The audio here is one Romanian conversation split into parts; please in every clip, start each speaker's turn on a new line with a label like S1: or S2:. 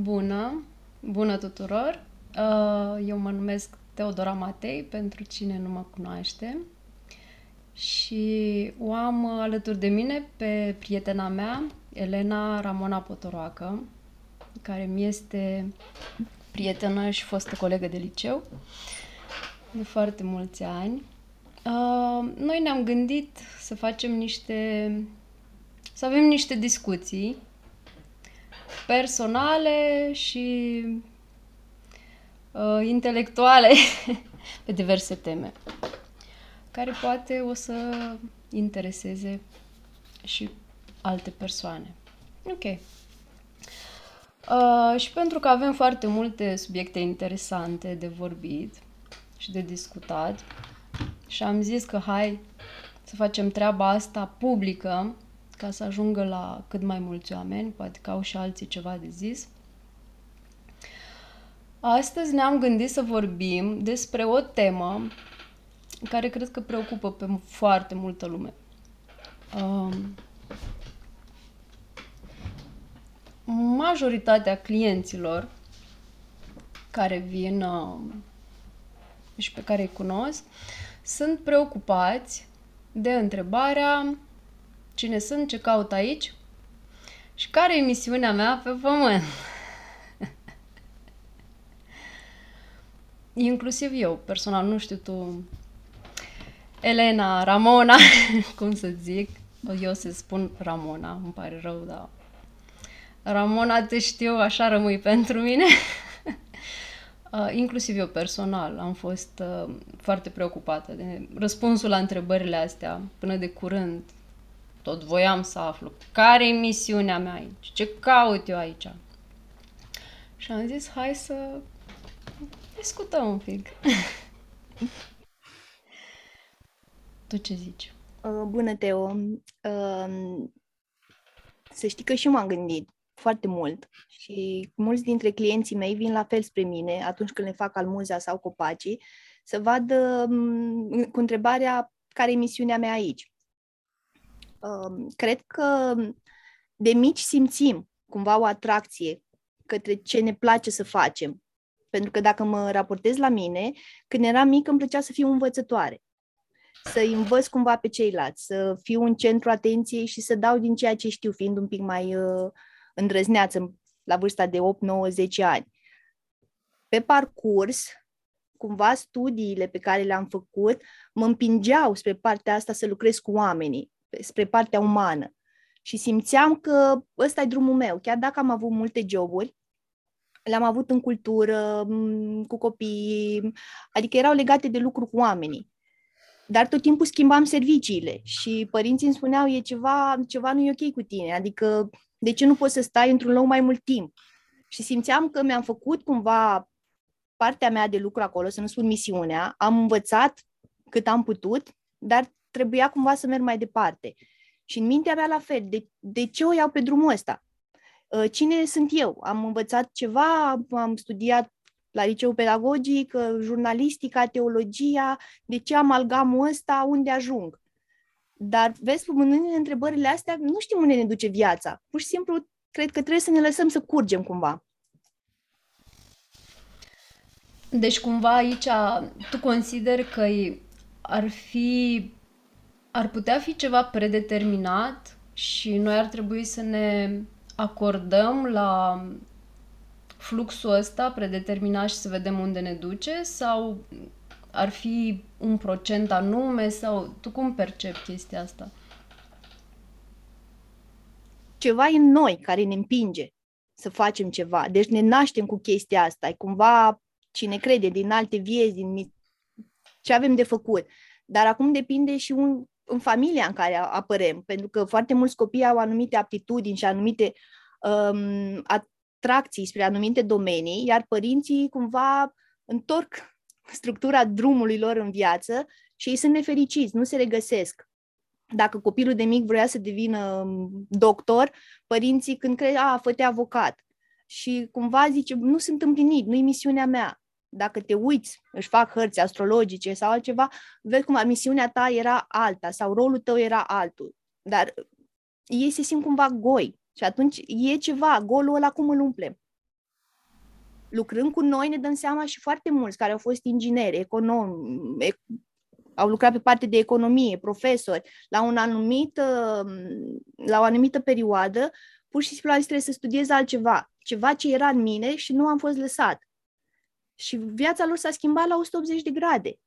S1: Bună! Bună tuturor! Uh, eu mă numesc Teodora Matei, pentru cine nu mă cunoaște. Și o am alături de mine pe prietena mea, Elena Ramona Potoroacă, care mi este prietenă și fostă colegă de liceu de foarte mulți ani. Uh, noi ne-am gândit să facem niște... să avem niște discuții personale și uh, intelectuale pe diverse teme, care poate o să intereseze și alte persoane. Ok. Uh, și pentru că avem foarte multe subiecte interesante de vorbit și de discutat, și am zis că hai să facem treaba asta publică, ca să ajungă la cât mai mulți oameni, poate că au și alții ceva de zis. Astăzi ne-am gândit să vorbim despre o temă care cred că preocupă pe foarte multă lume. Um, majoritatea clienților care vin uh, și pe care îi cunosc sunt preocupați de întrebarea cine sunt, ce caut aici și care e misiunea mea pe pământ. Inclusiv eu, personal, nu știu tu, Elena, Ramona, cum să zic, eu să spun Ramona, îmi pare rău, dar Ramona te știu, așa rămâi pentru mine. Uh, inclusiv eu personal am fost uh, foarte preocupată de răspunsul la întrebările astea până de curând. Tot voiam să aflu care e misiunea mea aici, ce caut eu aici. Și am zis, hai să discutăm un pic. tu ce zici?
S2: Uh, bună, Teo! Uh, să știi că și m-am gândit foarte mult și mulți dintre clienții mei vin la fel spre mine atunci când le fac almuzea sau copacii să vadă mm, cu întrebarea care e misiunea mea aici. Um, cred că de mici simțim cumva o atracție către ce ne place să facem. Pentru că dacă mă raportez la mine, când eram mică îmi plăcea să fiu învățătoare. Să învăț cumva pe ceilalți, să fiu în centru atenției și să dau din ceea ce știu, fiind un pic mai uh, îndrăzneață la vârsta de 8, 9, 10 ani. Pe parcurs, cumva studiile pe care le-am făcut mă împingeau spre partea asta să lucrez cu oamenii, spre partea umană. Și simțeam că ăsta e drumul meu. Chiar dacă am avut multe joburi, le-am avut în cultură, cu copii, adică erau legate de lucru cu oamenii. Dar tot timpul schimbam serviciile și părinții îmi spuneau, e ceva, ceva nu e ok cu tine, adică de ce nu poți să stai într-un loc mai mult timp? Și simțeam că mi-am făcut cumva partea mea de lucru acolo, să nu spun misiunea, am învățat cât am putut, dar trebuia cumva să merg mai departe. Și în mintea mea la fel, de, de ce o iau pe drumul ăsta? Uh, cine sunt eu? Am învățat ceva, am studiat la liceu pedagogic, uh, jurnalistica, teologia, de ce amalgamul ăsta, unde ajung? Dar, vezi, punându-ne întrebările astea, nu știm unde ne duce viața. Pur și simplu, cred că trebuie să ne lăsăm să curgem cumva.
S1: Deci, cumva, aici, tu consideri că ar fi, ar putea fi ceva predeterminat și noi ar trebui să ne acordăm la fluxul ăsta predeterminat și să vedem unde ne duce sau ar fi un procent anume sau tu cum percepi chestia asta?
S2: Ceva în noi care ne împinge să facem ceva. Deci ne naștem cu chestia asta. E cumva cine crede din alte vieți, din ce avem de făcut. Dar acum depinde și un, în familia în care apărem, pentru că foarte mulți copii au anumite aptitudini și anumite um, atracții spre anumite domenii, iar părinții cumva întorc structura drumului lor în viață și ei sunt nefericiți, nu se regăsesc. Dacă copilul de mic vrea să devină um, doctor, părinții când cred, a, fă avocat. Și cumva zice, nu sunt împlinit, nu-i misiunea mea. Dacă te uiți, își fac hărți astrologice sau altceva, vezi cum misiunea ta era alta sau rolul tău era altul. Dar ei se simt cumva goi și atunci e ceva, golul ăla cum îl umplem? lucrând cu noi ne dăm seama și foarte mulți care au fost ingineri, economi, au lucrat pe parte de economie, profesori, la, un anumit, uh, la o anumită perioadă, pur și simplu am zis trebuie să studiez altceva, ceva ce era în mine și nu am fost lăsat. Și viața lor s-a schimbat la 180 de grade.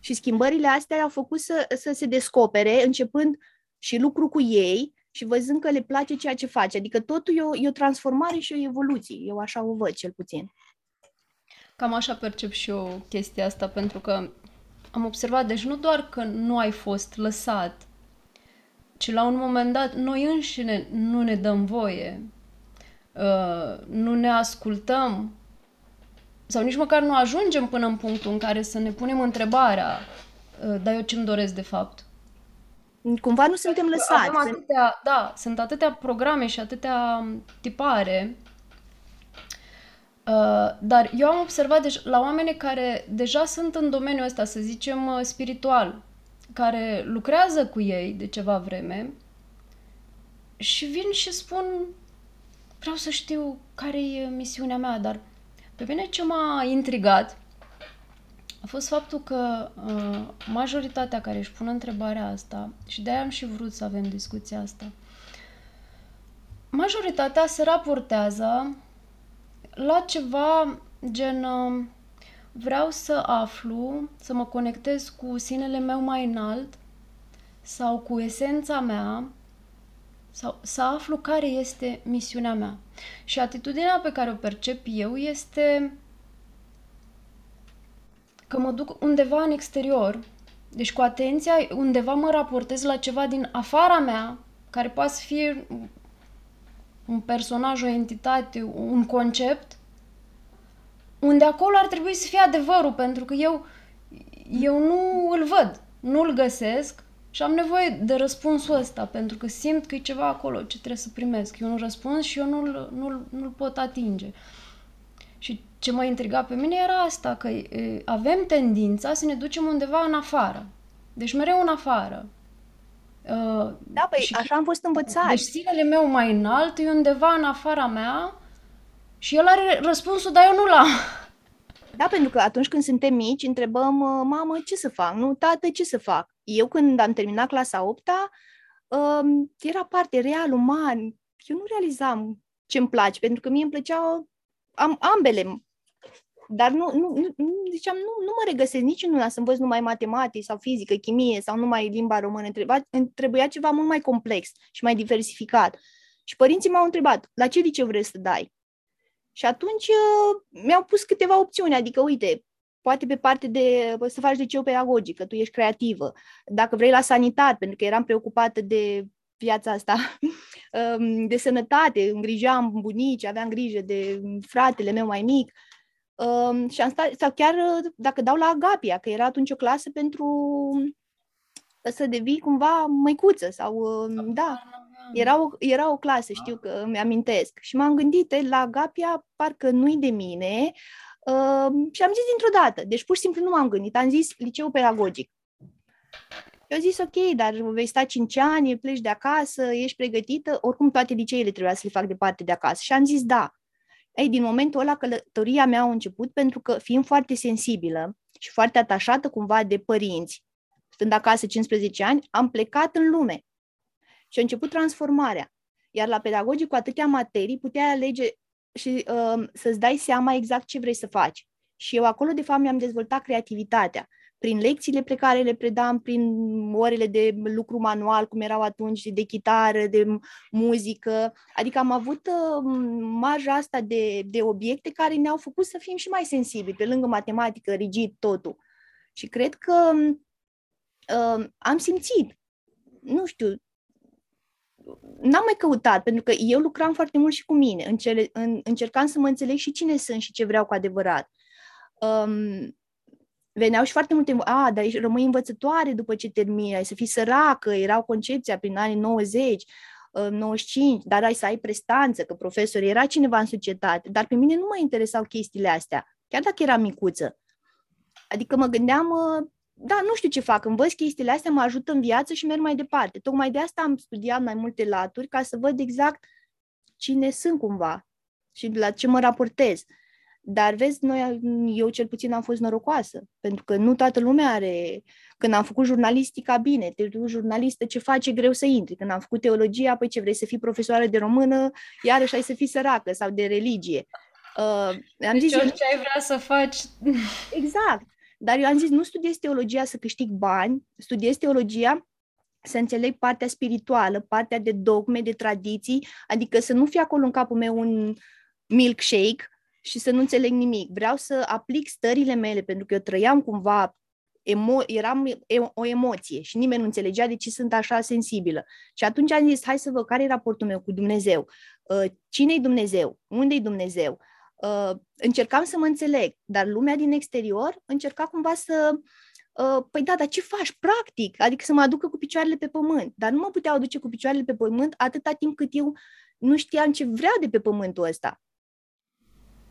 S2: Și schimbările astea au făcut să, să se descopere, începând și lucru cu ei și văzând că le place ceea ce face. Adică totul e o, e o transformare și o evoluție. Eu așa o văd, cel puțin.
S1: Cam așa percep și eu chestia asta, pentru că am observat, deci nu doar că nu ai fost lăsat, ci la un moment dat noi înșine nu ne dăm voie, uh, nu ne ascultăm sau nici măcar nu ajungem până în punctul în care să ne punem întrebarea, uh, dar eu ce-mi doresc de fapt?
S2: Cumva nu suntem lăsați. Avem
S1: atâtea, da, sunt atâtea programe și atâtea tipare Uh, dar eu am observat deci, la oameni care deja sunt în domeniul ăsta, să zicem, uh, spiritual, care lucrează cu ei de ceva vreme și vin și spun vreau să știu care e misiunea mea, dar pe mine ce m-a intrigat a fost faptul că uh, majoritatea care își pun întrebarea asta, și de-aia am și vrut să avem discuția asta, majoritatea se raportează la ceva gen uh, vreau să aflu, să mă conectez cu sinele meu mai înalt sau cu esența mea sau să aflu care este misiunea mea. Și atitudinea pe care o percep eu este că mă duc undeva în exterior, deci cu atenția, undeva mă raportez la ceva din afara mea, care poate fi un personaj, o entitate, un concept, unde acolo ar trebui să fie adevărul, pentru că eu, eu nu îl văd, nu îl găsesc și am nevoie de răspunsul ăsta, pentru că simt că e ceva acolo ce trebuie să primesc. Eu nu răspuns și eu nu-l, nu-l, nu-l pot atinge. Și ce mă intriga pe mine era asta, că e, avem tendința să ne ducem undeva în afară. Deci mereu în afară.
S2: Uh, da, păi și, așa am fost învățat.
S1: Deci sinele meu mai înalt e undeva în afara mea și el are răspunsul, dar eu nu l-am.
S2: Da, pentru că atunci când suntem mici, întrebăm, mamă, ce să fac? Nu, tată, ce să fac? Eu când am terminat clasa 8 uh, era parte real, uman. Eu nu realizam ce îmi place, pentru că mie îmi plăceau am, ambele dar nu, nu, nu, ziceam, nu, nu mă regăsesc nici în una să învăț numai matematică sau fizică, chimie sau numai limba română. Trebuia, trebuia ceva mult mai complex și mai diversificat. Și părinții m-au întrebat, la ce liceu vrei să dai? Și atunci uh, mi-au pus câteva opțiuni, adică, uite, poate pe parte de, să faci liceu pedagogic, că tu ești creativă. Dacă vrei la sanitat, pentru că eram preocupată de viața asta, um, de sănătate, îngrijeam bunici, aveam grijă de fratele meu mai mic, Um, și am stat, sau chiar uh, dacă dau la Agapia, că era atunci o clasă pentru uh, să devii cumva măicuță sau, uh, da, era o, era o clasă, știu că îmi amintesc. Și m-am gândit, la Agapia parcă nu-i de mine uh, și am zis dintr-o dată, deci pur și simplu nu m-am gândit, am zis liceu pedagogic. Eu zis, ok, dar vei sta 5 ani, pleci de acasă, ești pregătită, oricum toate liceele trebuia să le fac de parte de acasă. Și am zis, da. Ei, din momentul ăla călătoria mea a început pentru că fiind foarte sensibilă și foarte atașată cumva de părinți, stând acasă 15 ani, am plecat în lume. Și a început transformarea. Iar la pedagogic cu atâtea materii puteai alege și uh, să-ți dai seama exact ce vrei să faci. Și eu acolo, de fapt, mi-am dezvoltat creativitatea prin lecțiile pe care le predam, prin orele de lucru manual, cum erau atunci, de chitară, de muzică. Adică am avut uh, marja asta de, de obiecte care ne-au făcut să fim și mai sensibili, pe lângă matematică, rigid, totul. Și cred că uh, am simțit, nu știu, n-am mai căutat, pentru că eu lucram foarte mult și cu mine, încer- în, încercam să mă înțeleg și cine sunt și ce vreau cu adevărat. Um, veneau și foarte multe, a, dar rămâi învățătoare după ce termini, ai să fii săracă, erau concepția prin anii 90, 95, uh, dar ai să ai prestanță, că profesor era cineva în societate, dar pe mine nu mă interesau chestiile astea, chiar dacă eram micuță. Adică mă gândeam, uh, da, nu știu ce fac, învăț chestiile astea, mă ajută în viață și merg mai departe. Tocmai de asta am studiat mai multe laturi, ca să văd exact cine sunt cumva și la ce mă raportez. Dar vezi, noi, eu cel puțin am fost norocoasă, pentru că nu toată lumea are... Când am făcut jurnalistica, bine, te duci jurnalistă, ce faci, e greu să intri. Când am făcut teologia, păi ce vrei să fii profesoară de română, iarăși ai să fii săracă sau de religie.
S1: Uh, am deci zis, orice ai vrea să faci.
S2: Exact. Dar eu am zis, nu studiez teologia să câștig bani, studiez teologia să înțeleg partea spirituală, partea de dogme, de tradiții, adică să nu fie acolo în capul meu un milkshake și să nu înțeleg nimic. Vreau să aplic stările mele, pentru că eu trăiam cumva, emo- eram o emoție și nimeni nu înțelegea de ce sunt așa sensibilă. Și atunci am zis, hai să văd care e raportul meu cu Dumnezeu. Uh, cine-i Dumnezeu? Unde-i Dumnezeu? Uh, încercam să mă înțeleg, dar lumea din exterior încerca cumva să Uh, păi da, dar ce faci? Practic, adică să mă aducă cu picioarele pe pământ. Dar nu mă puteau aduce cu picioarele pe pământ atâta timp cât eu nu știam ce vreau de pe pământul ăsta.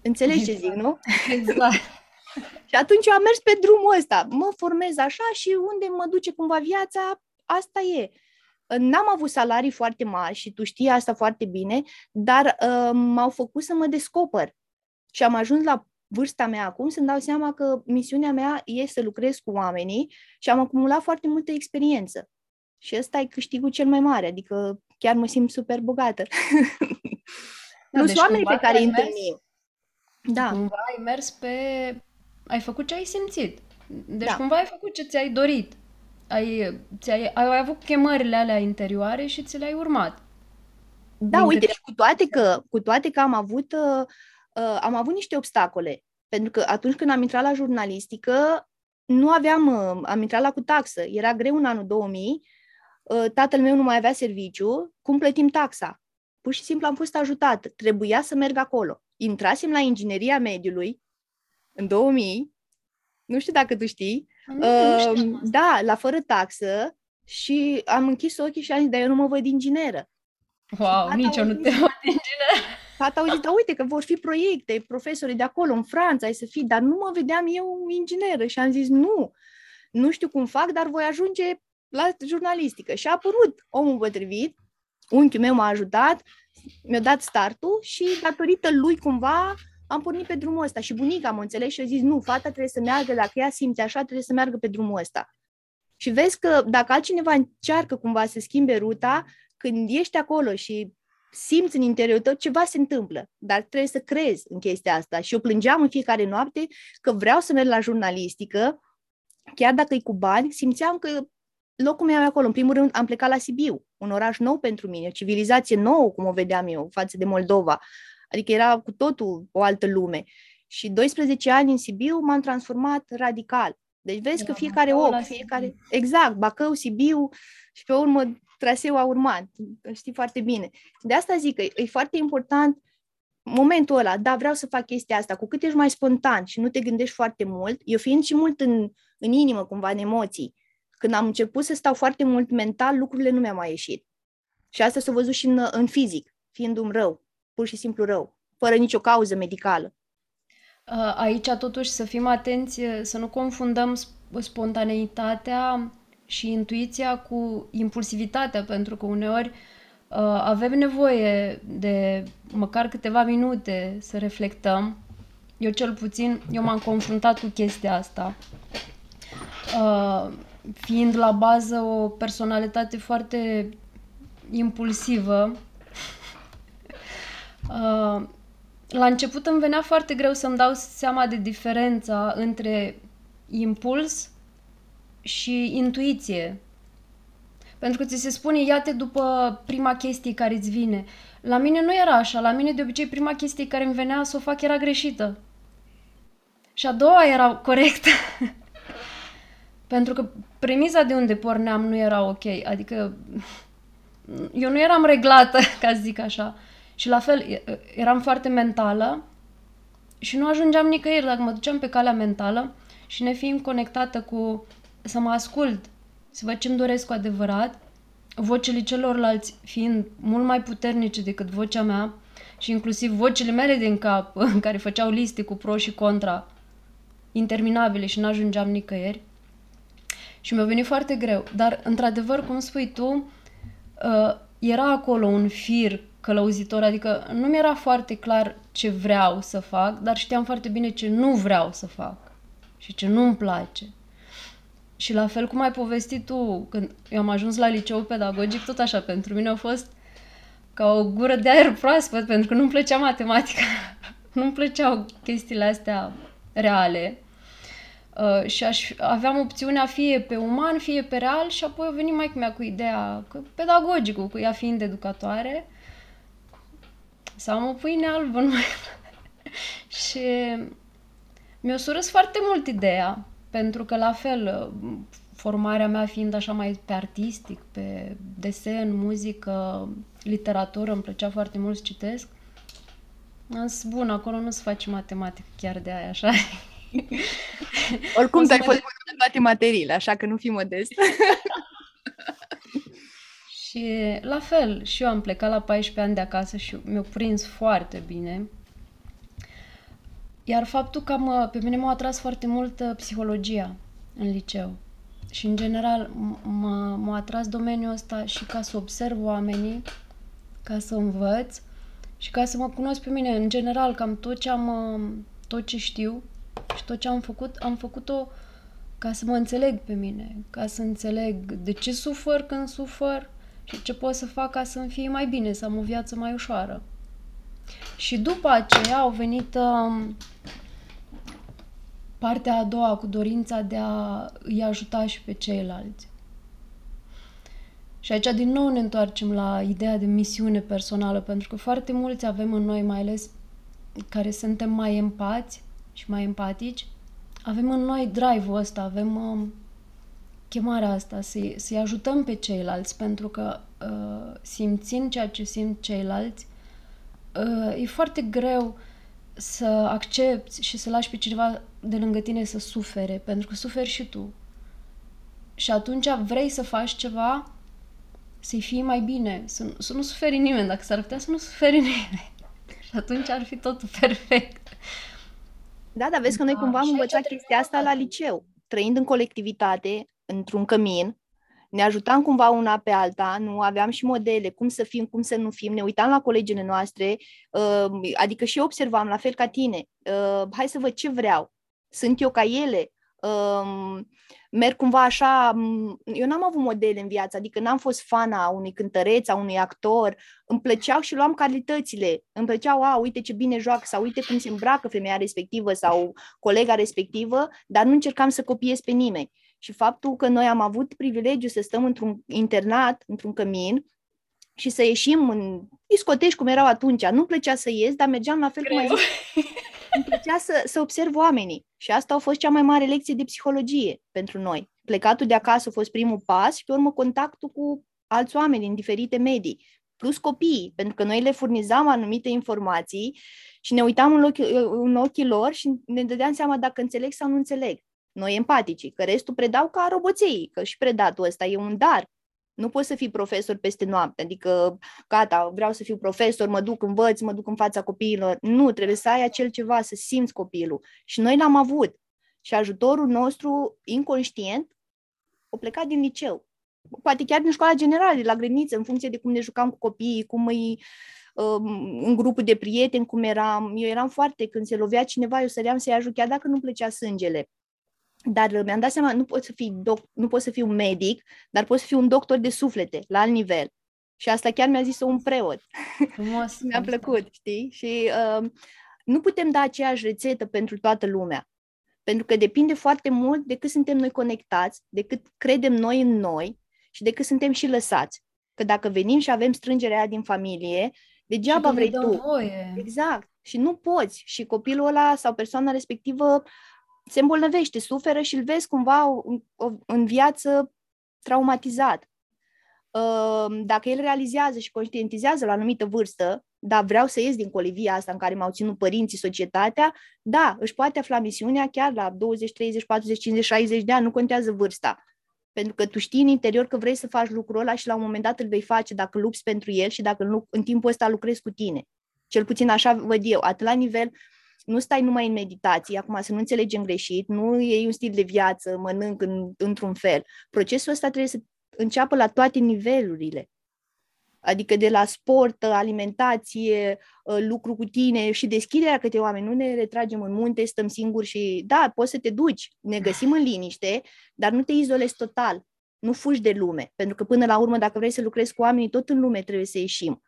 S2: Înțelegi ce zic, nu?
S1: Exact.
S2: și atunci eu am mers pe drumul ăsta. Mă formez așa și unde mă duce cumva viața, asta e. N-am avut salarii foarte mari și tu știi asta foarte bine, dar uh, m-au făcut să mă descoper. Și am ajuns la vârsta mea acum să-mi dau seama că misiunea mea e să lucrez cu oamenii și am acumulat foarte multă experiență. Și ăsta e câștigul cel mai mare, adică chiar mă simt super bogată. Da, Plus deci oamenii pe care îi întâlnim.
S1: Da. Cumva ai mers pe... Ai făcut ce ai simțit. Deci da. cumva ai făcut ce ți-ai dorit. Ai, ți-ai, ai avut chemările alea interioare și ți le-ai urmat.
S2: Da, uite, și cu toate că, cu toate că am avut uh, uh, am avut niște obstacole. Pentru că atunci când am intrat la jurnalistică, nu aveam, uh, am intrat la cu taxă, era greu în anul 2000, uh, tatăl meu nu mai avea serviciu, cum plătim taxa? Pur și simplu am fost ajutat, trebuia să merg acolo. Intrasem la ingineria mediului în 2000, nu știu dacă tu știi,
S1: nu, uh, nu
S2: da, la fără taxă și am închis ochii și am zis, dar eu nu mă văd ingineră.
S1: Wow, nici eu nu te văd ingineră.
S2: Tata au zis, da, uite că vor fi proiecte, profesorii de acolo, în Franța, ai să fii, dar nu mă vedeam eu ingineră. Și am zis, nu, nu știu cum fac, dar voi ajunge la jurnalistică. Și a apărut omul potrivit, unchiul meu m-a ajutat, mi-a dat startul și datorită lui cumva am pornit pe drumul ăsta. Și bunica am înțeles și a zis, nu, fata trebuie să meargă, dacă ea simte așa, trebuie să meargă pe drumul ăsta. Și vezi că dacă altcineva încearcă cumva să schimbe ruta, când ești acolo și simți în interiorul tău ceva se întâmplă, dar trebuie să crezi în chestia asta. Și eu plângeam în fiecare noapte că vreau să merg la jurnalistică, chiar dacă e cu bani, simțeam că locul meu e acolo. În primul rând am plecat la Sibiu, un oraș nou pentru mine, o civilizație nouă, cum o vedeam eu, față de Moldova. Adică era cu totul o altă lume. Și 12 ani în Sibiu m-am transformat radical. Deci vezi că fiecare om, fiecare... Exact, Bacău, Sibiu și pe urmă traseul a urmat, știi foarte bine. De asta zic că e foarte important momentul ăla, da, vreau să fac chestia asta, cu cât ești mai spontan și nu te gândești foarte mult, eu fiind și mult în, în inimă, cumva, în emoții, când am început să stau foarte mult mental, lucrurile nu mi-au mai ieșit. Și asta s-a văzut și în, în fizic, fiind un rău, pur și simplu rău, fără nicio cauză medicală.
S1: Aici, totuși, să fim atenți, să nu confundăm spontaneitatea și intuiția cu impulsivitatea, pentru că uneori uh, avem nevoie de măcar câteva minute să reflectăm. Eu cel puțin, eu m-am confruntat cu chestia asta. Uh, fiind la bază o personalitate foarte impulsivă, uh, la început îmi venea foarte greu să-mi dau seama de diferența între impuls și intuiție. Pentru că ți se spune, ia-te după prima chestie care îți vine. La mine nu era așa. La mine, de obicei, prima chestie care îmi venea să o fac era greșită. Și a doua era corectă. Pentru că premiza de unde porneam nu era ok. Adică eu nu eram reglată, ca să zic așa. Și la fel, eram foarte mentală și nu ajungeam nicăieri dacă mă duceam pe calea mentală și ne fiind conectată cu să mă ascult, să văd ce-mi doresc cu adevărat, vocile celorlalți fiind mult mai puternice decât vocea mea și inclusiv vocile mele din cap, în care făceau liste cu pro și contra, interminabile și n-ajungeam nicăieri. Și mi-a venit foarte greu. Dar, într-adevăr, cum spui tu, uh, era acolo un fir călăuzitor, adică nu mi-era foarte clar ce vreau să fac, dar știam foarte bine ce nu vreau să fac și ce nu-mi place. Și la fel cum ai povestit tu, când eu am ajuns la liceu pedagogic, tot așa, pentru mine a fost ca o gură de aer proaspăt, pentru că nu-mi plăcea matematica, nu-mi plăceau chestiile astea reale. Uh, și aș, aveam opțiunea fie pe uman, fie pe real și apoi a venit mai mea cu ideea că pedagogicul, cu ea fiind educatoare, să am o pâine albă. Nu? și mi-a surâs foarte mult ideea, pentru că la fel, formarea mea fiind așa mai pe artistic, pe desen, muzică, literatură, îmi plăcea foarte mult să citesc. Am zis, bun, acolo nu se face matematică chiar de aia, așa.
S2: Oricum, ai fost de... în toate materiile, așa că nu fi modest.
S1: și la fel, și eu am plecat la 14 ani de acasă și mi-a prins foarte bine. Iar faptul că mă, pe mine m-a atras foarte mult uh, psihologia în liceu. Și, în general, m- m-a atras domeniul ăsta și ca să observ oamenii, ca să învăț și ca să mă cunosc pe mine. În general, cam tot ce am, uh, tot ce știu și tot ce am făcut, am făcut-o ca să mă înțeleg pe mine, ca să înțeleg de ce sufăr când sufăr și ce pot să fac ca să-mi fie mai bine, să am o viață mai ușoară. Și după aceea au venit uh, partea a doua cu dorința de a îi ajuta și pe ceilalți. Și aici din nou ne întoarcem la ideea de misiune personală, pentru că foarte mulți avem în noi, mai ales care suntem mai empați și mai empatici, avem în noi drive-ul ăsta, avem uh, chemarea asta, să-i, să ajutăm pe ceilalți, pentru că uh, simțind ceea ce simt ceilalți, uh, e foarte greu să accepti și să lași pe cineva de lângă tine să sufere, pentru că suferi și tu. Și atunci vrei să faci ceva să-i fie mai bine, să, să nu suferi nimeni, dacă s-ar putea să nu suferi nimeni. și atunci ar fi totul perfect.
S2: Da, dar vezi că noi da, cumva am învățat chestia asta la liceu. Trăind în colectivitate, într-un cămin, ne ajutam cumva una pe alta, nu aveam și modele, cum să fim, cum să nu fim, ne uitam la colegile noastre, uh, adică și observam, la fel ca tine, uh, hai să văd ce vreau, sunt eu ca ele, uh, merg cumva așa, eu n-am avut modele în viață, adică n-am fost fana unui cântăreț, a unui actor, îmi plăceau și luam calitățile, îmi plăceau, a, uite ce bine joacă sau uite cum se îmbracă femeia respectivă sau colega respectivă, dar nu încercam să copiez pe nimeni. Și faptul că noi am avut privilegiu să stăm într-un internat, într-un cămin, și să ieșim în discoteci cum erau atunci. Nu-mi plăcea să ies, dar mergeam la fel Creu. cum ai zis. Îmi plăcea să, să observ oamenii. Și asta a fost cea mai mare lecție de psihologie pentru noi. Plecatul de acasă a fost primul pas și pe urmă contactul cu alți oameni din diferite medii, plus copiii, pentru că noi le furnizam anumite informații și ne uitam în ochii, în ochii lor și ne dădeam seama dacă înțeleg sau nu înțeleg. Noi empatici, că restul predau ca roboței, că și predatul ăsta e un dar. Nu poți să fii profesor peste noapte, adică, gata, vreau să fiu profesor, mă duc, învăț, mă duc în fața copiilor. Nu, trebuie să ai acel ceva, să simți copilul. Și noi l-am avut. Și ajutorul nostru inconștient o plecat din liceu. Poate chiar din școala generală, la grădiniță, în funcție de cum ne jucam cu copiii, cum îi um, în grupul de prieteni, cum eram. Eu eram foarte, când se lovea cineva, eu săream să-i ajut, chiar dacă nu plăcea sângele. Dar mi-am dat seama, nu poți să fii, doc- nu poți să fii un medic, dar poți să fii un doctor de suflete, la alt nivel. Și asta chiar mi-a zis un preot.
S1: Frumos.
S2: mi-a plăcut, știi? Și uh, nu putem da aceeași rețetă pentru toată lumea. Pentru că depinde foarte mult de cât suntem noi conectați, de cât credem noi în noi și de cât suntem și lăsați. Că dacă venim și avem strângerea aia din familie, degeaba vrei tu.
S1: Voie.
S2: Exact. Și nu poți. Și copilul ăla sau persoana respectivă se îmbolnăvește, suferă și îl vezi cumva în viață traumatizat. Ă, dacă el realizează și conștientizează la o anumită vârstă, da, vreau să ies din colivia asta în care m-au ținut părinții, societatea, da, își poate afla misiunea chiar la 20, 30, 40, 50, 60 de ani, nu contează vârsta. Pentru că tu știi în interior că vrei să faci lucrul ăla și la un moment dat îl vei face dacă lupți pentru el și dacă în, în timpul ăsta lucrezi cu tine. Cel puțin așa văd eu, atât la nivel uh, nu stai numai în meditație, acum să nu înțelegem greșit, nu e un stil de viață, mănânc în, într-un fel. Procesul ăsta trebuie să înceapă la toate nivelurile. Adică de la sport, alimentație, uh, lucru cu tine și deschiderea către oameni. Nu ne retragem în munte, stăm singuri și da, poți să te duci, ne găsim în liniște, dar nu te izolezi total. Nu fugi de lume, pentru că până la urmă, dacă vrei să lucrezi cu oamenii, tot în lume trebuie să ieșim.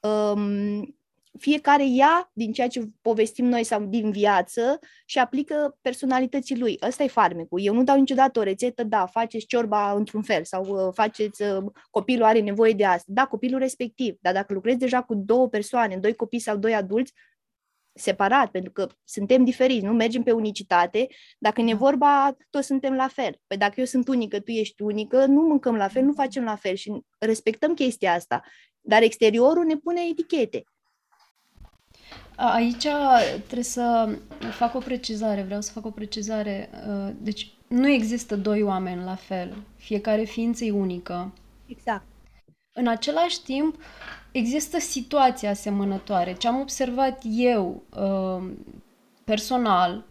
S2: Um, fiecare ia din ceea ce povestim noi sau din viață și aplică personalității lui. Ăsta e farmecul. Eu nu dau niciodată o rețetă, da, faceți ciorba într-un fel sau uh, faceți, uh, copilul are nevoie de asta. Da, copilul respectiv, dar dacă lucrezi deja cu două persoane, doi copii sau doi adulți, separat, pentru că suntem diferiți, nu mergem pe unicitate. Dacă ne da. vorba, toți suntem la fel. Păi dacă eu sunt unică, tu ești unică, nu mâncăm la fel, nu facem la fel și respectăm chestia asta. Dar exteriorul ne pune etichete.
S1: Aici trebuie să fac o precizare, vreau să fac o precizare. Uh, deci nu există doi oameni la fel, fiecare ființă e unică.
S2: Exact.
S1: În același timp, există situații asemănătoare. Ce am observat eu uh, personal,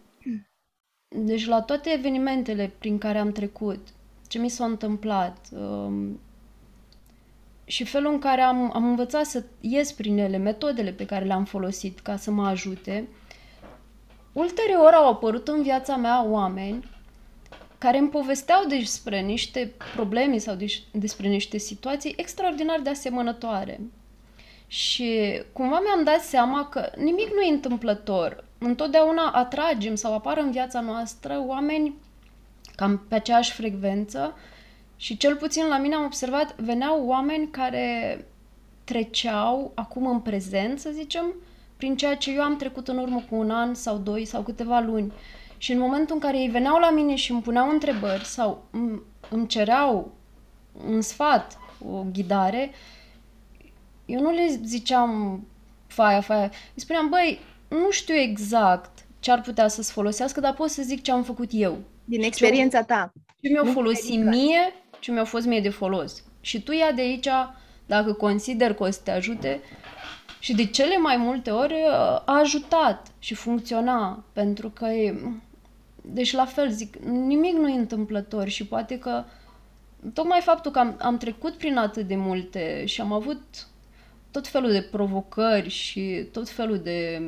S1: deci la toate evenimentele prin care am trecut, ce mi s-a întâmplat, uh, și felul în care am, am învățat să ies prin ele, metodele pe care le-am folosit ca să mă ajute, ulterior au apărut în viața mea oameni care îmi povesteau despre niște probleme sau despre niște situații extraordinar de asemănătoare. Și cumva mi-am dat seama că nimic nu e întâmplător. Întotdeauna atragem sau apar în viața noastră oameni cam pe aceeași frecvență și cel puțin la mine am observat, veneau oameni care treceau acum în prezent, să zicem, prin ceea ce eu am trecut în urmă cu un an sau doi sau câteva luni. Și în momentul în care ei veneau la mine și îmi puneau întrebări sau îmi cereau un sfat, o ghidare, eu nu le ziceam faia, faia. Îi spuneam, băi, nu știu exact ce ar putea să-ți folosească, dar pot să zic ce am făcut eu.
S2: Din experiența ta.
S1: Ce mi-a folosit mie ce mi-a fost mie de folos. Și tu ia de aici, dacă consider că o să te ajute, și de cele mai multe ori uh, a ajutat și funcționa, pentru că e... Deci la fel zic, nimic nu e întâmplător și poate că tocmai faptul că am, am trecut prin atât de multe și am avut tot felul de provocări și tot felul de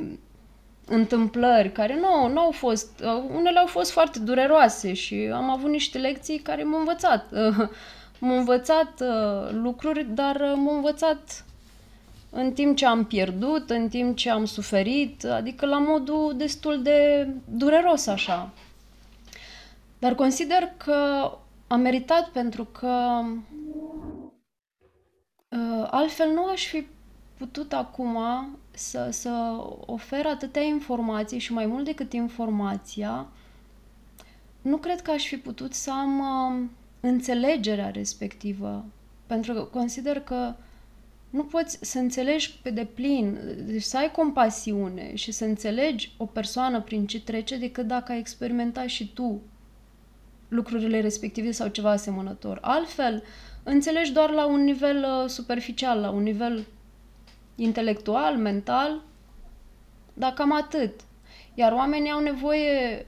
S1: întâmplări care nu, nu au fost, uh, unele au fost foarte dureroase și am avut niște lecții care m-au învățat. m-au învățat uh, lucruri, dar uh, m-au învățat în timp ce am pierdut, în timp ce am suferit, adică la modul destul de dureros așa. Dar consider că am meritat pentru că altfel nu aș fi putut acum să, să ofer atâtea informații și mai mult decât informația, nu cred că aș fi putut să am uh, înțelegerea respectivă. Pentru că consider că nu poți să înțelegi pe deplin, deci să ai compasiune și să înțelegi o persoană prin ce trece decât dacă ai experimentat și tu lucrurile respective sau ceva asemănător. Altfel, înțelegi doar la un nivel uh, superficial, la un nivel intelectual, mental, dar cam atât. Iar oamenii au nevoie,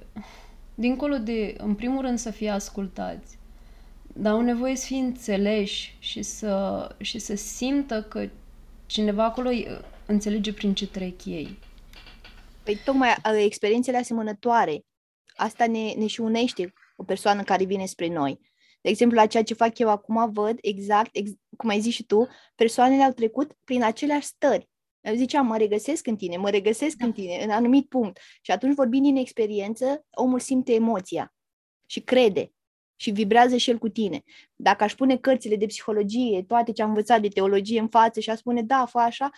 S1: dincolo de, în primul rând, să fie ascultați, dar au nevoie să fie înțeleși și să, și să simtă că cineva acolo înțelege prin ce trec ei.
S2: Păi tocmai experiențele asemănătoare, asta ne, ne și unește o persoană care vine spre noi. De exemplu, la ceea ce fac eu acum, văd exact, ex, cum ai zis și tu, persoanele au trecut prin aceleași stări. Eu ziceam, mă regăsesc în tine, mă regăsesc da. în tine, în anumit punct. Și atunci, vorbind din experiență, omul simte emoția și crede și vibrează și el cu tine. Dacă aș pune cărțile de psihologie, toate ce am învățat de teologie în față și aș spune, da, fă așa,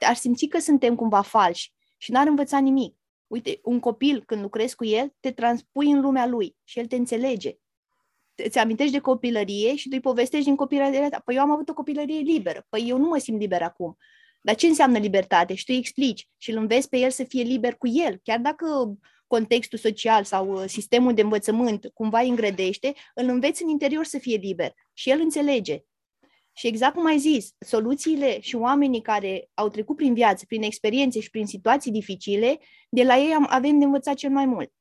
S2: aș simți că suntem cumva falși și n-ar învăța nimic. Uite, un copil, când lucrezi cu el, te transpui în lumea lui și el te înțelege îți amintești de copilărie și tu îi povestești din copilăria ta. Păi eu am avut o copilărie liberă. Păi eu nu mă simt liber acum. Dar ce înseamnă libertate? Și tu îi explici și îl înveți pe el să fie liber cu el. Chiar dacă contextul social sau uh, sistemul de învățământ cumva îi îngrădește, îl înveți în interior să fie liber și el înțelege. Și exact cum ai zis, soluțiile și oamenii care au trecut prin viață, prin experiențe și prin situații dificile, de la ei am, avem de învățat cel mai mult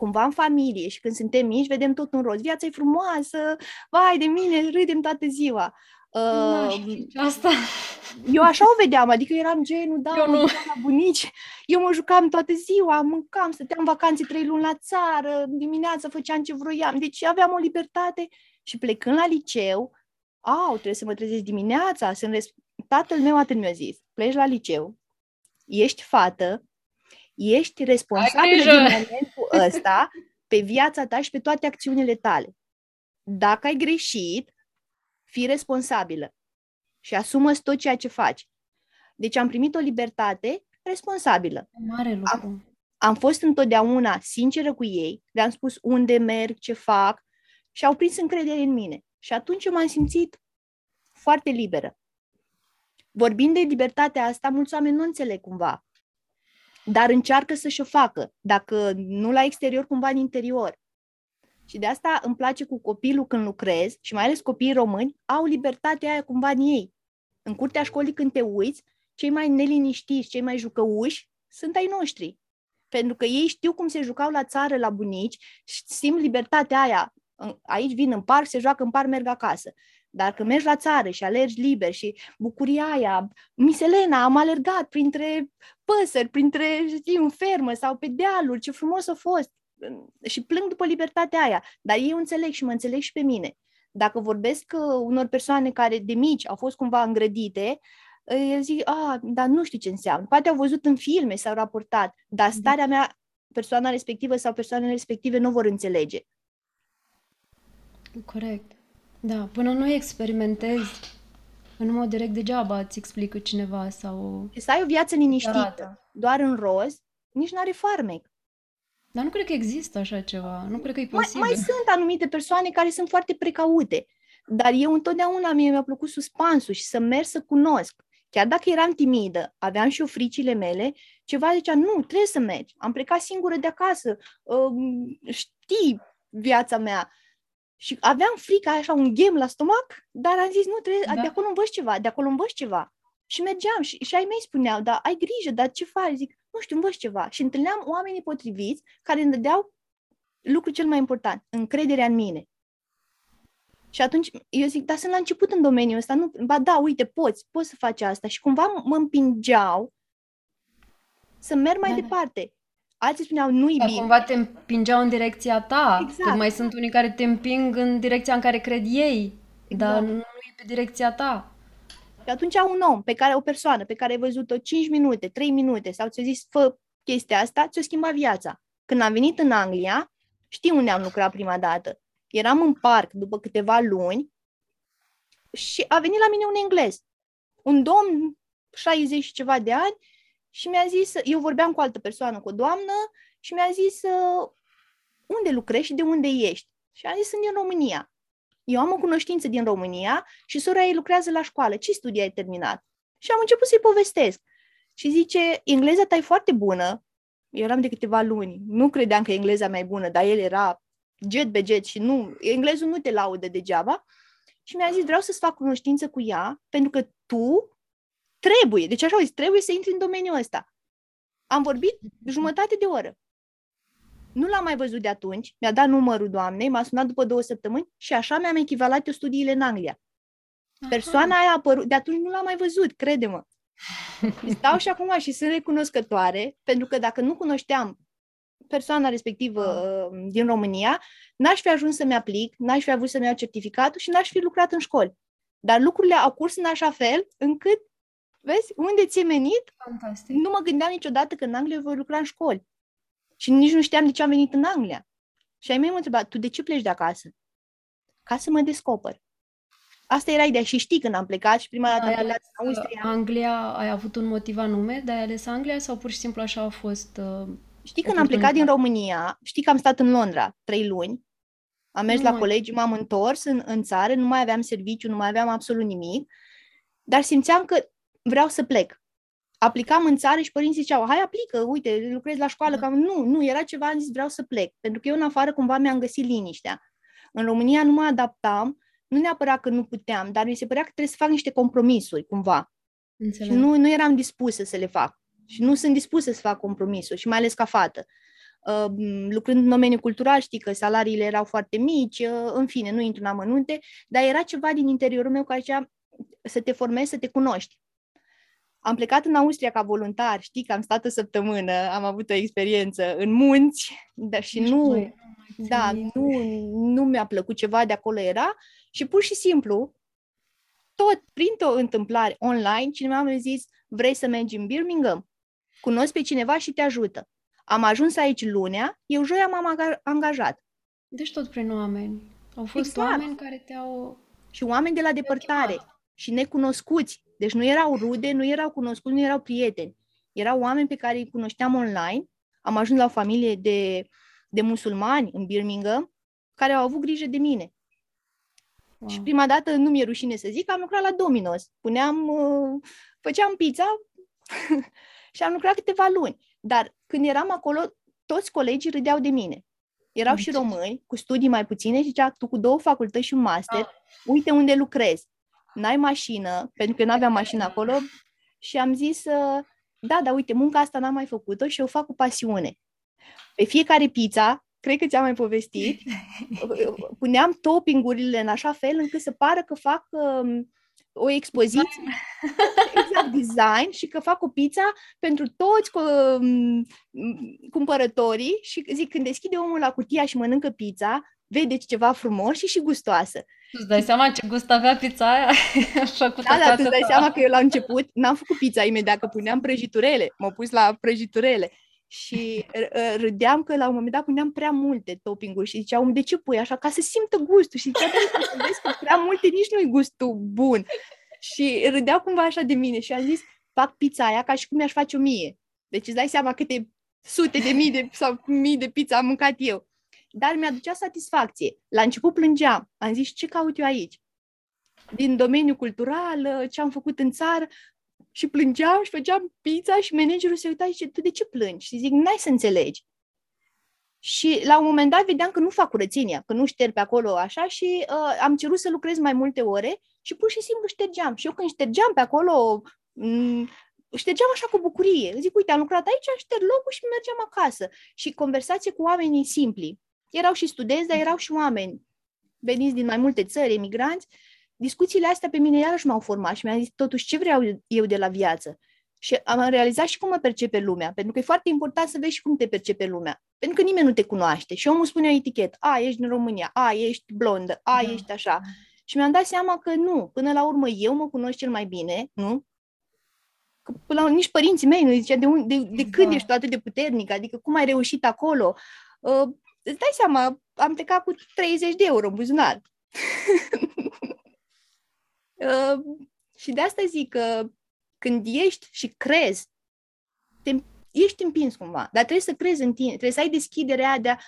S2: cumva în familie și când suntem mici, vedem tot un roz. Viața e frumoasă, vai de mine, râdem toată ziua.
S1: Uh, asta.
S2: Eu așa o vedeam, adică eram genul, da,
S1: eu nu.
S2: la bunici, eu mă jucam toată ziua, mâncam, stăteam vacanțe trei luni la țară, dimineața făceam ce vroiam, deci aveam o libertate și plecând la liceu, au, trebuie să mă trezesc dimineața, să res... tatăl meu atât mi-a zis, pleci la liceu, ești fată, ești responsabil din momentul ăsta pe viața ta și pe toate acțiunile tale. Dacă ai greșit, fii responsabilă și asumă tot ceea ce faci. Deci am primit o libertate responsabilă.
S1: Mare lucru.
S2: Am, am fost întotdeauna sinceră cu ei, le-am spus unde merg, ce fac și au prins încredere în mine. Și atunci m-am simțit foarte liberă. Vorbind de libertatea asta, mulți oameni nu înțeleg cumva, dar încearcă să-și o facă, dacă nu la exterior, cumva în interior. Și de asta îmi place cu copilul când lucrez, și mai ales copiii români, au libertatea aia cumva în ei. În curtea școlii când te uiți, cei mai neliniștiți, cei mai jucăuși sunt ai noștri. Pentru că ei știu cum se jucau la țară, la bunici, și simt libertatea aia. Aici vin în parc, se joacă în parc, merg acasă. Dar când mergi la țară și alergi liber și bucuria aia, Miselena, am alergat printre păsări, printre, știi, în fermă sau pe dealuri, ce frumos a fost și plâng după libertatea aia, dar ei o înțeleg și mă înțeleg și pe mine. Dacă vorbesc uh, unor persoane care de mici au fost cumva îngrădite, uh, eu zic, a, dar nu știu ce înseamnă. Poate au văzut în filme, s-au raportat, dar mhm. starea mea, persoana respectivă sau persoanele respective nu vor înțelege.
S1: Corect. Da, până nu experimentezi în mod direct, degeaba îți explică cineva sau...
S2: Și să ai o viață liniștită, doar în roz, nici nu are farmec.
S1: Dar nu cred că există așa ceva. Nu cred că e posibil.
S2: Mai, mai sunt anumite persoane care sunt foarte precaute. Dar eu întotdeauna mie mi-a plăcut suspansul și să merg să cunosc. Chiar dacă eram timidă, aveam și eu fricile mele, ceva zicea, nu, trebuie să mergi. Am plecat singură de acasă, uh, știi viața mea. Și aveam frică, așa, un ghem la stomac, dar am zis, nu, trebuie, da. de acolo învăț ceva, de acolo învăț ceva. Și mergeam și, și ai mei spuneau, da, ai grijă, dar ce faci? Zic, nu știu, învăț ceva. Și întâlneam oamenii potriviți care îmi dădeau lucrul cel mai important, încrederea în mine. Și atunci eu zic, dar sunt la început în domeniul ăsta, nu, ba da, uite, poți, poți să faci asta. Și cumva mă împingeau să merg mai da. departe. Alții spuneau, nu-i
S1: da,
S2: bine.
S1: Cumva te împingeau în direcția ta. Exact. Că mai sunt unii care te împing în direcția în care cred ei, exact. dar nu e pe direcția ta.
S2: Și atunci un om pe care, o persoană pe care ai văzut-o 5 minute, 3 minute sau ți-a zis fă chestia asta, ți-o schimba viața. Când am venit în Anglia, știi unde am lucrat prima dată. Eram în parc după câteva luni și a venit la mine un englez. Un domn, 60 și ceva de ani, și mi-a zis, eu vorbeam cu altă persoană, cu o doamnă, și mi-a zis, unde lucrezi și de unde ești? Și a zis, sunt din România. Eu am o cunoștință din România și sora ei lucrează la școală. Ce studii ai terminat? Și am început să-i povestesc. Și zice, engleza ta e foarte bună. Eu eram de câteva luni. Nu credeam că engleza mea e bună, dar el era jet be jet și nu, englezul nu te laudă degeaba. Și mi-a zis, vreau să-ți fac cunoștință cu ea, pentru că tu trebuie, deci așa zis, trebuie să intri în domeniul ăsta. Am vorbit jumătate de oră. Nu l-am mai văzut de atunci, mi-a dat numărul doamnei, m-a sunat după două săptămâni și așa mi-am echivalat eu studiile în Anglia. Persoana aia a apărut, de atunci nu l-am mai văzut, crede-mă. Stau și acum și sunt recunoscătoare, pentru că dacă nu cunoșteam persoana respectivă uh, din România, n-aș fi ajuns să-mi aplic, n-aș fi avut să-mi iau certificatul și n-aș fi lucrat în școli. Dar lucrurile au curs în așa fel încât, vezi, unde ți-e menit,
S1: Fantastic.
S2: nu mă gândeam niciodată că în Anglia voi lucra în școli. Și nici nu știam de ce am venit în Anglia. Și ai mei m-au întrebat, tu de ce pleci de acasă? Ca să mă descoper. Asta era ideea. Și știi când am plecat și prima dată am plecat în Austria.
S1: Anglia, ai avut un motiv anume de a ales Anglia sau pur și simplu așa a fost... Uh,
S2: știi când am plecat din România, știi că am stat în Londra trei luni, am mers nu la mai... colegi, m-am întors în, în țară, nu mai aveam serviciu, nu mai aveam absolut nimic, dar simțeam că vreau să plec aplicam în țară și părinții ziceau, hai aplică, uite, lucrezi la școală. Da. Cam, nu, nu, era ceva, am zis, vreau să plec. Pentru că eu în afară cumva mi-am găsit liniștea. În România nu mă adaptam, nu neapărat că nu puteam, dar mi se părea că trebuie să fac niște compromisuri, cumva. Înțeleg. Și nu, nu eram dispusă să le fac. Și nu sunt dispusă să fac compromisuri, și mai ales ca fată. Uh, lucrând în domeniul cultural, știi că salariile erau foarte mici, uh, în fine, nu intru în amănunte, dar era ceva din interiorul meu care zicea, să te formezi, să te cunoști. Am plecat în Austria ca voluntar, știi că am stat o săptămână, am avut o experiență în munți, dar și nu, mai, da, nu, nu mi-a plăcut ceva de acolo era și pur și simplu, tot printr-o întâmplare online, cineva mi-a zis, vrei să mergi în Birmingham? Cunosc pe cineva și te ajută. Am ajuns aici lunea, eu joia m-am angajat.
S1: Deci tot prin oameni. Au fost exact. oameni care te-au...
S2: Și oameni de la depărtare și necunoscuți. Deci nu erau rude, nu erau cunoscuți, nu erau prieteni. Erau oameni pe care îi cunoșteam online. Am ajuns la o familie de, de musulmani în Birmingham care au avut grijă de mine. Wow. Și prima dată, nu mi-e rușine să zic, am lucrat la Domino's. Puneam, uh, făceam pizza și am lucrat câteva luni. Dar când eram acolo, toți colegii râdeau de mine. Erau și români cu studii mai puține și zicea, tu cu două facultăți și un master, ah. uite unde lucrezi. N-ai mașină, pentru că nu aveam mașină acolo și am zis, da, da, uite, munca asta n-am mai făcut-o și o fac cu pasiune. Pe fiecare pizza, cred că ți-am mai povestit, puneam toppingurile în așa fel încât să pară că fac um, o expoziție, exact, design și că fac o pizza pentru toți cumpărătorii și zic, când deschide omul la cutia și mănâncă pizza, vedeți ceva frumos și și gustoasă.
S1: Tu îți dai seama ce gust avea pizza aia?
S2: făcută da, da, tu îți dai seama că eu la început n-am făcut pizza imediat, că puneam prăjiturele, m-au pus la prăjiturele și râdeam că la un moment dat puneam prea multe topping-uri și ziceau, de ce pui așa? Ca să simtă gustul. Și zicea, da, vezi că prea multe nici nu-i gustul bun. Și râdeau cumva așa de mine și am zis, fac pizza aia ca și cum mi-aș face o mie. Deci îți dai seama câte sute de mii de, sau mii de pizza am mâncat eu. Dar mi-aducea satisfacție. La început plângeam. Am zis, ce caut eu aici? Din domeniul cultural, ce am făcut în țară, și plângeam și făceam pizza și managerul se uita și zice, tu de ce plângi? Și zic, n-ai să înțelegi. Și la un moment dat vedeam că nu fac curățenia, că nu șterg pe acolo așa și uh, am cerut să lucrez mai multe ore și pur și simplu ștergeam. Și eu când ștergeam pe acolo, m- mm, ștergeam așa cu bucurie. Zic, uite, am lucrat aici, șterg locul și mergeam acasă. Și conversație cu oamenii simpli. Erau și studenți, dar erau și oameni veniți din mai multe țări, emigranți, discuțiile astea pe mine iarăși m-au format și mi-am zis totuși ce vreau eu de la viață. Și am realizat și cum mă percepe lumea, pentru că e foarte important să vezi și cum te percepe lumea. Pentru că nimeni nu te cunoaște și omul spune o etichetă, a, ești în România, a, ești blondă, a, da. ești așa. Și mi-am dat seama că nu, până la urmă eu mă cunosc cel mai bine, nu? Că până la urmă, nici părinții mei nu zicea de, un, de, de când da. ești tu atât de puternic, adică cum ai reușit acolo. Uh, îți dai seama, am plecat cu 30 de euro în buzunar. Uh, și de asta zic că când ești și crezi, te, ești împins cumva, dar trebuie să crezi în tine, trebuie să ai deschiderea de a,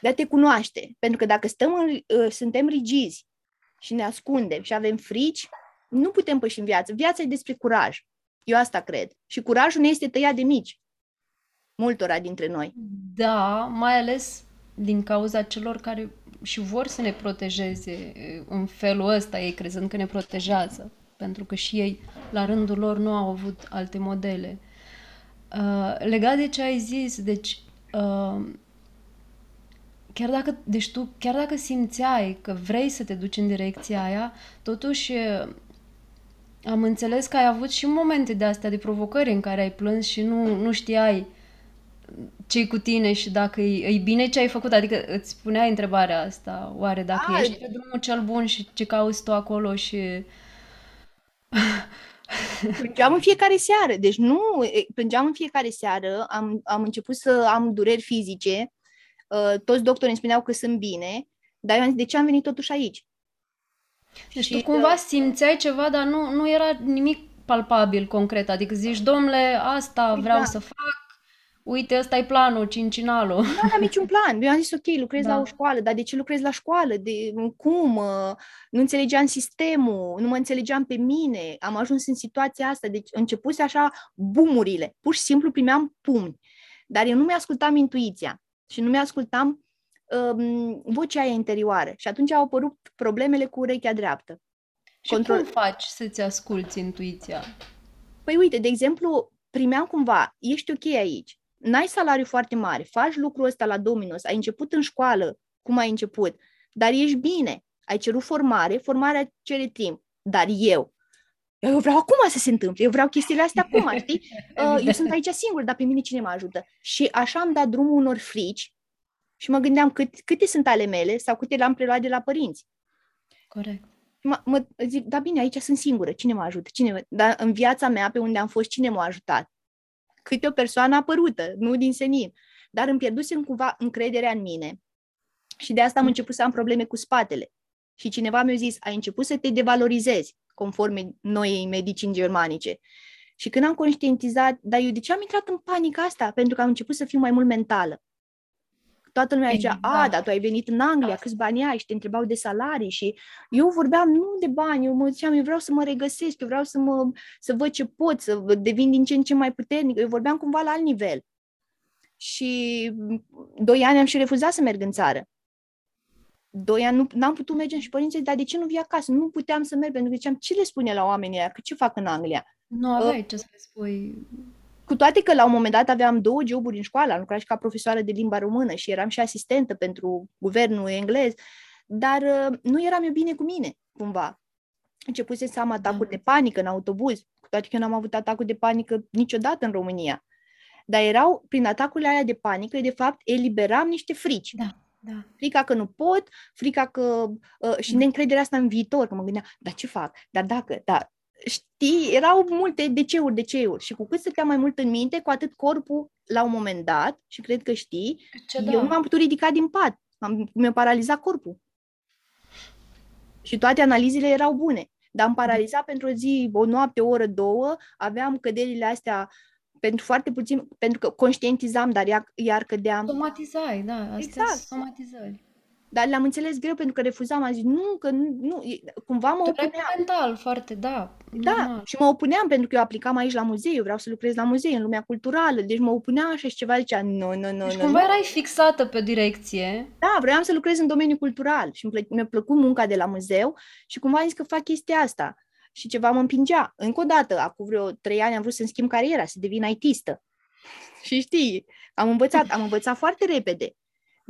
S2: de a te cunoaște. Pentru că dacă stăm în, uh, suntem rigizi și ne ascundem și avem frici, nu putem păși în viață. Viața e despre curaj. Eu asta cred. Și curajul ne este tăiat de mici. Multora dintre noi.
S1: Da, mai ales din cauza celor care și vor să ne protejeze în felul ăsta, ei crezând că ne protejează, pentru că și ei, la rândul lor, nu au avut alte modele. Uh, legat de ce ai zis, deci, uh, chiar dacă, deci tu, chiar dacă simțeai că vrei să te duci în direcția aia, totuși am înțeles că ai avut și momente de astea de provocări în care ai plâns și nu, nu știai uh, ce cu tine și dacă e, e bine ce ai făcut. Adică îți spunea întrebarea asta, oare dacă A, ești pe drumul cel bun și ce cauți tu acolo și...
S2: Plângeam în fiecare seară, deci nu, plângeam în fiecare seară, am, am început să am dureri fizice, uh, toți doctorii îmi spuneau că sunt bine, dar eu am zis, de ce am venit totuși aici?
S1: Deci și tu cumva simțeai ceva, dar nu, nu era nimic palpabil, concret, adică zici, domnule, asta vreau da. să fac, uite, ăsta e planul, cincinalul.
S2: Nu am niciun plan. Eu am zis, ok, lucrez da. la o școală, dar de ce lucrez la școală? De cum? Nu înțelegeam sistemul, nu mă înțelegeam pe mine. Am ajuns în situația asta. Deci începuse așa bumurile. Pur și simplu primeam pumni. Dar eu nu mi-ascultam intuiția și nu mi-ascultam um, vocea aia interioară. Și atunci au apărut problemele cu urechea dreaptă.
S1: Și Control... cum faci să-ți asculți intuiția?
S2: Păi uite, de exemplu, primeam cumva, ești ok aici, n-ai salariu foarte mare, faci lucrul ăsta la Domino's, ai început în școală, cum ai început, dar ești bine, ai cerut formare, formarea cere timp. dar eu. Eu vreau acum să se întâmple, eu vreau chestiile astea acum, știi? Uh, eu sunt aici singur, dar pe mine cine mă ajută? Și așa am dat drumul unor frici și mă gândeam cât, câte sunt ale mele sau câte le-am preluat de la părinți.
S1: Corect.
S2: Mă, mă zic, da bine, aici sunt singură, cine mă ajută? Cine mă... Dar în viața mea, pe unde am fost, cine m-a ajutat? Câte o persoană apărută, nu din senin. Dar îmi pierdusem cumva încrederea în mine. Și de asta am început să am probleme cu spatele. Și cineva mi-a zis, ai început să te devalorizezi, conform noii medicini germanice. Și când am conștientizat, dar eu de ce am intrat în panică asta? Pentru că am început să fiu mai mult mentală. Toată lumea zicea, exact. a, dar tu ai venit în Anglia, câți bani ai? Și te întrebau de salarii și eu vorbeam nu de bani, eu mă ziceam, eu vreau să mă regăsesc, eu vreau să, mă, să văd ce pot, să devin din ce în ce mai puternic. Eu vorbeam cumva la alt nivel. Și doi ani am și refuzat să merg în țară. Doi ani nu am putut merge și părinții, dar de ce nu vii acasă? Nu puteam să merg, pentru că ziceam, ce le spune la oamenii ăia, că ce fac în Anglia?
S1: Nu aveai uh, ce să le spui
S2: cu toate că la un moment dat aveam două joburi în școală, am lucrat și ca profesoară de limba română și eram și asistentă pentru guvernul englez, dar uh, nu eram eu bine cu mine, cumva. Începuse să am atacuri de panică în autobuz, cu toate că eu n-am avut atacuri de panică niciodată în România. Dar erau, prin atacurile alea de panică, de fapt, eliberam niște frici.
S1: Da. Da.
S2: Frica că nu pot, frica că... Uh, și neîncrederea asta în viitor, că mă gândeam, dar ce fac? Dar dacă? Dar știi, erau multe DC-uri, DC-uri și cu cât stătea mai mult în minte, cu atât corpul, la un moment dat, și cred că știi, Ce eu da. nu m-am putut ridica din pat, am, mi-a paralizat corpul. Și toate analizele erau bune, dar am paralizat pentru o zi, o noapte, o oră, două, aveam căderile astea pentru foarte puțin, pentru că conștientizam, dar iar, iar cădeam.
S1: Somatizai, da, astea exact. somatizări.
S2: Dar le-am înțeles greu pentru că refuzam. Am zis, nu, că nu, nu cumva mă opuneam.
S1: mental, foarte, da.
S2: Da, normal. și mă opuneam pentru că eu aplicam aici la muzeu, eu vreau să lucrez la muzeu, în lumea culturală, deci mă opuneam așa și ceva zicea, nu, nu, nu,
S1: deci
S2: nu.
S1: cumva nu. erai fixată pe direcție.
S2: Da, vreau să lucrez în domeniul cultural și mi-a plăcut munca de la muzeu și cumva am zis că fac chestia asta. Și ceva mă împingea. Încă o dată, acum vreo trei ani am vrut să-mi schimb cariera, să devin ITistă. Și știi, am învățat, am învățat foarte repede.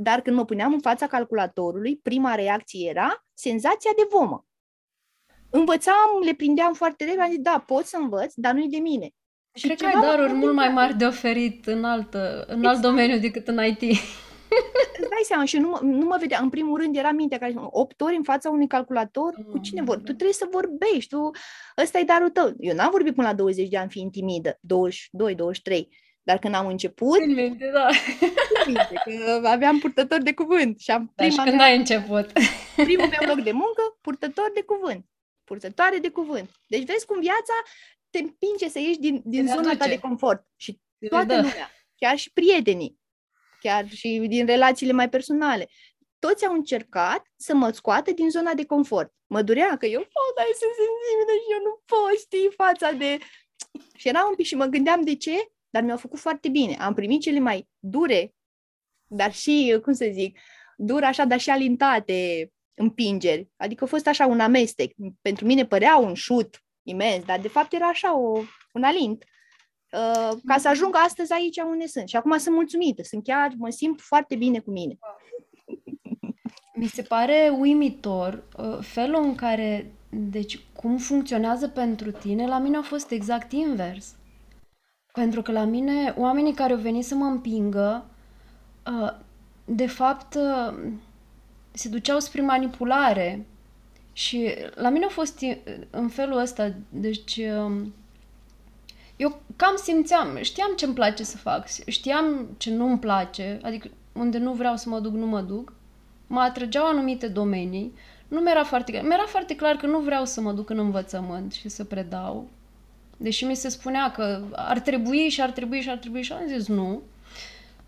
S2: Dar când mă puneam în fața calculatorului, prima reacție era senzația de vomă. Învățam, le prindeam foarte repede, am zis, da, pot să învăț, dar nu-i de mine.
S1: Și Cred că ai daruri mult mai mari de oferit în, altă, în exact. alt domeniu decât în IT.
S2: Îți dai seama și nu mă, nu mă vedea. În primul rând era mintea care 8 ori în fața unui calculator, mm. cu cine vor? Tu trebuie să vorbești, tu, ăsta e darul tău. Eu n-am vorbit până la 20 de ani fiind timidă, 22, 23. Dar când am început...
S1: În minte, da.
S2: Minte, că aveam purtător de cuvânt. Și am
S1: prima și când mea, ai început?
S2: Primul meu loc de muncă, purtător de cuvânt. Purtătoare de cuvânt. Deci vezi cum viața te împinge să ieși din, din zona ta de confort. Și toată da. lumea, chiar și prietenii, chiar și din relațiile mai personale, toți au încercat să mă scoată din zona de confort. Mă durea că eu, oh, dar sunt sensibilă și eu nu pot, știi, fața de... Și eram un pic și mă gândeam de ce dar mi-au făcut foarte bine. Am primit cele mai dure, dar și, cum să zic, dure așa, dar și alintate împingeri. Adică a fost așa un amestec. Pentru mine părea un șut imens, dar de fapt era așa o, un alint. Uh, ca să ajung astăzi aici unde sunt. Și acum sunt mulțumită, sunt chiar, mă simt foarte bine cu mine.
S1: Mi se pare uimitor uh, felul în care, deci cum funcționează pentru tine, la mine a fost exact invers. Pentru că la mine, oamenii care au venit să mă împingă, uh, de fapt, uh, se duceau spre manipulare. Și la mine a fost în felul ăsta, deci um, eu cam simțeam, știam ce îmi place să fac, știam ce nu îmi place, adică unde nu vreau să mă duc, nu mă duc. Mă atrăgeau anumite domenii. Nu mi-era foarte clar. Mi-era foarte clar că nu vreau să mă duc în învățământ și să predau. Deși mi se spunea că ar trebui și ar trebui și ar trebui și am zis nu.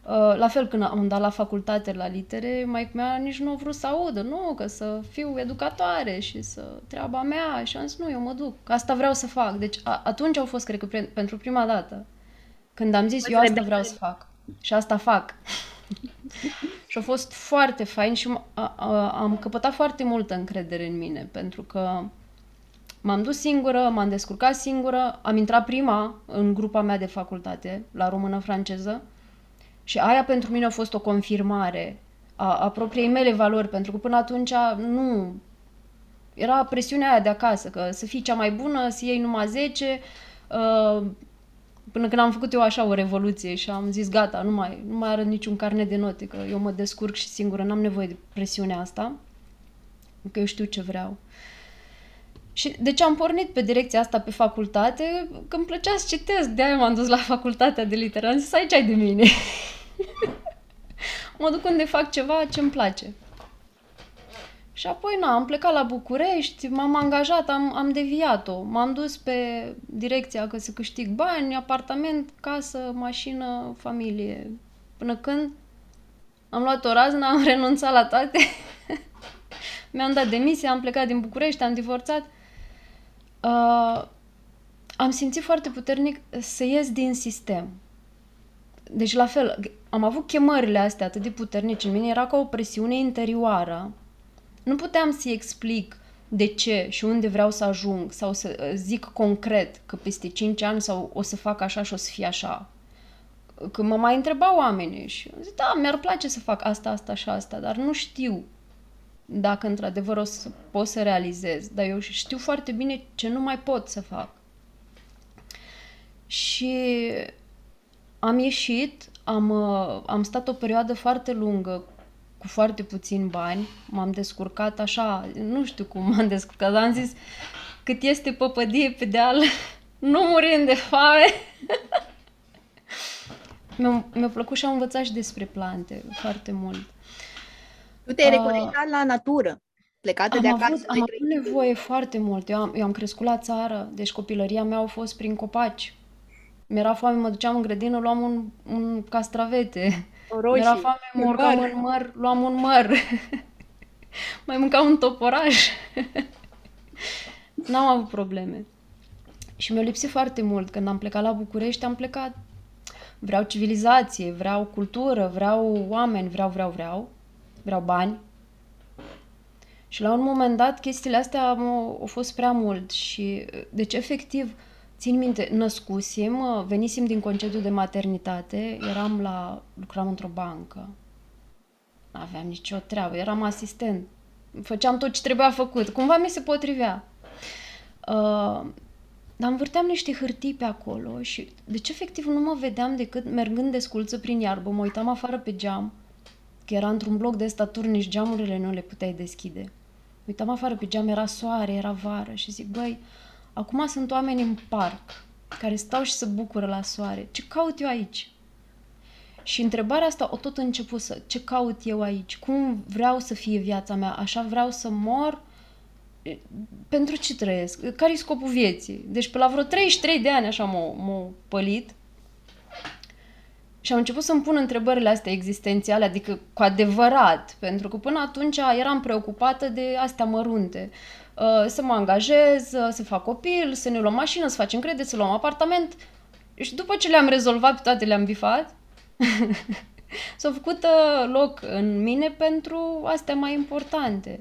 S1: Uh, la fel când am dat la facultate la litere, mai mea nici nu a vrut să audă, nu, că să fiu educatoare și să treaba mea și am zis nu, eu mă duc, asta vreau să fac. Deci a, atunci au fost, cred că, pre- pentru prima dată, când am zis eu asta vreau să fac și asta fac. și a fost foarte fain și a, a, am căpătat foarte multă încredere în mine, pentru că M-am dus singură, m-am descurcat singură, am intrat prima în grupa mea de facultate, la română-franceză, și aia pentru mine a fost o confirmare a, a propriei mele valori, pentru că până atunci nu... era presiunea aia de acasă, că să fii cea mai bună, să iei numai 10, uh, până când am făcut eu așa o revoluție și am zis gata, nu mai, nu mai arăt niciun carnet de note, că eu mă descurc și singură, n-am nevoie de presiunea asta, că eu știu ce vreau. Și de ce am pornit pe direcția asta pe facultate? Că îmi plăcea să citesc, de-aia m-am dus la facultatea de literă. Am zis, aici ai de mine. mă duc unde fac ceva ce îmi place. Și apoi, na, am plecat la București, m-am angajat, am, am deviat-o. M-am dus pe direcția că să câștig bani, apartament, casă, mașină, familie. Până când am luat o raznă, am renunțat la toate. Mi-am dat demisia, am plecat din București, am divorțat. Uh, am simțit foarte puternic să ies din sistem. Deci, la fel, am avut chemările astea atât de puternice în mine, era ca o presiune interioară nu puteam să-i explic de ce și unde vreau să ajung sau să uh, zic concret că peste 5 ani sau o să fac așa și o să fie așa. Că mă mai întrebau oamenii și zic, da, mi-ar place să fac asta, asta și asta, dar nu știu dacă într-adevăr o să pot să realizez. Dar eu știu foarte bine ce nu mai pot să fac. Și am ieșit, am, uh, am stat o perioadă foarte lungă cu foarte puțini bani, m-am descurcat așa, nu știu cum m-am descurcat, dar am zis cât este păpădie pe deal, nu murim de foame. mi-a, mi-a plăcut și am învățat și despre plante foarte mult.
S2: Tu te-ai uh, reconectat la natură, plecată
S1: am
S2: de acasă.
S1: Avut, am avut nevoie foarte mult. Eu am, eu am crescut la țară, deci copilăria mea a fost prin copaci. Mi-era foame, mă duceam în grădină, luam un, un castravete Roșii, Mi-era foame, mă urcam în măr, luam un măr. Mai mâncam un toporaș. N-am avut probleme. Și mi-a lipsit foarte mult. Când am plecat la București, am plecat. Vreau civilizație, vreau cultură, vreau oameni, vreau, vreau, vreau. Vreau bani. Și la un moment dat, chestiile astea au, au fost prea mult și, deci, efectiv, Țin minte, născusim, venisem din concediu de maternitate, eram la, lucram într-o bancă. Nu aveam nicio treabă, eram asistent. Făceam tot ce trebuia făcut. Cumva mi se potrivea. Uh, dar învârteam niște hârtii pe acolo și deci efectiv nu mă vedeam decât mergând de sculță prin iarbă, mă uitam afară pe geam, că era într-un bloc de staturi, nici geamurile nu le puteai deschide. Uitam afară pe geam, era soare, era vară și zic, băi, Acum sunt oameni în parc care stau și se bucură la soare. Ce caut eu aici? Și întrebarea asta o tot început să... Ce caut eu aici? Cum vreau să fie viața mea? Așa vreau să mor? Pentru ce trăiesc? Care-i scopul vieții? Deci pe la vreo 33 de ani așa m-a, m-a pălit și am început să-mi pun întrebările astea existențiale, adică cu adevărat, pentru că până atunci eram preocupată de astea mărunte. Uh, să mă angajez, uh, să fac copil, să ne luăm mașină, să facem credit, să luăm apartament. Și după ce le-am rezolvat, toate le-am bifat, s-a făcut uh, loc în mine pentru astea mai importante.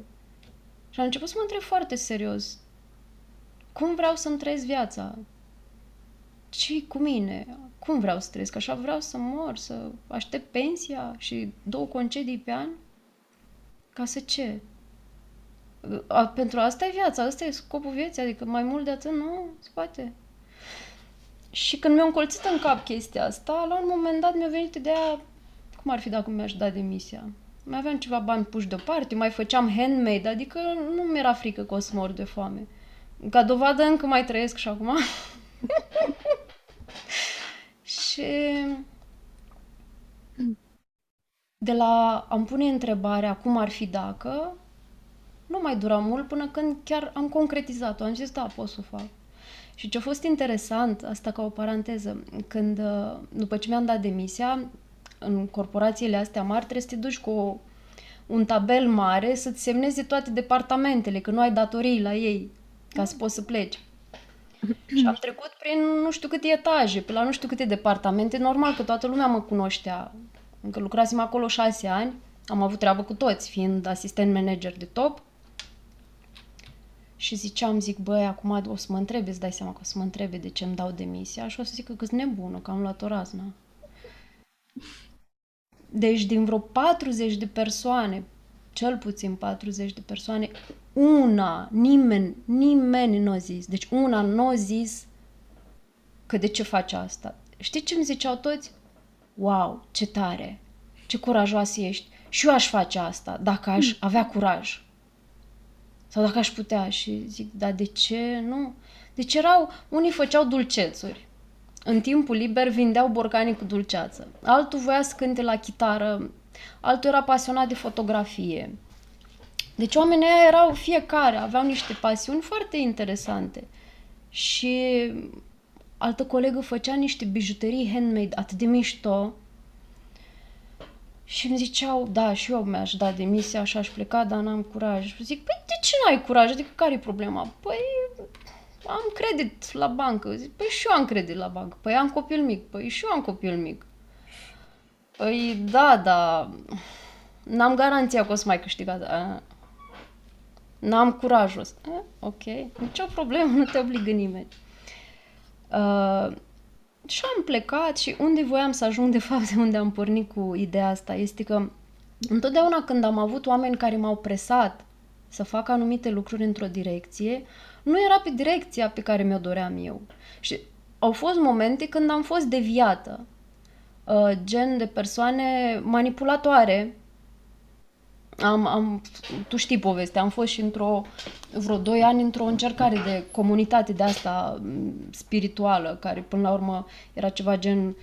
S1: Și am început să mă întreb foarte serios. Cum vreau să-mi trăiesc viața? ce cu mine? Cum vreau să trăiesc? Așa vreau să mor, să aștept pensia și două concedii pe an? Ca să ce? A, pentru asta e viața, asta e scopul vieții, adică mai mult de atât nu se poate. Și când mi-a încolțit în cap chestia asta, la un moment dat mi-a venit ideea, cum ar fi dacă mi-aș da demisia? Mai aveam ceva bani puși deoparte, mai făceam handmade, adică nu mi-era frică că o să mor de foame. Ca dovadă încă mai trăiesc și acum. și de la am pune întrebarea cum ar fi dacă, nu mai dura mult până când chiar am concretizat-o. Am zis, da, pot să o fac. Și ce a fost interesant, asta ca o paranteză, când, uh, după ce mi-am dat demisia, în corporațiile astea mari trebuie să te duci cu o, un tabel mare să-ți semneze toate departamentele, că nu ai datorii la ei, ca să poți să pleci. și am trecut prin nu știu câte etaje, pe la nu știu câte departamente. Normal că toată lumea mă cunoștea. Încă lucrasem acolo șase ani, am avut treabă cu toți, fiind asistent manager de top. Și ziceam, zic, băi, acum o să mă întrebe, îți dai seama că o să mă întrebe de ce îmi dau demisia și o să zic că sunt nebună, că am luat o raznă. Deci din vreo 40 de persoane cel puțin 40 de persoane, una, nimeni, nimeni nu a zis. Deci una nu a zis că de ce face asta. Știi ce îmi ziceau toți? Wow, ce tare, ce curajoasă ești. Și eu aș face asta, dacă aș hmm. avea curaj. Sau dacă aș putea. Și zic, dar de ce nu? Deci erau, unii făceau dulcețuri. În timpul liber vindeau borcani cu dulceață. Altul voia să cânte la chitară, altul era pasionat de fotografie. Deci oamenii ăia erau fiecare, aveau niște pasiuni foarte interesante. Și altă colegă făcea niște bijuterii handmade atât de mișto și îmi ziceau, da, și eu mi-aș da demisia și aș pleca, dar n-am curaj. Zic, păi de ce n-ai curaj? Adică care e problema? Păi am credit la bancă. Zic, păi și eu am credit la bancă. Păi am copil mic. Păi și eu am copil mic. Păi da, da, n-am garanția că o să mai câștigat. N-am curajul ăsta. ok, nicio problemă, nu te obligă nimeni. Uh, și am plecat și unde voiam să ajung, de fapt, de unde am pornit cu ideea asta, este că întotdeauna când am avut oameni care m-au presat să fac anumite lucruri într-o direcție, nu era pe direcția pe care mi-o doream eu. Și au fost momente când am fost deviată. Uh, gen de persoane manipulatoare. Am, am, tu știi povestea, am fost și într-o, vreo doi ani într-o încercare de comunitate de asta mm, spirituală, care până la urmă era ceva gen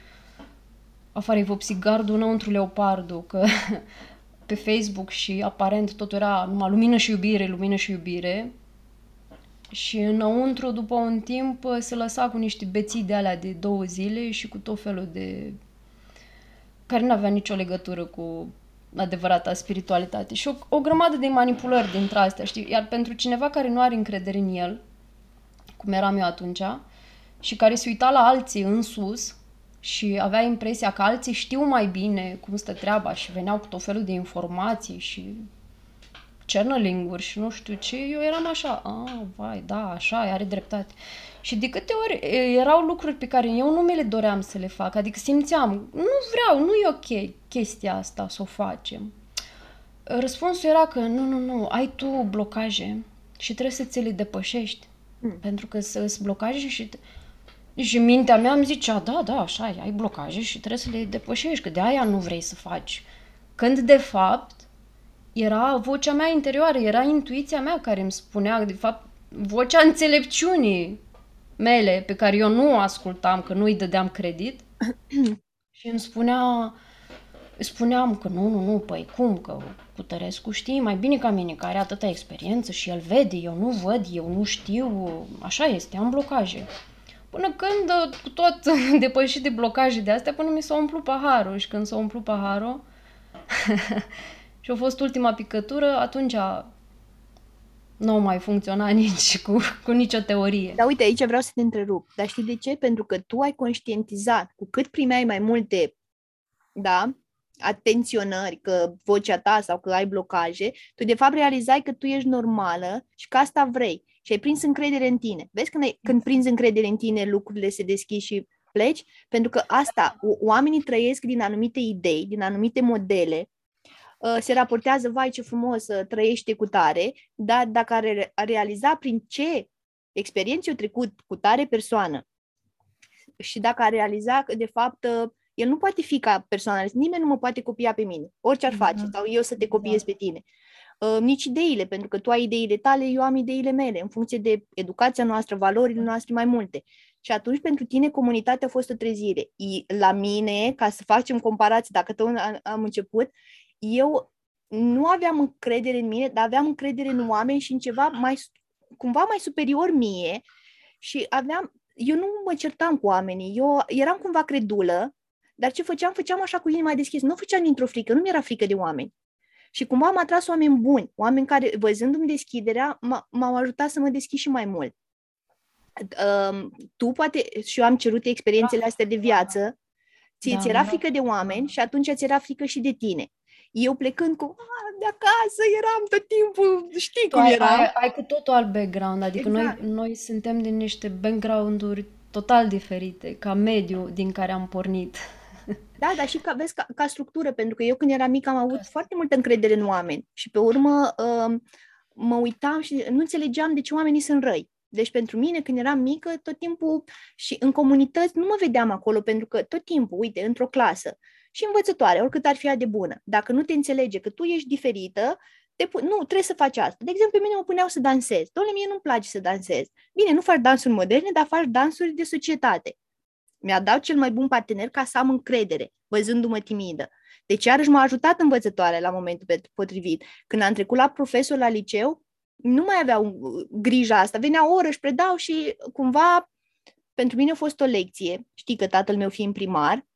S1: afară vopsi gardul, înăuntru leopardu, că pe Facebook și aparent tot era numai lumină și iubire, lumină și iubire. Și înăuntru, după un timp, se lăsa cu niște beții de alea de două zile și cu tot felul de... care nu avea nicio legătură cu adevărata spiritualitate. Și o, o grămadă de manipulări dintre astea, știi? Iar pentru cineva care nu are încredere în el, cum eram eu atunci, și care se uita la alții în sus și avea impresia că alții știu mai bine cum stă treaba și veneau cu tot felul de informații și channeling-uri și nu știu ce, eu eram așa, a, vai, da, așa, are dreptate. Și de câte ori erau lucruri pe care eu nu mi le doream să le fac, adică simțeam, nu vreau, nu e ok chestia asta să o facem. Răspunsul era că nu, nu, nu, ai tu blocaje și trebuie să ți le depășești. Mm. Pentru că sunt blocaje și... Și mintea mea îmi zicea, da, da, așa ai blocaje și trebuie să le depășești, că de aia nu vrei să faci. Când, de fapt, era vocea mea interioară, era intuiția mea care îmi spunea, de fapt, vocea înțelepciunii mele, pe care eu nu o ascultam, că nu îi dădeam credit, și îmi spunea, spuneam că nu, nu, nu, păi cum, că cu Tărescu știi mai bine ca mine, că are atâta experiență și el vede, eu nu văd, eu nu știu, așa este, am blocaje. Până când, cu tot depășit de blocaje de astea, până mi s-a umplut paharul și când s-a umplut paharul, și a fost ultima picătură, atunci nu mai funcționa nici cu, cu nicio teorie.
S2: Dar uite, aici vreau să te întrerup. Dar știi de ce? Pentru că tu ai conștientizat, cu cât primeai mai multe, da, atenționări, că vocea ta sau că ai blocaje, tu de fapt realizai că tu ești normală și că asta vrei. Și ai prins încredere în tine. Vezi când, ai, când prinzi încredere în tine, lucrurile se deschid și pleci? Pentru că asta, oamenii trăiesc din anumite idei, din anumite modele, Uh, se raportează, vai ce frumos uh, trăiește cu tare, dar dacă ar realiza prin ce experiențe au trecut cu tare persoană și dacă ar realiza că, de fapt, uh, el nu poate fi ca persoană, nimeni nu mă poate copia pe mine, orice ar face, mm-hmm. sau eu să te copiez pe tine. Uh, nici ideile, pentru că tu ai ideile tale, eu am ideile mele, în funcție de educația noastră, valorile noastre mai multe. Și atunci, pentru tine, comunitatea a fost o trezire. La mine, ca să facem comparații, dacă tot am început, eu nu aveam încredere în mine, dar aveam încredere în oameni și în ceva mai, cumva mai superior mie și aveam, eu nu mă certam cu oamenii, eu eram cumva credulă, dar ce făceam, făceam așa cu inima deschis, nu făceam dintr-o frică, nu mi-era frică de oameni. Și cumva am atras oameni buni, oameni care, văzându-mi deschiderea, m-au ajutat să mă deschid și mai mult. Uh, tu poate, și eu am cerut experiențele astea de viață, ți da, era frică de oameni și atunci ți era frică și de tine. Eu plecând cu, de acasă eram tot timpul, știi tu cum ai, era.
S1: Ai, ai cu totul alt background, adică exact. noi, noi suntem din niște background-uri total diferite, ca mediu din care am pornit.
S2: Da, dar și ca, vezi, ca, ca structură, pentru că eu când eram mic am avut Asta. foarte multă încredere în oameni și pe urmă uh, mă uitam și nu înțelegeam de ce oamenii sunt răi. Deci pentru mine, când eram mică, tot timpul și în comunități nu mă vedeam acolo, pentru că tot timpul, uite, într-o clasă și învățătoare, oricât ar fi ea de bună, dacă nu te înțelege că tu ești diferită, te pu- nu, trebuie să faci asta. De exemplu, pe mine mă puneau să dansez. Doamne, mie nu-mi place să dansez. Bine, nu faci dansuri moderne, dar faci dansuri de societate. Mi-a dat cel mai bun partener ca să am încredere, văzându-mă timidă. Deci, iarăși m-a ajutat învățătoare la momentul potrivit. Când am trecut la profesor la liceu, nu mai aveau uh, grija asta. Venea o oră, își predau și cumva pentru mine a fost o lecție. Știi că tatăl meu fiind primar,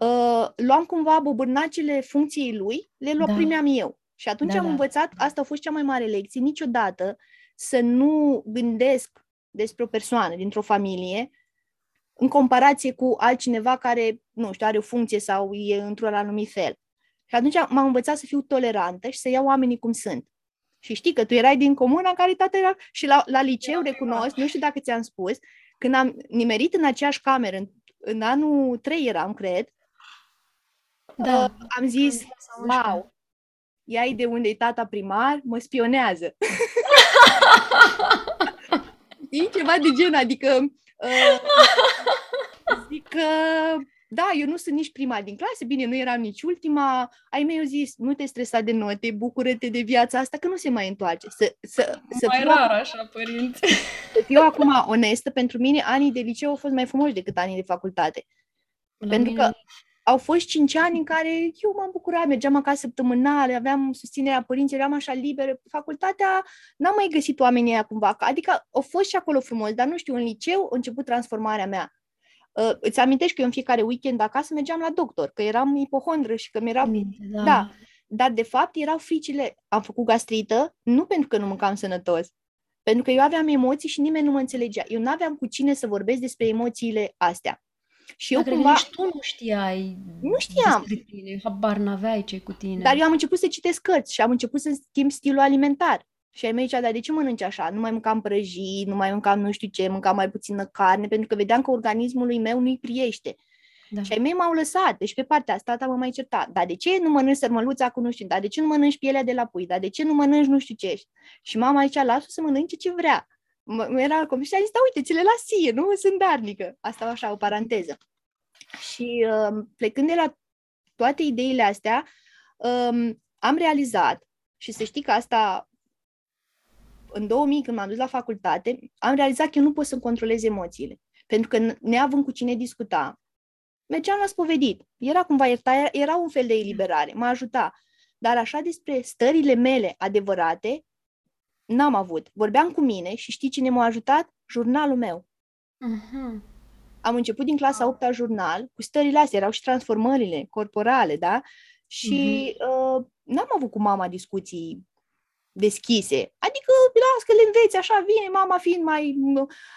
S2: uh, luam cumva bobârnacele funcției lui, le lua da. primeam eu. Și atunci da, am da. învățat, asta a fost cea mai mare lecție, niciodată să nu gândesc despre o persoană dintr-o familie în comparație cu altcineva care, nu știu, are o funcție sau e într-un anumit fel. Și atunci m-am învățat să fiu tolerantă și să iau oamenii cum sunt. Și știi că tu erai din comuna în care tata era și la, la liceu recunosc, nu știu dacă ți-am spus, când am nimerit în aceeași cameră, în, în anul 3 eram, cred, da. uh, am zis, wow, ea de unde e tata primar, mă spionează. e ceva de gen, adică uh, zic că da, eu nu sunt nici prima din clase, bine, nu eram nici ultima. Ai mei au zis, nu te stresa de note, bucură-te de viața asta, că nu se mai întoarce. Să, să,
S1: să mai fiu rar așa, părinți.
S2: Să fiu acum onestă, pentru mine anii de liceu au fost mai frumoși decât anii de facultate. La pentru mine... că au fost cinci ani în care eu m-am bucurat, mergeam acasă săptămânal, aveam susținerea părinților, eram așa liberă. Facultatea n-am mai găsit oamenii aia cumva. Adică au fost și acolo frumos, dar nu știu, în liceu a început transformarea mea. Uh, îți amintești că eu în fiecare weekend acasă mergeam la doctor, că eram ipohondră și că mi-era... Da. da. Dar de fapt erau fricile. Am făcut gastrită nu pentru că nu mâncam sănătos, pentru că eu aveam emoții și nimeni nu mă înțelegea. Eu nu aveam cu cine să vorbesc despre emoțiile astea.
S1: Și eu Dar cumva... Nici tu nu știai
S2: Nu știam.
S1: Tine, habar n-aveai ce cu tine.
S2: Dar eu am început să citesc cărți și am început să schimb stilul alimentar. Și ai mei zicea, dar de ce mănânci așa? Nu mai mâncam prăjit, nu mai mâncam nu știu ce, mâncam mai puțină carne, pentru că vedeam că organismul meu nu-i priește. Da. Și ai mei m-au lăsat, deci pe partea asta tata mă mai certa. Dar de ce nu mănânci sărmăluța cu nu știu, dar de ce nu mănânci pielea de la pui, dar de ce nu mănânci nu știu ce? Și mama zicea, lasă să mănânce ce vrea. M- era acum și a zis, da, uite, ți le las ție, nu sunt darnică. Asta așa, o paranteză. Și uh, plecând de la toate ideile astea, um, am realizat, și să știi că asta în 2000, când m-am dus la facultate, am realizat că eu nu pot să controlez emoțiile. Pentru că neavând cu cine discuta, mergeam la spovedit. Era cumva ierta, era un fel de eliberare, mă ajuta. Dar așa despre stările mele adevărate, n-am avut. Vorbeam cu mine și știi cine m-a ajutat? Jurnalul meu. Uh-huh. Am început din clasa 8 a jurnal, cu stările astea, erau și transformările corporale, da? Și uh-huh. uh, n-am avut cu mama discuții deschise. Adică, las că le înveți, așa vine mama fiind mai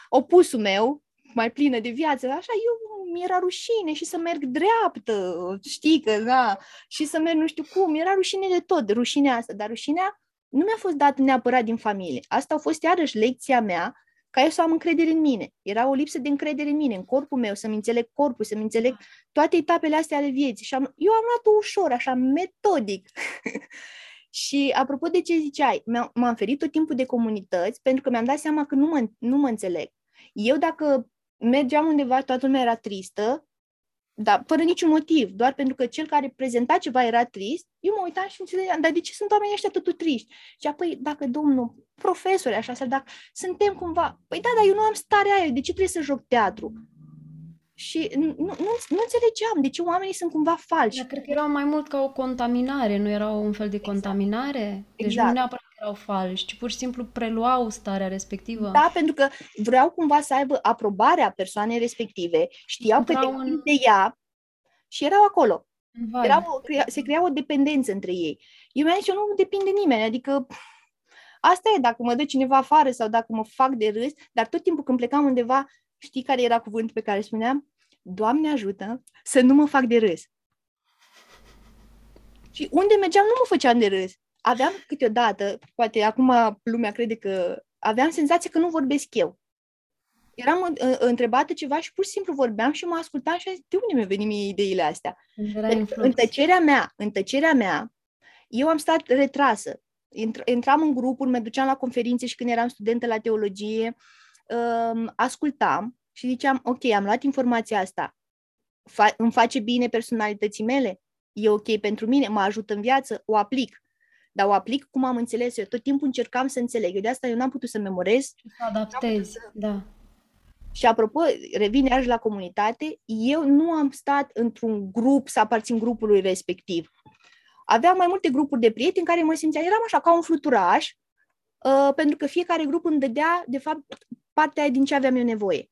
S2: opusul meu, mai plină de viață, așa, eu mi-era rușine și să merg dreaptă, știi că, da, și să merg nu știu cum, era rușine de tot, rușinea asta, dar rușinea nu mi-a fost dată neapărat din familie. Asta a fost iarăși lecția mea, ca eu să am încredere în mine. Era o lipsă de încredere în mine, în corpul meu, să-mi înțeleg corpul, să-mi înțeleg toate etapele astea ale vieții. Și am, eu am luat-o ușor, așa, metodic. Și apropo de ce ziceai, m-am ferit tot timpul de comunități pentru că mi-am dat seama că nu mă, nu mă înțeleg. Eu dacă mergeam undeva, toată lumea era tristă, dar fără niciun motiv, doar pentru că cel care prezenta ceva era trist, eu mă uitam și înțelegeam, dar de ce sunt oamenii ăștia totul triști? Și apoi, dacă domnul profesor așa, sau dacă suntem cumva, păi da, dar eu nu am starea aia, de ce trebuie să joc teatru? Și nu, nu, nu înțelegeam de ce oamenii sunt cumva falși.
S1: Dar cred că erau mai mult ca o contaminare, nu erau un fel de exact. contaminare? Deci exact. nu neapărat că erau falși, ci pur și simplu preluau starea respectivă.
S2: Da, pentru că vreau cumva să aibă aprobarea persoanei respective, știau că un... de ea și erau acolo. Erau, crea, se crea o dependență între ei. Eu mi-am zis, eu nu depind de nimeni, adică asta e, dacă mă dă cineva afară sau dacă mă fac de râs, dar tot timpul când plecam undeva, știi care era cuvântul pe care spuneam? Doamne ajută să nu mă fac de râs. Și unde mergeam nu mă făceam de râs. Aveam câteodată, poate acum lumea crede că aveam senzația că nu vorbesc eu. Eram uh, întrebată ceva și pur și simplu vorbeam și mă ascultam și am zis, de unde mi-au venit mie ideile astea? În tăcerea mea, în tăcerea mea, eu am stat retrasă. Intram în grupuri, mă duceam la conferințe și când eram studentă la teologie, um, ascultam și ziceam, ok, am luat informația asta, fa- îmi face bine personalității mele, e ok pentru mine, mă ajută în viață, o aplic. Dar o aplic cum am înțeles eu. Tot timpul încercam să înțeleg. Eu de asta eu n-am putut să memorez.
S1: Să adaptezi, să... da.
S2: Și apropo, revin iarăși la comunitate, eu nu am stat într-un grup să aparțin grupului respectiv. Aveam mai multe grupuri de prieteni în care mă simțeam, eram așa ca un fluturaș, uh, pentru că fiecare grup îmi dădea, de fapt, partea din ce aveam eu nevoie.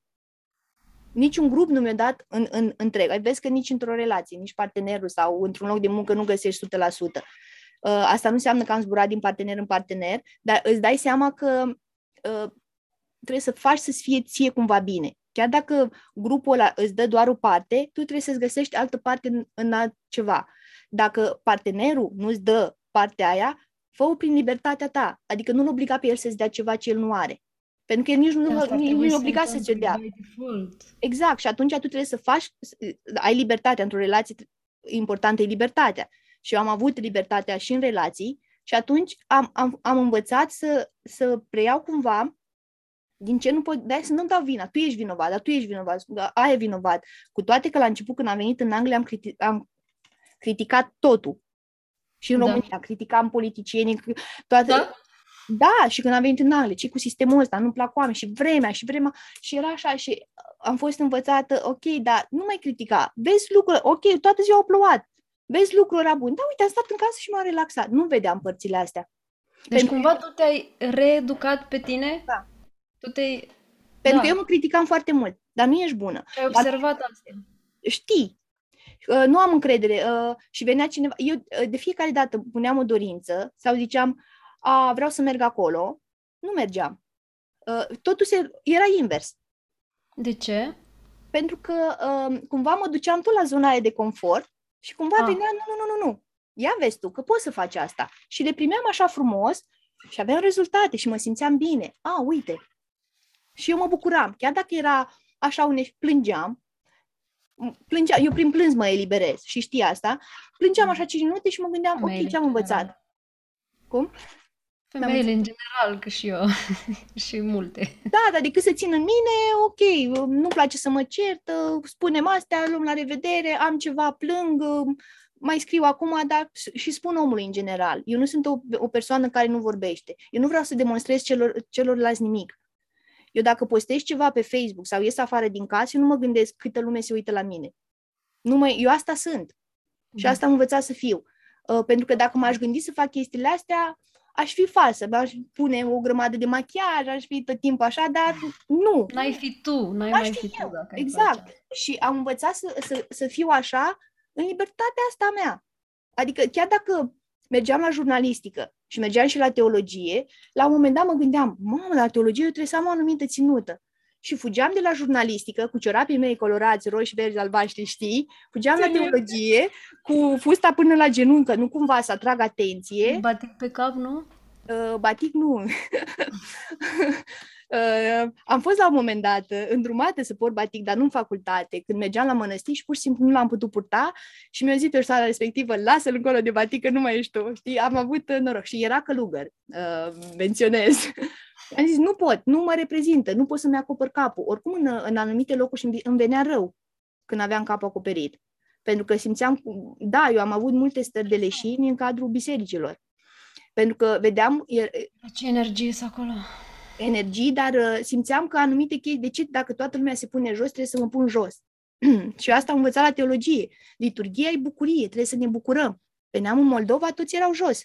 S2: Niciun grup nu mi-a dat în, în întreg. Vezi că nici într-o relație, nici partenerul sau într-un loc de muncă nu găsești 100%. Uh, asta nu înseamnă că am zburat din partener în partener, dar îți dai seama că uh, trebuie să faci să-ți fie ție cumva bine. Chiar dacă grupul ăla îți dă doar o parte, tu trebuie să-ți găsești altă parte în, în altceva. Dacă partenerul nu-ți dă partea aia, fă-o prin libertatea ta. Adică nu-l obliga pe el să-ți dea ceva ce el nu are. Pentru că el nici nu, nici nu e obligat să ți dea. Exact. Și atunci tu trebuie să faci, ai libertatea într-o relație, importantă e libertatea. Și eu am avut libertatea și în relații și atunci am, am, am învățat să, să preiau cumva din ce nu pot, de să nu dau vina, tu ești vinovat, dar tu ești vinovat, aia e vinovat. Cu toate că la început când am venit în Anglia am, criti- am criticat totul. Și în da. România criticam politicienii, toate... Da? Da, și când am venit în Anglia, ce cu sistemul ăsta, nu-mi plac oameni și vremea și vremea și era așa și am fost învățată, ok, dar nu mai critica, vezi lucruri, ok, toată ziua au plouat, vezi lucruri era bun, da, uite, am stat în casă și m-am relaxat, nu vedeam părțile astea.
S1: Deci Pentru cumva tu te-ai reeducat pe tine?
S2: Da.
S1: Tu te
S2: Pentru da. că eu mă criticam foarte mult, dar nu ești bună.
S1: Ai observat asta.
S2: Știi. Uh, nu am încredere. Uh, și venea cineva... Eu uh, de fiecare dată puneam o dorință sau ziceam, a, vreau să merg acolo. Nu mergeam. Totul se, era invers.
S1: De ce?
S2: Pentru că cumva mă duceam tot la zona aia de confort și cumva ah. venea, nu, nu, nu, nu, ia vezi tu că poți să faci asta. Și le primeam așa frumos și aveam rezultate și mă simțeam bine. A, uite, și eu mă bucuram. Chiar dacă era așa uneș plângeam, plângea, eu prin plâns mă eliberez și știi asta, plângeam așa 5 minute și mă gândeam, Femeile ok, ce am învățat? Cum?
S1: Femeile în general, că și eu, și multe.
S2: Da, dar decât să țin în mine, ok, nu-mi place să mă cert, spunem astea, luăm la revedere, am ceva, plâng, mai scriu acum, dar și spun omului în general. Eu nu sunt o, o persoană care nu vorbește. Eu nu vreau să demonstrez celor, celorlalți nimic. Eu dacă postez ceva pe Facebook sau ies afară din casă, eu nu mă gândesc câtă lume se uită la mine. Nu mă, eu asta sunt. Și da. asta am învățat să fiu. Uh, pentru că dacă m-aș gândi să fac chestiile astea, aș fi falsă, aș pune o grămadă de machiaj, aș fi tot timpul așa, dar nu.
S1: N-ai fi tu, n-ai mai fi eu. tu.
S2: Dacă exact. Și am învățat să, să, să fiu așa în libertatea asta mea. Adică chiar dacă mergeam la jurnalistică și mergeam și la teologie, la un moment dat mă gândeam, mamă, la teologie eu trebuie să am o anumită ținută. Și fugeam de la jurnalistică cu ciorapii mei colorați, roșii, verzi, albaștri, știi? Fugeam Ține. la teologie cu fusta până la genuncă, nu cumva să atrag atenție.
S1: Batic pe cap, nu?
S2: Uh, batic nu. Uh, am fost la un moment dat uh, îndrumată să port batic, dar nu în facultate, când mergeam la mănăstiri și pur și simplu nu l-am putut purta și mi-a zis persoana respectivă, lasă-l încolo de batic, că nu mai ești tu. Știi? Am avut uh, noroc și era călugăr, uh, menționez. Am zis, nu pot, nu mă reprezintă, nu pot să-mi acopăr capul. Oricum, în, în anumite locuri îmi venea rău când aveam capul acoperit. Pentru că simțeam, da, eu am avut multe stări de leșini în cadrul bisericilor. Pentru că vedeam...
S1: Ce energie e acolo!
S2: energii, dar uh, simțeam că anumite chestii, de ce dacă toată lumea se pune jos, trebuie să mă pun jos. și asta am învățat la teologie. Liturgia e bucurie, trebuie să ne bucurăm. Veneam în Moldova, toți erau jos.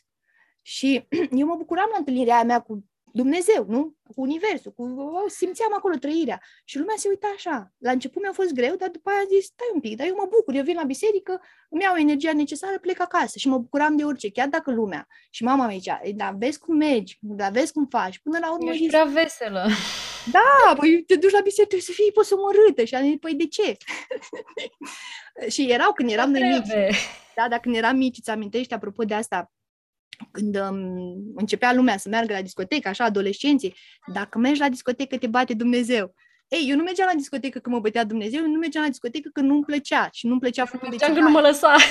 S2: Și eu mă bucuram la întâlnirea mea cu Dumnezeu, nu? Cu Universul, cu... simțeam acolo trăirea. Și lumea se uita așa. La început mi-a fost greu, dar după aia am zis, stai un pic, dar eu mă bucur, eu vin la biserică, îmi iau energia necesară, plec acasă și mă bucuram de orice, chiar dacă lumea. Și mama mea zicea, dar vezi cum mergi, dar vezi cum faci. Până la urmă
S1: Ești zis, prea veselă.
S2: Da, păi te duci la biserică, trebuie să fii posomorâtă. Și am zis, păi de ce? și erau când eram noi mici. Da, dar când eram mici, îți amintești, apropo de asta, când um, începea lumea să meargă la discotecă, așa, adolescenții, dacă mergi la discotecă, te bate Dumnezeu. Ei, eu nu mergeam la discotecă că mă bătea Dumnezeu, eu nu mergeam la discotecă că nu-mi plăcea și nu-mi plăcea fumul de
S1: Mergeam că nu mă lăsa.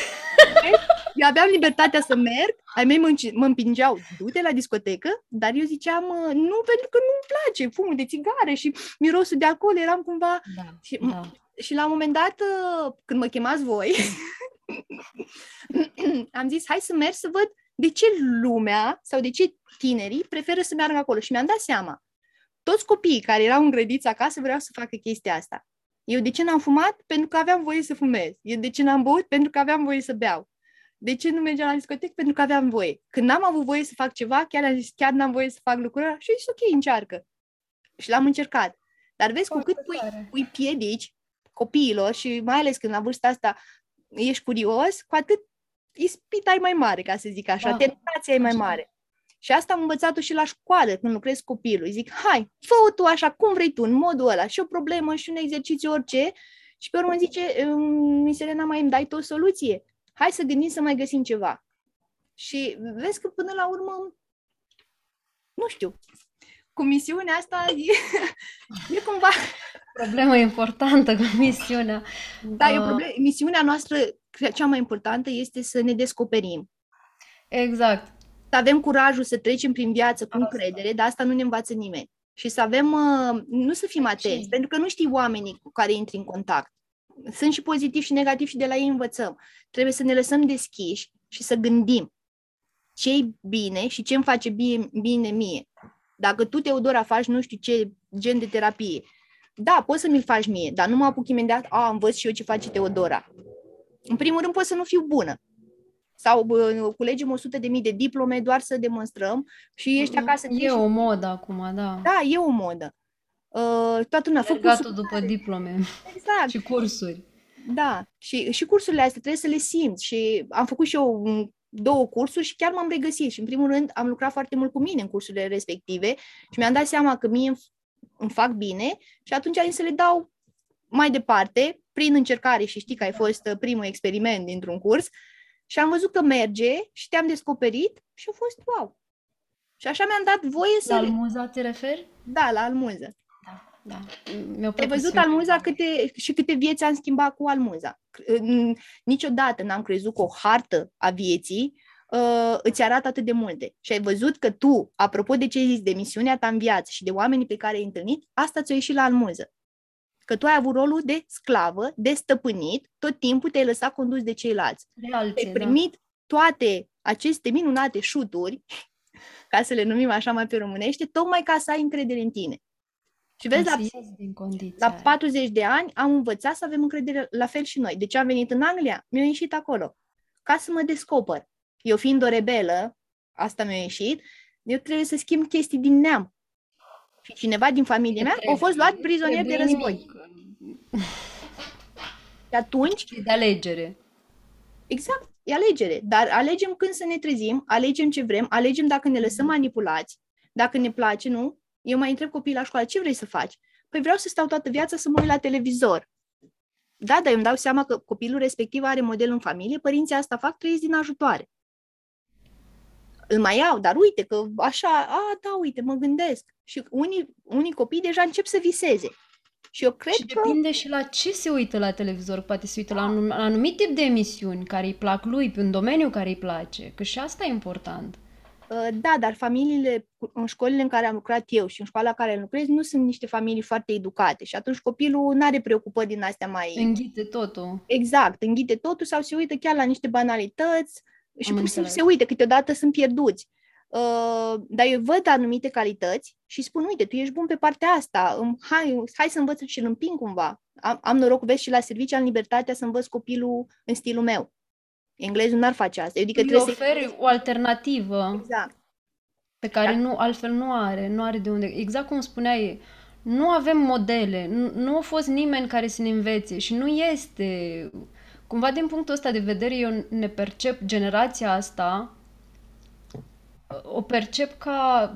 S2: Eu aveam libertatea să merg, ai mei mă, înci- mă împingeau, du-te la discotecă, dar eu ziceam, "Mă, nu, pentru că nu-mi place fumul de țigare și mirosul de alcool, eram cumva...
S1: Da,
S2: Și,
S1: da.
S2: și la un moment dat, uh, când mă chemați voi, am zis, hai să merg să văd de ce lumea sau de ce tinerii preferă să meargă acolo. Și mi-am dat seama, toți copiii care erau îngrădiți acasă vreau să facă chestia asta. Eu de ce n-am fumat? Pentru că aveam voie să fumez. Eu de ce n-am băut? Pentru că aveam voie să beau. De ce nu mergeam la discotecă? Pentru că aveam voie. Când n-am avut voie să fac ceva, chiar am zis, chiar n-am voie să fac lucrul ăla și am zis, ok, încearcă. Și l-am încercat. Dar vezi, cu
S1: Foarte
S2: cât pui,
S1: tare.
S2: pui piedici copiilor și mai ales când la vârsta asta ești curios, cu atât ispita e mai mare, ca să zic așa,
S1: Da.
S2: tentația e mai
S1: Așa.
S2: mare. Și asta am învățat-o și la școală, când lucrez cu copilul. Îi zic, hai, fă-o tu așa, cum vrei tu, în modul ăla, și o problemă, și un exercițiu, orice. Și pe urmă îmi zice, "Mm, Miss Elena, mai îmi dai tu o soluție? Hai să gândim să mai găsim ceva. Și vezi că până la urmă, nu știu, cu misiunea asta e, e cumva
S1: Problemă importantă cu misiunea.
S2: Da, e o
S1: Ah.
S2: problemă. Misiunea noastră, cre- cea mai importantă, este să ne descoperim.
S1: Exact.
S2: Să avem curajul să trecem prin viață cu
S1: Asta.
S2: încredere, dar asta nu ne învață nimeni. Și să avem, uh, nu să fim atenți,
S1: Și-
S2: pentru că nu știi oamenii cu care intri în contact. Sunt și pozitivi și negativi și de la ei învățăm. Trebuie să ne lăsăm deschiși și să gândim ce e bine și ce îmi face bine, bine mie. Dacă tu, Teodora, faci nu știu ce gen de terapie, da, poți să mi-l faci mie, dar nu mă apuc imediat, a, învăț și eu ce face Teodora. În primul rând, pot să nu fiu bună. Sau bă, culegem 100 de mii de diplome doar să demonstrăm și ești acasă.
S1: E o modă acum, da.
S2: Da, e o modă. Uh, toată lumea a făcut
S1: Mergatul după diplome
S2: exact.
S1: și cursuri.
S2: Da, și, și cursurile astea trebuie să le simți și am făcut și eu m, două cursuri și chiar m-am regăsit și în primul rând am lucrat foarte mult cu mine în cursurile respective și mi-am dat seama că mie îmi, îmi fac bine și atunci am zis să le dau mai departe prin încercare și știi că ai fost uh, primul experiment dintr-un curs și am văzut că merge și te-am descoperit și a fost wow. Și așa mi-am dat voie să...
S1: La Almuza te referi?
S2: Da, la almuză.
S1: Da. Mi-a
S2: Ai
S1: plăcut
S2: văzut
S1: să-
S2: Almuza câte, și câte vieți am schimbat cu Almuza. N- Niciodată n-am crezut că o hartă a vieții uh, îți arată atât de multe. Și ai văzut că tu, apropo de ce ai zis, de misiunea ta în viață și de oamenii pe care ai întâlnit, asta ți-a ieșit la Almuză. Că tu ai avut rolul de sclavă, de stăpânit, tot timpul te-ai lăsat condus de ceilalți.
S1: de alții,
S2: Ai
S1: da.
S2: primit toate aceste minunate șuturi, ca să le numim așa mai pe românește, tocmai ca să ai încredere în tine. Și vezi, la
S1: Ca să ies din condiția
S2: la
S1: aia.
S2: 40 de ani am învățat să avem încredere la fel și noi. De ce am venit în Anglia? Mi-a ieșit acolo. Ca să mă descoper. Eu fiind o rebelă, asta mi-a ieșit, eu trebuie să schimb chestii din neam. Și cineva din familia mea a fost luat prizonier de
S1: Trebuie
S2: război.
S1: Nimic.
S2: Și atunci,
S1: E de alegere.
S2: exact, e alegere. Dar alegem când să ne trezim, alegem ce vrem, alegem dacă ne lăsăm manipulați, dacă ne place, nu? Eu mai întreb copiii la școală, ce vrei să faci? Păi vreau să stau toată viața să mă uit la televizor. Da, dar eu îmi dau seama că copilul respectiv are model în familie, părinții asta fac, trăiesc din ajutoare. Îl mai iau, dar uite că așa, a, da, uite, mă gândesc. Și unii, unii copii deja încep să viseze. Și eu cred
S1: Și
S2: că...
S1: depinde și la ce se uită la televizor. Poate se uită la un la anumit tip de emisiuni care îi plac lui, pe un domeniu care îi place. Că și asta e important.
S2: Uh, Da, dar familiile, în școlile în care am lucrat eu și în școala în care lucrez, nu sunt niște familii foarte educate și atunci copilul nu are preocupări din astea mai...
S1: Înghite totul.
S2: Exact, înghite totul sau se uită chiar la niște banalități și
S1: Am
S2: pur și simplu
S1: înțeles.
S2: se uită, câteodată sunt pierduți. Uh, dar eu văd anumite calități și spun, uite, tu ești bun pe partea asta, îmi- hai, hai să învăț și îl împing cumva. Am, am noroc, vezi, și la serviciu am libertatea să învăț copilul în stilul meu. Englezul n-ar face asta. Adică
S1: Îi
S2: trebuie să
S1: oferi o alternativă
S2: Exact.
S1: pe care
S2: Da.
S1: nu, altfel nu are, nu are de unde. Exact cum spuneai, nu avem modele, nu, nu a fost nimeni care să ne învețe și nu este. Cumva din punctul ăsta de vedere eu ne percep generația asta, o percep ca,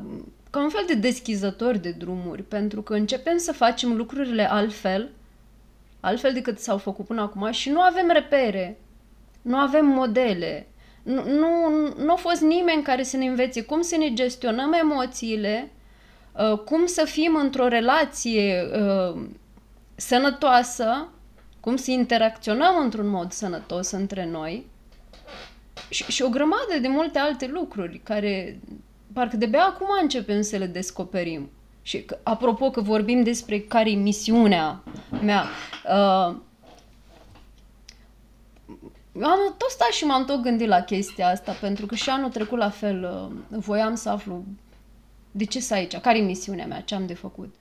S1: ca un fel de deschizători de drumuri, pentru că începem să facem lucrurile altfel, altfel decât s-au făcut până acum și nu avem repere, nu avem modele, nu, nu, nu a fost nimeni care să ne învețe cum să ne gestionăm emoțiile, uh, cum să fim într-o relație uh, sănătoasă, cum să interacționăm într-un mod sănătos între noi și, și o grămadă de multe alte lucruri care parcă de-abia acum începem să le descoperim. Și apropo că vorbim despre care e misiunea mea, uh, am tot stat și m-am tot gândit la chestia asta, pentru că și anul trecut la fel uh, voiam să aflu de ce să aici, care e misiunea mea, ce am de făcut.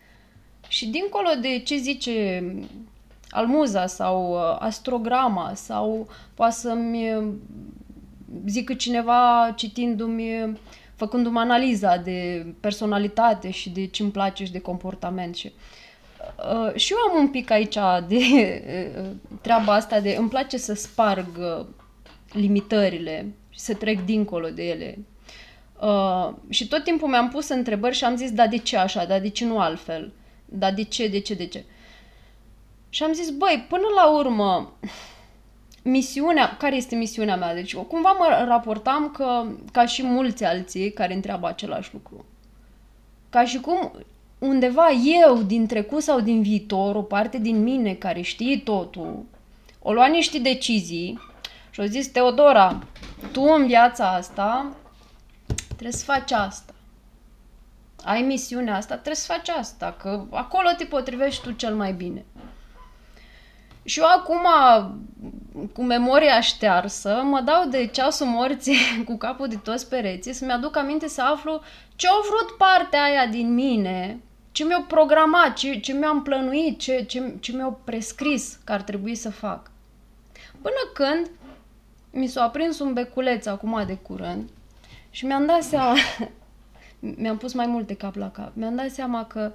S1: Și dincolo de ce zice almuza sau uh, astrograma sau poate să-mi uh, zică cineva citindu-mi, făcându-mi analiza de personalitate și de ce îmi place și de comportament și uh, și eu am un pic aici de uh, treaba asta de îmi place să sparg uh, limitările și să trec dincolo de ele. Uh, și tot timpul mi-am pus întrebări și am zis, da, de ce așa, da, de ce nu altfel? Da, de ce, de ce, de ce? Și am zis, băi, până la urmă, misiunea, care este misiunea mea? Deci, cumva mă raportam că, ca și mulți alții care întreabă același lucru. Ca și cum undeva eu, din trecut sau din viitor, o parte din mine care știe totul, o lua niște decizii și o zis, Teodora, tu în viața asta trebuie să faci asta. Ai misiunea asta, trebuie să faci asta, că acolo te potrivești tu cel mai bine. Și eu acum, cu memoria ștearsă, mă dau de ceasul morții cu capul de toți pereții să-mi aduc aminte să aflu ce au vrut partea aia din mine, ce mi-au programat, ce, ce mi-am plănuit, ce, ce, ce mi-au prescris că ar trebui să fac. Până când mi s-a aprins un beculeț acum de curând și mi-am dat seama, mi-am pus mai multe cap la cap, mi-am dat seama că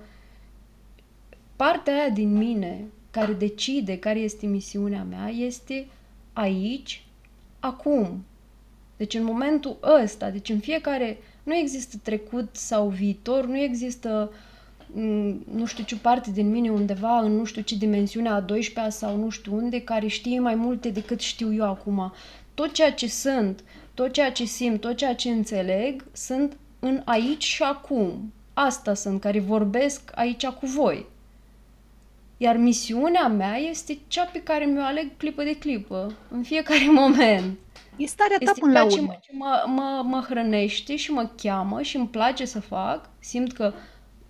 S1: partea aia din mine care decide care este misiunea mea este aici, acum. Deci în momentul ăsta, deci în fiecare, nu există trecut sau viitor, nu există mm, nu știu ce parte din mine undeva în nu știu ce dimensiune a 12-a sau nu știu unde, care știe mai multe decât știu eu acum. Tot ceea ce sunt, tot ceea ce simt, tot ceea ce înțeleg, sunt în aici și acum. Asta sunt, care vorbesc aici cu voi. Iar misiunea mea este cea pe care mi-o aleg clipă de clipă, în fiecare moment.
S2: E starea ta este până la urmă. Ce,
S1: mă, ce mă, mă, mă hrănește și mă cheamă și îmi place să fac. Simt că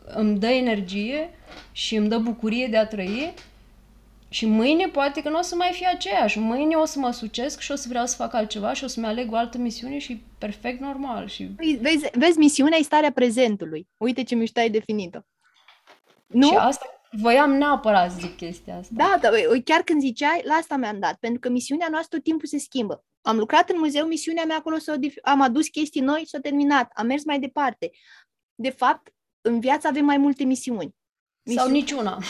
S1: îmi dă energie și îmi dă bucurie de a trăi. Și mâine poate că nu o să mai fie aceeași. Mâine o să mă sucesc și o să vreau să fac altceva și o să-mi aleg o altă misiune și perfect normal. Și...
S2: Păi, vezi, vezi, misiunea e starea prezentului. Uite ce mișto ai definit-o.
S1: Nu? Și asta Voiam neapărat să zic chestia asta.
S2: Da, da, chiar când ziceai, la asta mi-am dat, pentru că misiunea noastră tot timpul se schimbă. Am lucrat în muzeu, misiunea mea acolo s-a, am adus chestii noi, s-a terminat, am mers mai departe. De fapt, în viață avem mai multe misiuni.
S1: misiuni. Sau niciuna.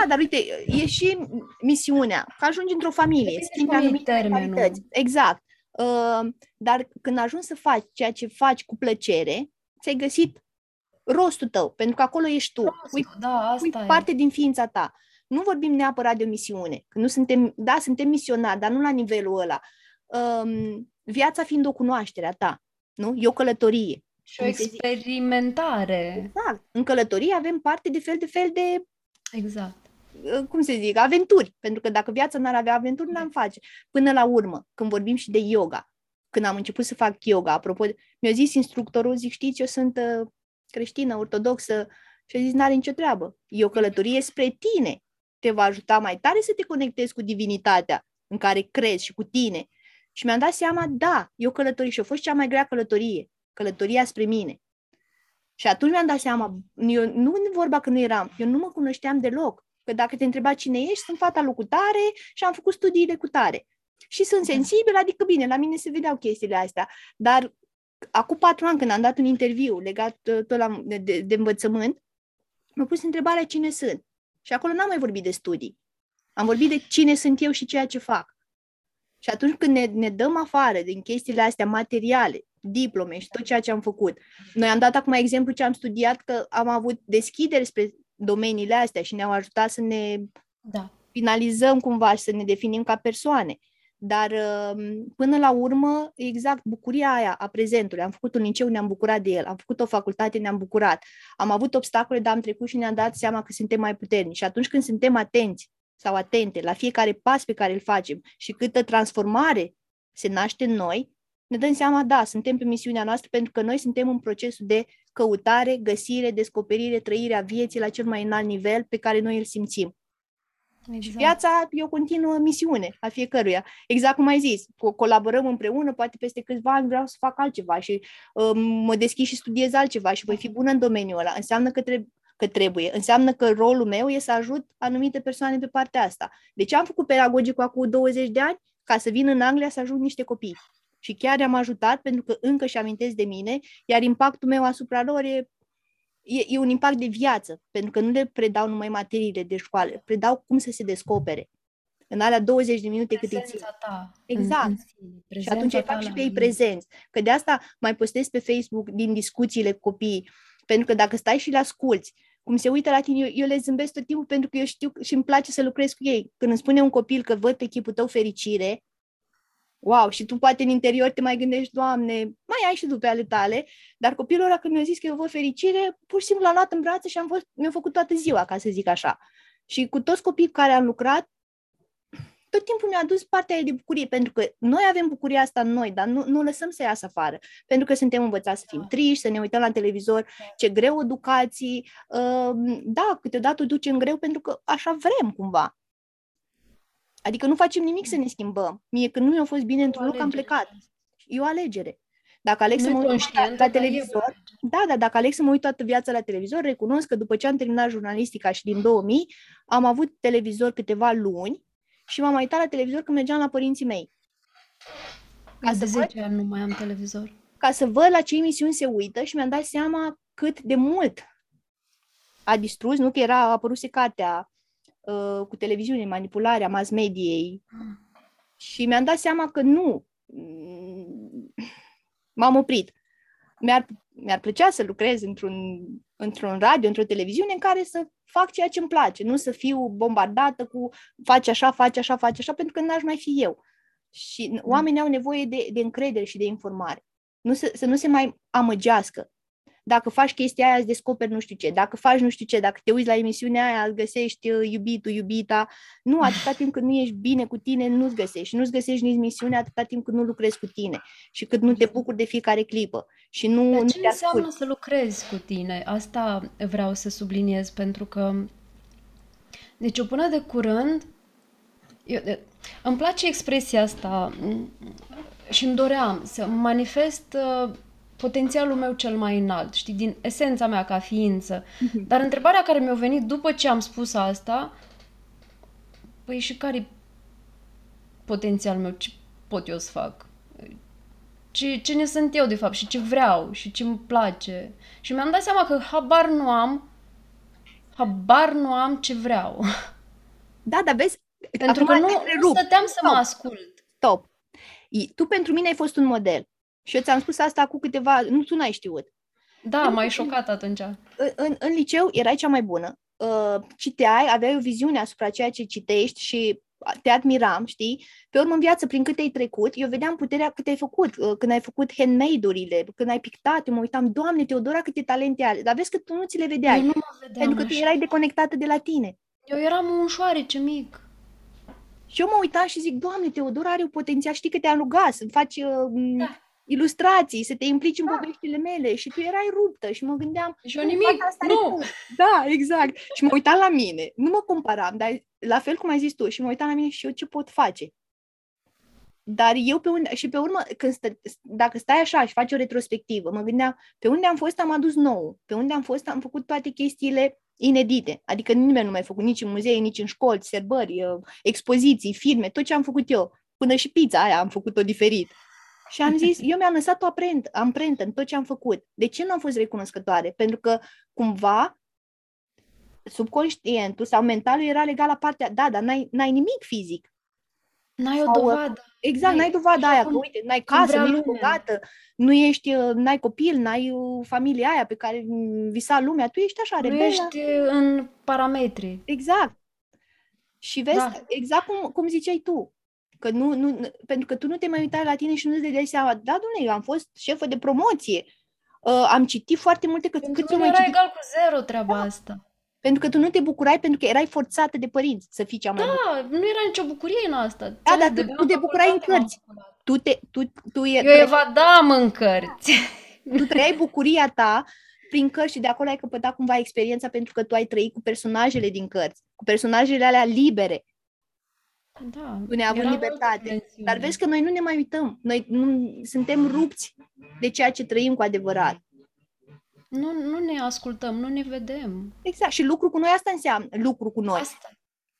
S2: Da, dar uite, e și misiunea, că ajungi într-o familie, schimbi anumite termenul. Exact. Uh, dar când ajungi să faci ceea ce faci cu plăcere, ți-ai găsit rostul tău, pentru că acolo ești tu. Rostul,
S1: ui, da, asta ui
S2: parte din ființa ta. Nu vorbim neapărat de o misiune. Că nu suntem, da, suntem misionari, dar nu la nivelul ăla. Um, viața fiind o cunoaștere a ta, nu? E o călătorie.
S1: Și o experimentare.
S2: Exact. În călătorie avem parte de fel de fel de...
S1: Exact.
S2: Uh, cum se zic? Aventuri. Pentru că dacă viața n-ar avea aventuri, n-am face. Până la urmă, când vorbim și de yoga, când am început să fac yoga, apropo, mi-a zis instructorul, zic, știți, eu sunt uh, creștină, ortodoxă, și a zis, n-are nicio treabă. E o călătorie spre tine. Te va ajuta mai tare să te conectezi cu divinitatea în care crezi și cu tine. Și mi-am dat seama, da, e o călătorie și a fost cea mai grea călătorie, călătoria spre mine. Și atunci mi-am dat seama, eu nu vorba că nu eram, eu nu mă cunoșteam deloc. Că dacă te întreba cine ești, sunt fata lui cu tare și am făcut studiile cu tare. Și sunt sensibil, adică bine, la mine se vedeau chestiile astea. Dar acum patru ani, când am dat un interviu legat uh, tot la, de, de, de învățământ, m-a pus întrebarea cine sunt. Și acolo n-am mai vorbit de studii. Am vorbit de cine sunt eu și ceea ce fac. Și atunci când ne, ne dăm afară din chestiile astea materiale, diplome și tot ceea ce am făcut, noi am dat acum exemplu ce am studiat, că am avut deschidere spre domeniile astea și ne-au ajutat să ne
S1: da.
S2: finalizăm cumva și să ne definim ca persoane. Dar um, până la urmă, exact, bucuria aia a prezentului. Am făcut un liceu, ne-am bucurat de el. Am făcut o facultate, ne-am bucurat. Am avut obstacole, dar am trecut și ne-am dat seama că suntem mai puternici. Și atunci când suntem atenți sau atente la fiecare pas pe care îl facem și câtă transformare se naște în noi, ne dăm seama, da, suntem pe misiunea noastră pentru că noi suntem în procesul de căutare, găsire, descoperire, trăirea vieții la cel mai înalt nivel pe care noi îl simțim. Exact. Și viața e o continuă misiune a fiecăruia. Exact cum ai zis, co- colaborăm împreună, poate peste câțiva ani vreau să fac altceva și uh, mă deschid și studiez altceva și voi fi bună în domeniul ăla. Înseamnă că, trebuie că trebuie. Înseamnă că rolul meu e să ajut anumite persoane pe partea asta. De ce am făcut pedagogicul acum 20 de ani? Ca să vin în Anglia să ajut niște copii. Și chiar am ajutat pentru că încă și amintesc de mine, iar impactul meu asupra lor e e, e un impact de viață, pentru că nu le predau numai materiile de școală, predau cum să se descopere. În alea 20 de minute cât îi țin.
S1: Ta,
S2: exact. În, în și atunci îi fac și pe ei prezenți. Că de asta mai postez pe Facebook din discuțiile cu copiii. Pentru că dacă stai și le asculți, cum se uită la tine, eu, eu le zâmbesc tot timpul pentru că eu știu și îmi place să lucrez cu ei. Când îmi spune un copil că văd pe chipul tău fericire, wow, și tu poate în interior te mai gândești, Doamne, mai ai și după ale tale, dar copilul ăla când mi-a zis că eu văd fericire, pur și simplu l-am luat în brațe și am fost, mi-a făcut toată ziua, ca să zic așa. Și cu toți copiii care am lucrat, tot timpul mi-a adus partea de bucurie, pentru că noi avem bucuria asta în noi, dar nu, nu lăsăm să iasă afară, pentru că suntem învățați să fim da. triști, să ne uităm la televizor, ce greu educații, uh, da, câteodată o ducem greu pentru că așa vrem cumva. Adică nu facem nimic să ne schimbăm. Mie când nu mi-a fost bine într-un loc, am plecat. E o alegere. Dacă aleg să mă uit la, la televizor, da, da, dacă aleg să mă uit toată viața la televizor, recunosc că după ce am terminat jurnalistica și din 2000, am avut televizor câteva luni și m-am uitat la televizor când mergeam la părinții mei.
S1: Ca de să 10 văd, ani nu mai am televizor.
S2: Ca să văd la ce emisiuni se uită și mi-am dat seama cât de mult a distrus, nu că era a apăruse cartea uh, cu televiziune, manipularea mass mediei. Și mi-am dat seama că nu. M-am oprit. Mi-ar, mi-ar plăcea să lucrez într-un, într-un radio, într-o televiziune în care să fac ceea ce îmi place, nu să fiu bombardată cu faci așa, faci așa, faci așa, pentru că n-aș mai fi eu. Și mm. oamenii au nevoie de, de încredere și de informare. Nu să, să nu se mai amăgească dacă faci chestia aia, îți descoperi nu știu ce, dacă faci nu știu ce, dacă te uiți la emisiunea aia, îți găsești uh, iubitul, iubita. Nu, atâta timp cât nu ești bine cu tine, nu-ți găsești. Și nu-ți găsești nici misiunea atâta timp cât nu lucrezi cu tine și cât nu te bucuri de fiecare clipă. Și nu,
S1: Dar
S2: nu
S1: ce înseamnă să lucrezi cu tine? Asta vreau să subliniez, pentru că deci eu până de curând eu, îmi place expresia asta și îmi doream să manifest uh, potențialul meu cel mai înalt, știi, din esența mea ca ființă. Mhm. Dar întrebarea care mi-a venit după ce am spus asta, păi și care potențial meu, ce pot eu să fac? Ce, cine sunt eu, de fapt, și ce vreau, și ce îmi place. Și mi-am dat seama că habar nu am, habar nu am ce vreau.
S2: Da, dar vezi,
S1: pentru că nu, nu stăteam să Stop. mă ascult.
S2: Stop. Tu pentru mine ai fost un model. Și eu ți-am spus asta cu câteva... Nu, tu n-ai știut.
S1: Da, m-ai șocat atunci.
S2: În, în, în liceu erai cea mai bună. Uh, citeai, aveai o viziune asupra ceea ce citești și te admiram, știi? Pe urmă, în viață, prin cât ai trecut, eu vedeam puterea cât ai făcut, uh, când ai făcut handmade-urile, când ai pictat, eu mă uitam, Doamne, Teodora, câte talente are. Dar vezi că tu nu ți le vedeai.
S1: Eu nu mă vedeam
S2: Pentru că tu erai deconectată de la tine.
S1: Eu eram un șoarece mic.
S2: Și eu mă uitam și zic, Doamne, Teodora are un potențial, știi că te-am rugat să faci uh, da ilustrații, să te implici în da. poveștile mele și tu erai ruptă și mă gândeam...
S1: Și eu nimic, asta nu!
S2: Da, exact. Și mă uitam la mine, nu mă comparam, dar la fel cum ai zis tu, și mă uitam la mine și eu ce pot face. Dar eu pe unde, și pe urmă, când stă, dacă stai așa și faci o retrospectivă, mă gândeam, pe unde am fost am adus nou, pe unde am fost am făcut toate chestiile inedite, adică nimeni nu mai a făcut nici în muzee, nici în școli, serbări, expoziții, filme, tot ce am făcut eu, până și pizza aia am făcut-o diferit. Și am zis, eu mi-am lăsat o amprentă, amprentă în tot ce am făcut. De ce nu am fost recunoscătoare? Pentru că cumva subconștientul sau mentalul era legat la partea, da, dar n-ai, n-ai nimic fizic.
S1: N-ai o dovadă.
S2: Exact, n-ai dovada aia, că uite, n-ai casă, nu ești bogată, nu ești, n-ai copil, n-ai familia aia pe care visa lumea, tu ești așa, rebelă.
S1: Nu ești în parametri.
S2: Exact. Și vezi, da. exact cum, cum ziceai tu, Că nu, nu, pentru că tu nu te mai uitai la tine și nu-ți dai seama, da, domnule, eu am fost șefă de promoție, uh, am citit foarte multe, că
S1: Pentru
S2: cât
S1: mine
S2: mai
S1: era
S2: citit,
S1: egal cu zero treaba asta.
S2: pentru că tu nu te bucurai pentru că erai forțată de părinți să fii cea mai bună.
S1: Da, nu era nicio bucurie în asta.
S2: Da,
S1: Înțelegi?
S2: dar
S1: De
S2: tu-
S1: bine
S2: tu te
S1: în
S2: bucurai în
S1: facultate m-am
S2: cărți.
S1: bucurat.
S2: Tu, te, tu, tu, e,
S1: Eu evadam în cărți.
S2: tu trăiai bucuria ta prin cărți și de acolo ai căpătat cumva experiența pentru că tu ai trăit cu personajele din cărți, cu personajele alea libere,
S1: Da,
S2: tu neavând
S1: era
S2: libertate.
S1: altă dimensiune.
S2: Dar vezi că noi nu ne mai uităm, noi nu, suntem rupți de ceea ce trăim cu adevărat.
S1: Nu, nu ne ascultăm, nu ne vedem.
S2: Exact, și lucru cu noi asta înseamnă, lucru cu noi.
S1: Asta.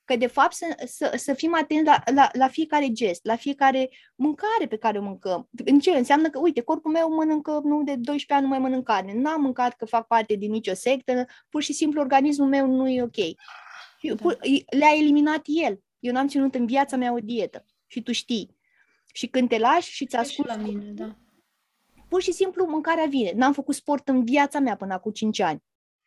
S2: Că de fapt să, să, să fim atenți la, la, la fiecare gest, la fiecare mâncare pe care o mâncăm. În ce înseamnă că, uite, corpul meu mănâncă, nu de 12 ani nu mai mănânc carne, n-am mâncat că fac parte din nicio sectă, pur și simplu organismul meu nu e ok. Și
S1: Da.
S2: pur- Le-a eliminat el. Eu n-am ținut în viața mea o dietă și tu știi. Și când te lași și ți
S1: Și
S2: asculti
S1: la mine, da.
S2: pur și simplu mâncarea vine. N-am făcut sport în viața mea până acum 5 ani.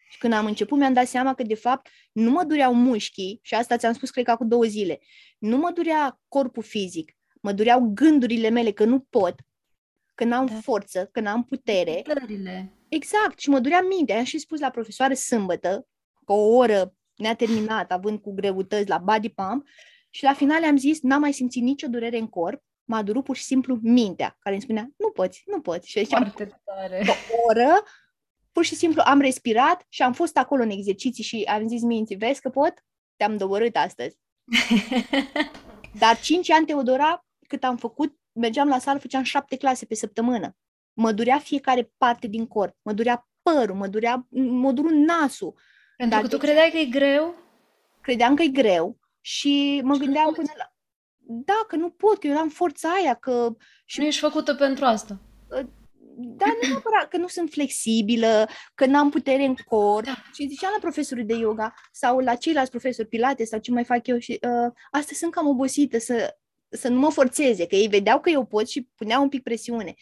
S2: Și când am început, mi-am dat seama că, de fapt, nu mă dureau mușchii, și asta ți-am spus, cred că acum două zile, nu mă durea corpul fizic, mă dureau gândurile mele că nu pot, că n-am
S1: Da.
S2: forță, că n-am putere.
S1: Stările.
S2: Exact, și mă durea mintea. Am și spus la profesoară sâmbătă, că o oră ne-a terminat, având cu greutăți la body pump, și la final am zis, n-am mai simțit nicio durere în corp, m-a durut pur și simplu mintea, care îmi spunea, nu poți, nu poți. Și ziceam,
S1: Foarte tare.
S2: o oră, pur și simplu am respirat și am fost acolo în exerciții și am zis minții, vezi că pot? Te-am doborât astăzi. Dar 5 ani, Teodora, cât am făcut, mergeam la sală, făceam șapte clase pe săptămână. Mă durea fiecare parte din corp, mă durea părul, mă durea, mă duru nasul.
S1: Pentru
S2: Dar
S1: că tu
S2: de ce?
S1: credeai că e greu?
S2: Credeam că e greu și mă
S1: Și nu
S2: gândeam
S1: poți.
S2: până la... Da, că nu pot, că eu am forța aia, că
S1: Și nu ești făcută pentru asta.
S2: Da, nu neapărat că nu sunt flexibilă, că n-am putere în corp.
S1: Da.
S2: Și ziceam la profesorul de yoga sau la ceilalți profesori pilate sau ce mai fac eu și uh, astăzi sunt cam obosită să, să nu mă forțeze, că ei vedeau că eu pot și puneau un pic presiune.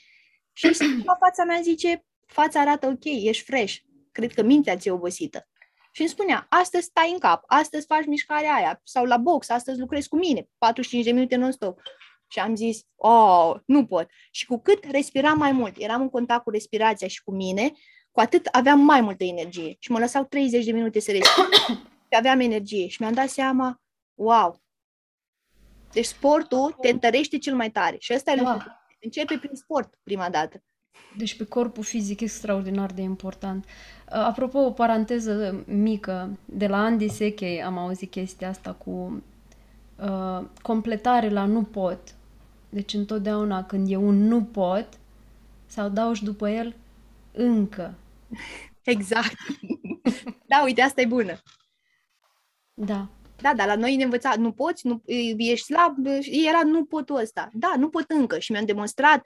S2: Și la fața mea zice, fața arată ok, ești fresh, cred că mintea ți-e obosită. Și îmi spunea, astăzi stai în cap, astăzi faci mișcarea aia, sau la box, astăzi lucrezi cu mine, 45 de minute non-stop. Și am zis, oh, nu pot. Și cu cât respiram mai mult, eram în contact cu respirația și cu mine, cu atât aveam mai multă energie. Și mă lăsau 30 de minute să respir și aveam energie. Și mi-am dat seama, wow, deci sportul te întărește cel mai tare. Și ăsta e
S1: Da.
S2: lucrul. Începe prin sport prima dată.
S1: Deci pe corpul fizic extraordinar de important. Uh, Apropo, o paranteză mică, de la Andy Sechei am auzit chestia asta cu uh, completare la nu pot. Deci întotdeauna când e un nu pot, sau dau și după el încă.
S2: Exact. da, uite, asta e bună.
S1: Da.
S2: Da, dar la noi ne învăța, nu poți, nu, ești slab, era nu pot ăsta. Da, nu pot încă. Și mi-am demonstrat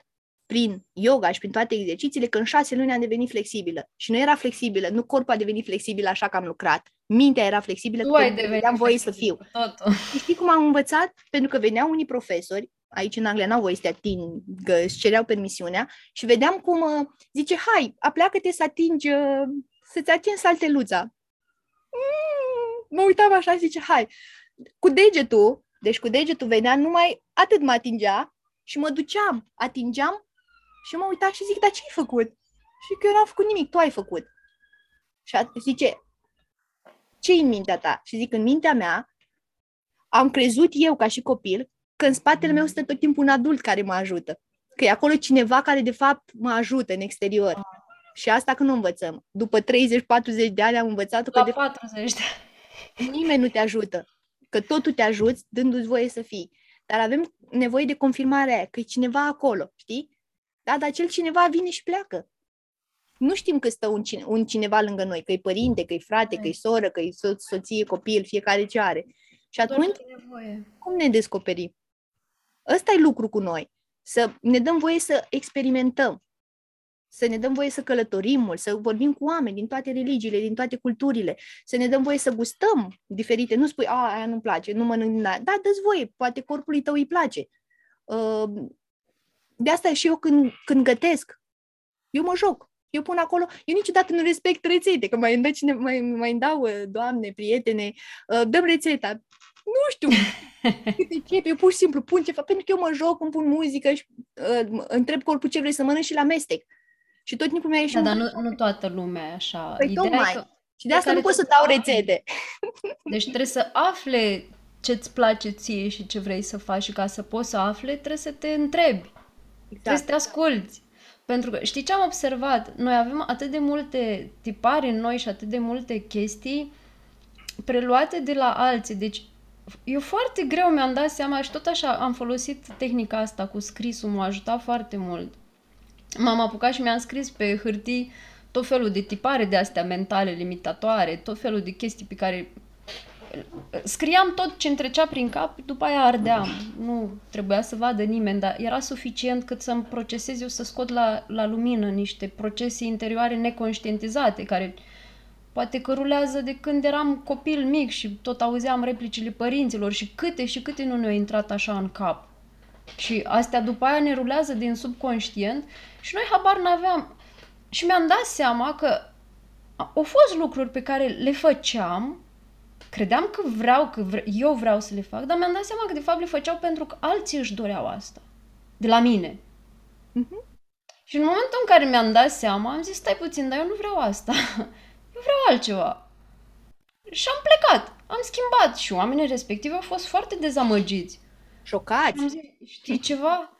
S2: prin yoga și prin toate exercițiile că în șase luni am devenit flexibilă. Și nu era flexibilă, nu corpul a devenit flexibil așa că am lucrat. Mintea era flexibilă,
S1: Tu
S2: că
S1: ai devenit
S2: aveam voie să fiu.
S1: flexibil cu Totul.
S2: Și știi cum am învățat? Pentru că veneau unii profesori, aici în Anglia n-au voie să te atingă, îți cereau permisiunea și vedeam cum uh, zice, hai, apleacă-te să atingi, uh, să-ți atingi salteluța. Mm, mă uitam așa și zice, hai, cu degetul, deci cu degetul venea, numai atât mă atingea și mă duceam, atingeam și mă uitam și zic, dar ce ai făcut? Și că eu n-am făcut nimic, tu ai făcut. Și a- zice, ce în mintea ta? Și zic, în mintea mea am crezut eu ca și copil că în spatele meu stă tot timpul un adult care mă ajută. Că e acolo cineva care de fapt mă ajută în exterior. Și asta că nu învățăm. După 30-40 de ani am învățat că
S1: La
S2: de
S1: 40 de
S2: fapt nimeni nu te ajută. Că totul te ajuți dându-ți voie să fii. Dar avem nevoie de confirmarea aia, că e cineva acolo, știi? Da, dar acel cineva vine și pleacă. Nu știm că stă un, cine, un cineva lângă noi, că e părinte, că e frate, că e soră, că e so- soție, copil, fiecare ce are. Și
S1: doar
S2: atunci,
S1: ce e nevoie.
S2: cum ne descoperim? Ăsta e lucru cu noi. Să ne dăm voie să experimentăm. Să ne dăm voie să călătorim mult, să vorbim cu oameni din toate religiile, din toate culturile, să ne dăm voie să gustăm diferite. Nu spui, a, aia nu-mi place, nu mănânc din aia. Da, dă-ți voie, poate corpului tău îi place. Uh, De asta și eu când, când gătesc, eu mă joc. eu pun acolo, eu niciodată nu respect rețete, că mai îmi, dă cine, mai, mai îmi dau, uh, doamne, prietene, uh, dăm rețeta. Nu știu câte chip, eu pur și simplu pun ceva, pentru că eu mă joc, îmi pun muzică și uh, întreb corpul ce vrei să mănânci și la amestec. Și tot timpul mi-a ieșit...
S1: Da, dar nu, nu toată lumea e așa.
S2: Păi Ideea tocmai. Că și de asta nu pot să dau rețete.
S1: Deci trebuie să afle ce-ți place ție și ce vrei să faci și ca să poți să afle, trebuie să te întrebi. Exact. Trebuie să te asculți. Pentru că știi ce am observat? Noi avem atât de multe tipare în noi și atât de multe chestii preluate de la alții. Deci eu foarte greu mi-am dat seama și tot așa am folosit tehnica asta cu scrisul, m-a ajutat foarte mult. M-am apucat și mi-am scris pe hârtii tot felul de tipare de astea mentale limitatoare, tot felul de chestii pe care scriam tot ce îmi trecea prin cap, după aia ardeam. Nu trebuia să vadă nimeni, dar era suficient cât să-mi procesez eu să scot la, la lumină niște procese interioare neconștientizate, care poate că rulează de când eram copil mic și tot auzeam replicile părinților și câte și câte nu ne-au intrat așa în cap. Și astea după aia ne rulează din subconștient și noi habar n-aveam. Și mi-am dat seama că au fost lucruri pe care le făceam credeam că vreau, că vre- eu vreau să le fac, dar mi-am dat seama că de fapt le făceau pentru că alții își doreau asta. De la mine. Uh-huh. Și în momentul în care mi-am dat seama, am zis, stai puțin, dar eu nu vreau asta. Eu vreau altceva. Și am plecat. Am schimbat și oamenii respectivi au fost foarte dezamăgiți.
S2: Șocați.
S1: Am zis, știi ceva?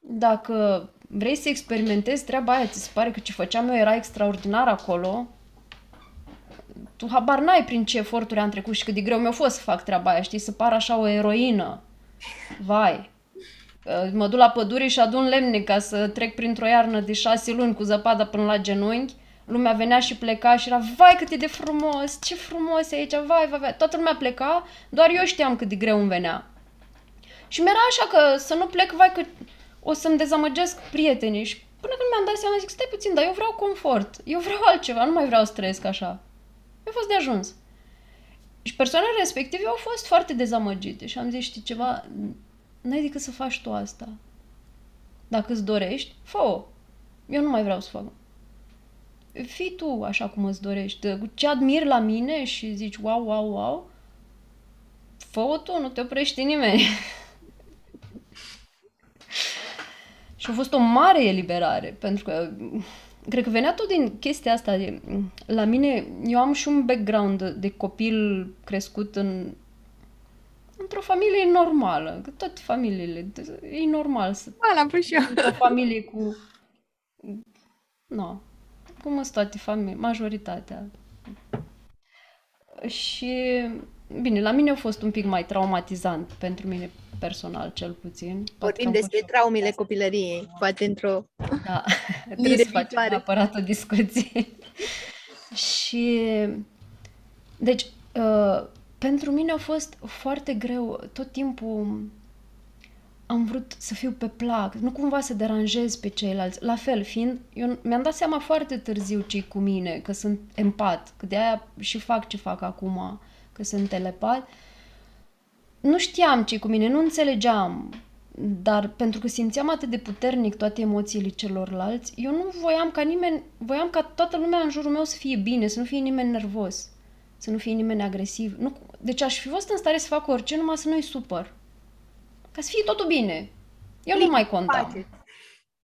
S1: Dacă vrei să experimentezi treaba aia, ți se pare că ce făceam eu era extraordinar acolo, tu habar n-ai prin ce eforturi am trecut și cât de greu mi-a fost să fac treaba aia, știi, să par așa o eroină. Vai. Mă duc la pădure și adun lemne ca să trec printr-o iarnă de șase luni cu zăpadă până la genunchi. Lumea venea și pleca și era, vai cât e de frumos, ce frumos e aici, vai, vai, vai. Toată lumea pleca, doar eu știam cât de greu îmi venea. Și mi-era așa că să nu plec, vai că o să-mi dezamăgesc prietenii. Și până când mi-am dat seama, zic, stai puțin, dar eu vreau confort, eu vreau altceva, nu mai vreau să trăiesc așa mi-a fost de ajuns. Și persoanele respective au fost foarte dezamăgite și am zis, știi ceva, n-ai decât să faci tu asta. Dacă îți dorești, fă-o. Eu nu mai vreau să fac. Fii tu așa cum îți dorești. Ce admiri la mine și zici wow, wow, wow, fă-o tu, nu te oprești nimeni. și a fost o mare eliberare, pentru că cred că venea tot din chestia asta. De, la mine, eu am și un background de, de copil crescut în într-o familie normală, că toate familiile, e normal să...
S2: A, l-am pus și eu.
S1: O familie cu... Nu, cum sunt toate familii, majoritatea. Și, bine, la mine a fost un pic mai traumatizant pentru mine personal, cel puțin.
S2: Vorbim despre traumele copilăriei, poate într-o...
S1: Da, trebuie să facem neapărat o discuție. și, deci, uh, pentru mine a fost foarte greu, tot timpul am vrut să fiu pe plac, nu cumva să deranjez pe ceilalți. La fel, fiind, eu mi-am dat seama foarte târziu ce cu mine, că sunt empat, că de aia și fac ce fac acum, că sunt telepat. Uh, nu știam ce cu mine, nu înțelegeam, dar pentru că simțeam atât de puternic toate emoțiile celorlalți, eu nu voiam ca nimeni, voiam ca toată lumea în jurul meu să fie bine, să nu fie nimeni nervos, să nu fie nimeni agresiv. Nu, deci aș fi fost în stare să fac orice, numai să nu-i supăr. Ca să fie totul bine. Eu nu mai contam.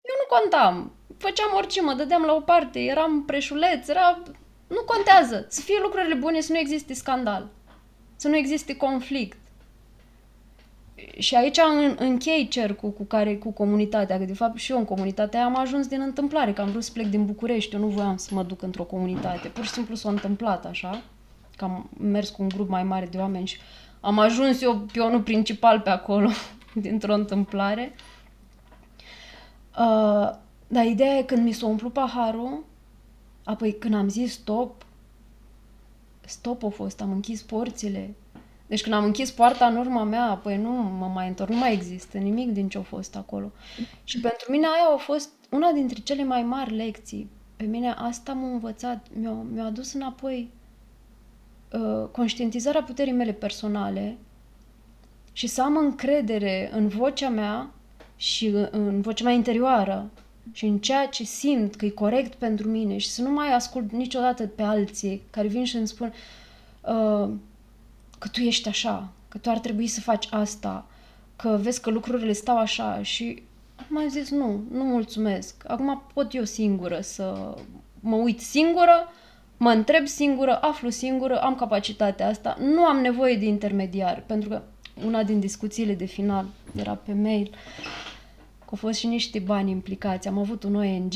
S1: Eu nu contam. Făceam orice, mă dădeam la o parte, eram preșuleț, era... Nu contează. Să fie lucrurile bune, să nu existe scandal. Să nu existe conflict și aici în, închei cercul cu care cu comunitatea, că de fapt și eu în comunitatea am ajuns din întâmplare, că am vrut să plec din București, eu nu voiam să mă duc într-o comunitate, pur și simplu s-a întâmplat așa, că am mers cu un grup mai mare de oameni și am ajuns eu pionul principal pe acolo, dintr-o întâmplare. Uh, dar ideea e când mi s-a umplut paharul, apoi când am zis stop, stop a fost, am închis porțile, deci când am închis poarta în urma mea, păi nu mă mai întorc, nu mai există nimic din ce a fost acolo. Și pentru mine aia a fost una dintre cele mai mari lecții. Pe mine asta m-a învățat, mi-a, mi-a adus înapoi uh, conștientizarea puterii mele personale și să am încredere în vocea mea și în vocea mea interioară și în ceea ce simt că e corect pentru mine și să nu mai ascult niciodată pe alții care vin și îmi spun uh, că tu ești așa, că tu ar trebui să faci asta, că vezi că lucrurile stau așa și am mai zis nu, nu mulțumesc. Acum pot eu singură să mă uit singură, mă întreb singură, aflu singură, am capacitatea asta, nu am nevoie de intermediar, pentru că una din discuțiile de final era pe mail, că au fost și niște bani implicați. Am avut un ONG,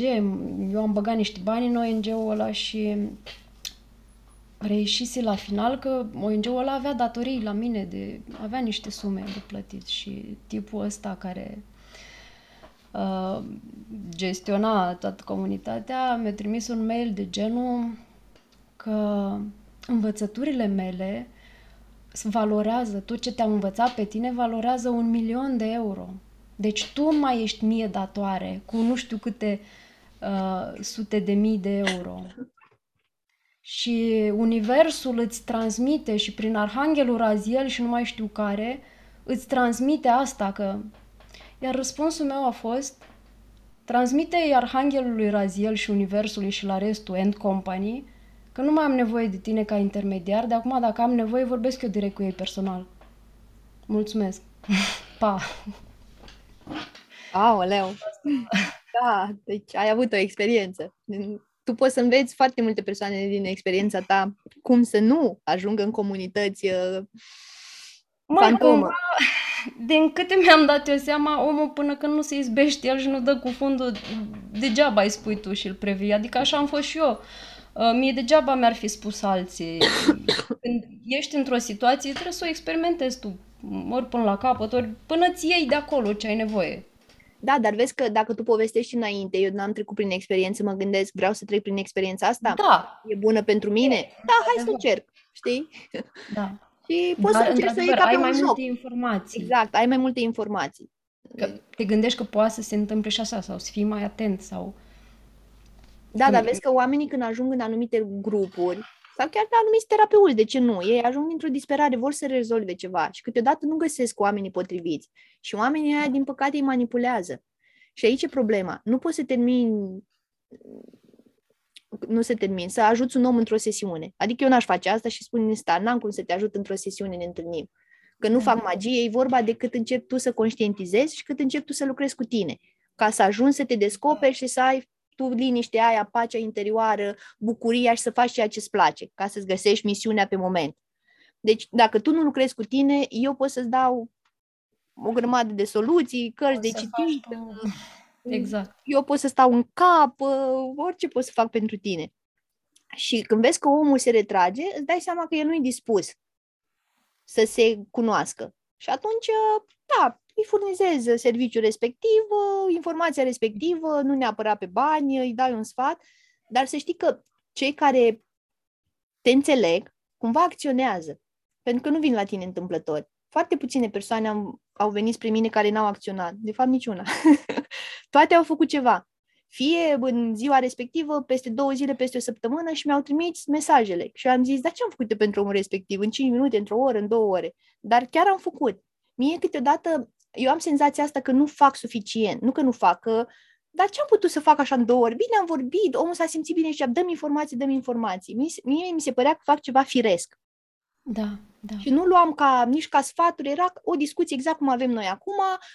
S1: eu am băgat niște bani în ONG-ul ăla și reieșise la final că ONG-ul ăla avea datorii la mine, de, avea niște sume de plătit și tipul ăsta care uh, gestiona toată comunitatea mi-a trimis un mail de genul că învățăturile mele valorează, tot ce te-am învățat pe tine valorează un milion de euro. Deci tu mai ești mie datoare cu nu știu câte uh, sute de mii de euro. Și universul îți transmite și prin Arhanghelul Raziel și nu mai știu care, îți transmite asta că... Iar răspunsul meu a fost transmite Arhanghelului Raziel și Universului și la restul End Company că nu mai am nevoie de tine ca intermediar, de acum dacă am nevoie vorbesc eu direct cu ei personal. Mulțumesc. pa!
S2: Aoleu! Da, deci ai avut o experiență. Tu poți să înveți foarte multe persoane din experiența ta cum să nu ajungă în comunități uh, fantomă.
S1: din câte mi-am dat eu seama, omul până când nu se izbește el și nu dă cu fundul, degeaba îi spui tu și îl previi. Adică așa am fost și eu. Uh, mie degeaba mi-ar fi spus alții. Când ești într-o situație, trebuie să o experimentezi tu, ori până la capăt, ori până ți iei de acolo ce ai nevoie.
S2: Da, dar vezi că dacă tu povestești înainte, eu n-am trecut prin experiență, mă gândesc, vreau să trec prin experiența asta?
S1: Da.
S2: E bună pentru mine? Da, hai să încerc, știi?
S1: Da.
S2: Și poți Dar, să încerci să iei ca
S1: ai
S2: mai
S1: joc. multe informații.
S2: Exact, ai mai multe informații.
S1: Că te gândești că poate să se întâmple și așa, sau să fii mai atent, sau...
S2: Da, dar vezi că oamenii când ajung în anumite grupuri, sau chiar de anumiți terapeuți, de ce nu? Ei ajung dintr-o disperare, vor să rezolve ceva și câteodată nu găsesc oamenii potriviți. Și oamenii aia, din păcate, îi manipulează. Și aici e problema. Nu poți să termini nu se termin, să ajuți un om într-o sesiune. Adică eu n-aș face asta și spun sta, n-am cum să te ajut într-o sesiune, ne întâlnim. Că nu fac magie, e vorba de cât începi tu să conștientizezi și cât începi tu să lucrezi cu tine. Ca să ajungi să te descoperi și să ai tu liniștea aia, pacea interioară, bucuria și să faci ceea ce îți place, ca să-ți găsești misiunea pe moment. Deci, dacă tu nu lucrezi cu tine, eu pot să-ți dau o grămadă de soluții, cărți de citit.
S1: Exact.
S2: Eu pot să stau în cap, ă, orice pot să fac pentru tine. Și când vezi că omul se retrage, îți dai seama că el nu e dispus să se cunoască. Și atunci, da, îi furnizez serviciul respectiv, informația respectivă, nu neapărat pe bani, îi dai un sfat, dar să știi că cei care te înțeleg, cumva acționează, pentru că nu vin la tine întâmplători. Foarte puține persoane au, au venit spre mine care n-au acționat, de fapt niciuna. Toate au făcut ceva. Fie în ziua respectivă, peste două zile, peste o săptămână și mi-au trimis mesajele. Și am zis, dar ce am făcut pentru omul respectiv? În 5 minute, într-o oră, în două ore. Dar chiar am făcut. Mie câteodată eu am senzația asta că nu fac suficient, nu că nu fac, că dar ce am putut să fac așa în două ori? Bine, am vorbit, omul s-a simțit bine și dăm informații, dăm informații. Mie, mie mi se părea că fac ceva firesc.
S1: Da, da.
S2: Și nu luam ca, nici ca sfaturi, era o discuție exact cum avem noi acum,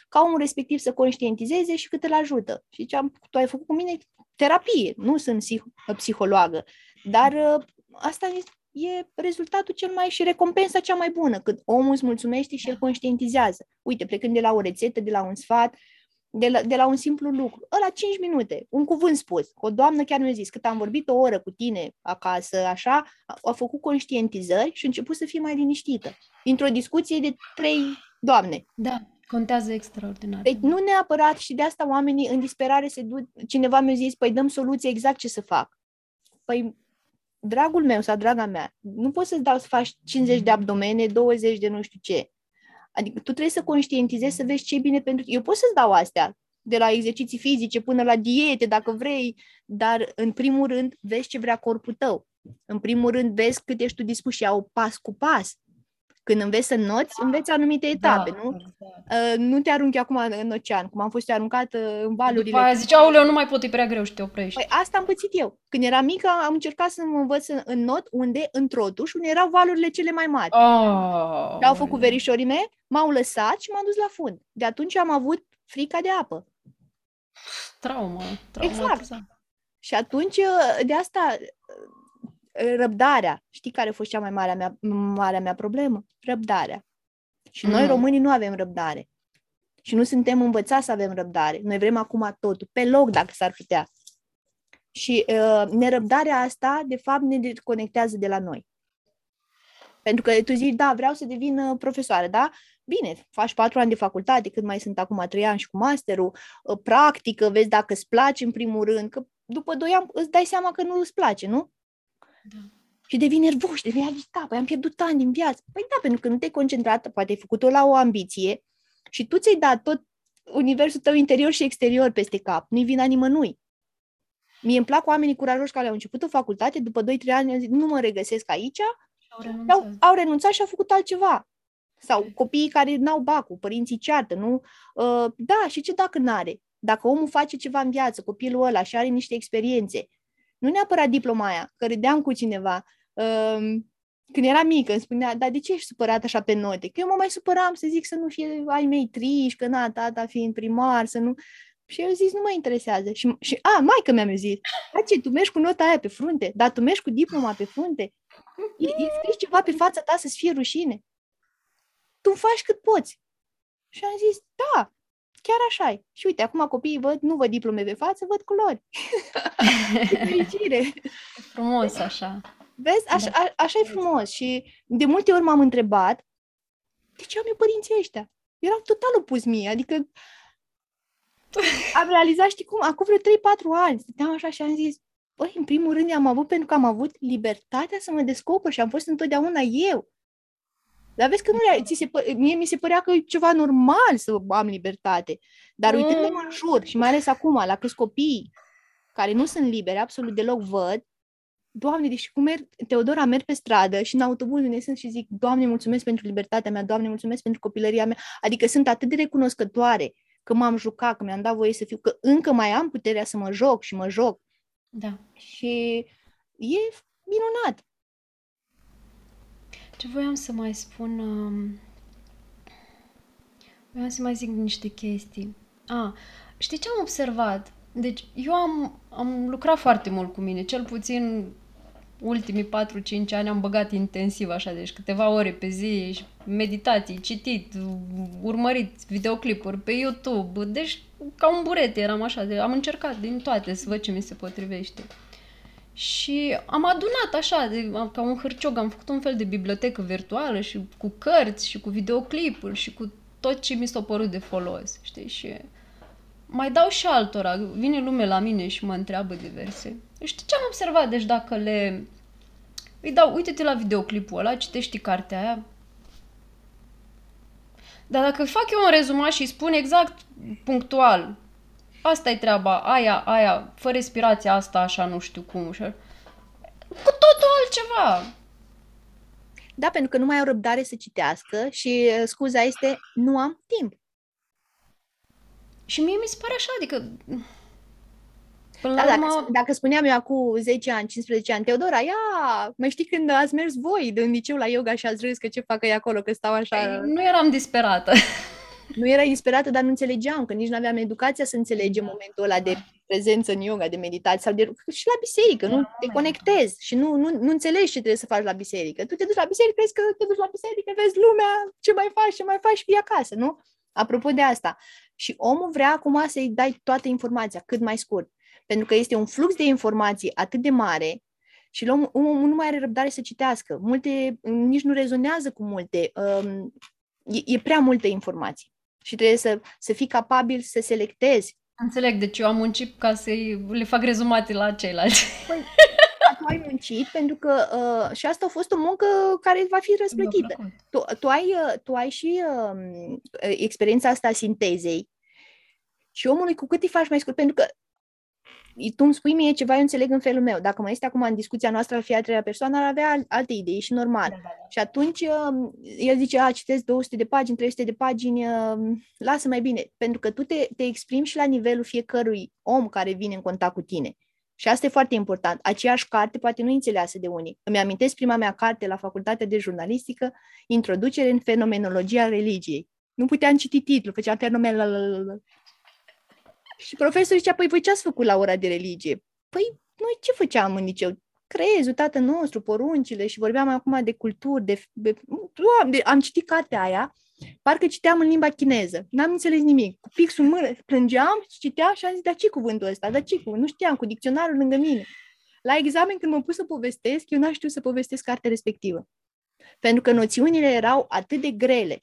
S2: ca omul respectiv să conștientizeze și cât îl ajută. Și ce am, tu ai făcut cu mine terapie, nu sunt psih- psihologă, dar ă, asta e rezultatul cel mai și recompensa cea mai bună, când omul îți mulțumește și el conștientizează. Uite, plecând de la o rețetă, de la un sfat, de la, de la un simplu lucru. Ăla 5 minute, un cuvânt spus. O doamnă chiar mi-a zis, cât am vorbit o oră cu tine acasă, așa, a făcut conștientizări și a început să fie mai liniștită. Dintr-o discuție de trei doamne.
S1: Da, contează extraordinar.
S2: Deci nu neapărat și de asta oamenii în disperare se duc, cineva mi-a zis, păi dăm soluție exact ce să fac. Păi dragul meu sau draga mea, nu poți să-ți dau să faci 50 de abdomene, 20 de nu știu ce. Adică tu trebuie să conștientizezi, să vezi ce e bine pentru tine. Eu pot să-ți dau astea, de la exerciții fizice până la diete, dacă vrei, dar în primul rând vezi ce vrea corpul tău. În primul rând vezi cât ești tu dispus și iau pas cu pas. Când înveți să noți, înveți anumite etape,
S1: Da,
S2: nu?
S1: exact.
S2: Uh, nu te arunchi acum în ocean, cum am fost eu aruncată în valurile.
S1: După aia zice, aoleu, nu mai pot, e prea greu și te oprești.
S2: Păi asta am pățit eu. Când eram mică, am încercat să mă învăț în, în not, unde, în trotuș, unde erau valurile cele mai mari.
S1: Oh,
S2: Ce au făcut verișorii mei? M-au lăsat și m-am dus la fund. De atunci am avut frica de apă.
S1: Traumă, traumă.
S2: Exact. Și atunci, uh, de asta, uh, răbdarea. Știi care a fost cea mai mare mea, marea mea problemă? Răbdarea. Și noi,
S1: Mm.
S2: românii, nu avem răbdare. Și nu suntem învățați să avem răbdare. Noi vrem acum totul, pe loc, dacă s-ar putea. Și uh, nerăbdarea asta, de fapt, ne deconectează de la noi. Pentru că tu zici, da, vreau să devin uh, profesoară, da? Bine, faci patru ani de facultate, cât mai sunt acum trei ani și cu masterul, uh, practică, vezi dacă îți place în primul rând, că după doi ani îți dai seama că nu îți place, nu?
S1: Da.
S2: Și devii nervos, devii agitat, păi am pierdut ani din viață. Păi da, pentru că nu te-ai concentrat, poate ai făcut-o la o ambiție și tu ți-ai dat tot universul tău interior și exterior peste cap. Nu-i vina nimănui. Mie îmi plac oamenii curajoși care au început o facultate, după 2-3 ani au zis, nu mă regăsesc aici,
S1: Au
S2: și
S1: renunțat.
S2: au, au renunțat și au făcut altceva. Sau copiii care n-au bacul, părinții ceartă, nu? Uh, da, și ce dacă n-are? Dacă omul face ceva în viață, copilul ăla și are niște experiențe, nu neapărat diploma aia, că râdeam cu cineva, uh, când era mică, îmi spunea, dar de ce ești supărat așa pe note? Că eu mă mai supăram să zic să nu fie ai mei triși, că na, tata fiind primar, să nu... Și eu zis, nu mă interesează. Și, și a, maică mi-a zis, "Da, ce, tu mergi cu nota aia pe frunte, dar tu mergi cu diploma pe frunte? E, e scris ceva pe fața ta să-ți fie rușine. Tu faci cât poți. Și am zis, da, chiar așa e. Și uite, acum copiii văd, nu văd diplome pe față, văd culori. Ce fericire!
S1: E frumos așa.
S2: Vezi, așa, a, așa e frumos. Și de multe ori m-am întrebat, de ce am eu părinții ăștia? Erau total opus mie, adică am realizat, știi cum, acum vreo 3-4 ani, stăteam așa și am zis, băi, în primul rând am avut pentru că am avut libertatea să mă descoper și am fost întotdeauna eu. Dar vezi că nu le, ți se, pă- mie mi se părea că e ceva normal să am libertate. Dar uitându-mă în jur și mai ales acum, la câți copii care nu sunt liberi, absolut deloc văd, Doamne, deci cum merg, Teodora, merg pe stradă și în autobuz ne sunt și zic, Doamne, mulțumesc pentru libertatea mea, Doamne, mulțumesc pentru copilăria mea. Adică sunt atât de recunoscătoare că m-am jucat, că mi-am dat voie să fiu, că încă mai am puterea să mă joc și mă joc.
S1: Da.
S2: Și e minunat.
S1: Ce voiam să mai spun... Um... Voiam să mai zic niște chestii. A, știi ce am observat? Deci, eu am, am lucrat foarte mult cu mine, cel puțin ultimii 4-5 ani am băgat intensiv așa, deci câteva ore pe zi, și meditații, citit, urmărit videoclipuri pe YouTube, deci ca un burete eram așa, de, am încercat din toate să văd ce mi se potrivește. Și am adunat așa, de, ca un hârciog, am făcut un fel de bibliotecă virtuală și cu cărți și cu videoclipuri și cu tot ce mi s-a părut de folos, știi? Și mai dau și altora. Vine lume la mine și mă întreabă diverse. Știi ce am observat? Deci dacă le... Îi dau, uite-te la videoclipul ăla, citești cartea aia. Dar dacă fac eu un rezumat și îi spun exact punctual, asta e treaba, aia, aia, fă respirația asta, așa, nu știu cum, și cu totul altceva.
S2: Da, pentru că nu mai au răbdare să citească și uh, scuza este, nu am timp.
S1: Și mie mi se pare așa, adică... Până
S2: Da,
S1: la
S2: dacă,
S1: urmă,
S2: dacă spuneam eu acum 10 ani, 15 ani, Teodora, ia, mai știi când ați mers voi în liceu la yoga și ați râs că ce fac ei acolo, că stau așa...
S1: Păi, nu eram disperată.
S2: Nu erai disperată, dar nu înțelegeam, că nici nu aveam educația să înțelegem momentul ăla de prezență în yoga, de meditație sau de... și la biserică, nu te conectezi și nu, nu, nu înțelegi ce trebuie să faci la biserică. Tu te duci la biserică, crezi că te duci la biserică, vezi lumea, ce mai faci, ce mai faci și vii acasă, nu? Apropo de asta. Și omul vrea acum să-i dai toată informația cât mai scurt. Pentru că este un flux de informații atât de mare și omul, omul nu mai are răbdare să citească. Multe, nici nu rezonează cu multe. Um, e, e prea multă informație. Și trebuie să, să fii capabil să selectezi.
S1: Înțeleg, deci eu am muncit ca să le fac rezumate la ceilalți.
S2: Păi, tu ai muncit pentru că uh, și asta a fost o muncă care va fi răsplătită. Tu, tu, ai, uh, tu ai și uh, experiența asta a sintezei și omului cu cât îi faci mai scurt, pentru că tu îmi spui mie ceva, eu înțeleg în felul meu. Dacă mai este acum în discuția noastră la fiecare treia persoană, ar avea alte idei și normal. Da, da, da. Și atunci um, el zice, a, citesc 200 de pagini, 300 de pagini, um, lasă mai bine. Pentru că tu te, te exprimi și la nivelul fiecărui om care vine în contact cu tine. Și asta e foarte important. Aceeași carte poate nu înțeleasă de unii. Îmi amintesc prima mea carte la facultatea de jurnalistică, Introducere în fenomenologia religiei. Nu puteam citi titlul, făceam fenomen la, la, la, la. Și profesorul zicea, păi voi ce ați făcut la ora de religie? Păi noi ce făceam în liceu? Crezul, tatăl nostru, poruncile și vorbeam acum de culturi, de, de, de... Am citit cartea aia, parcă citeam în limba chineză. N-am înțeles nimic. Cu pixul în mână, plângeam și citeam și am zis, dar ce cuvântul ăsta? Dar ce cuvânt? Nu știam, cu dicționarul lângă mine. La examen, când mă pus să povestesc, eu n-am știut să povestesc cartea respectivă. Pentru că noțiunile erau atât de grele.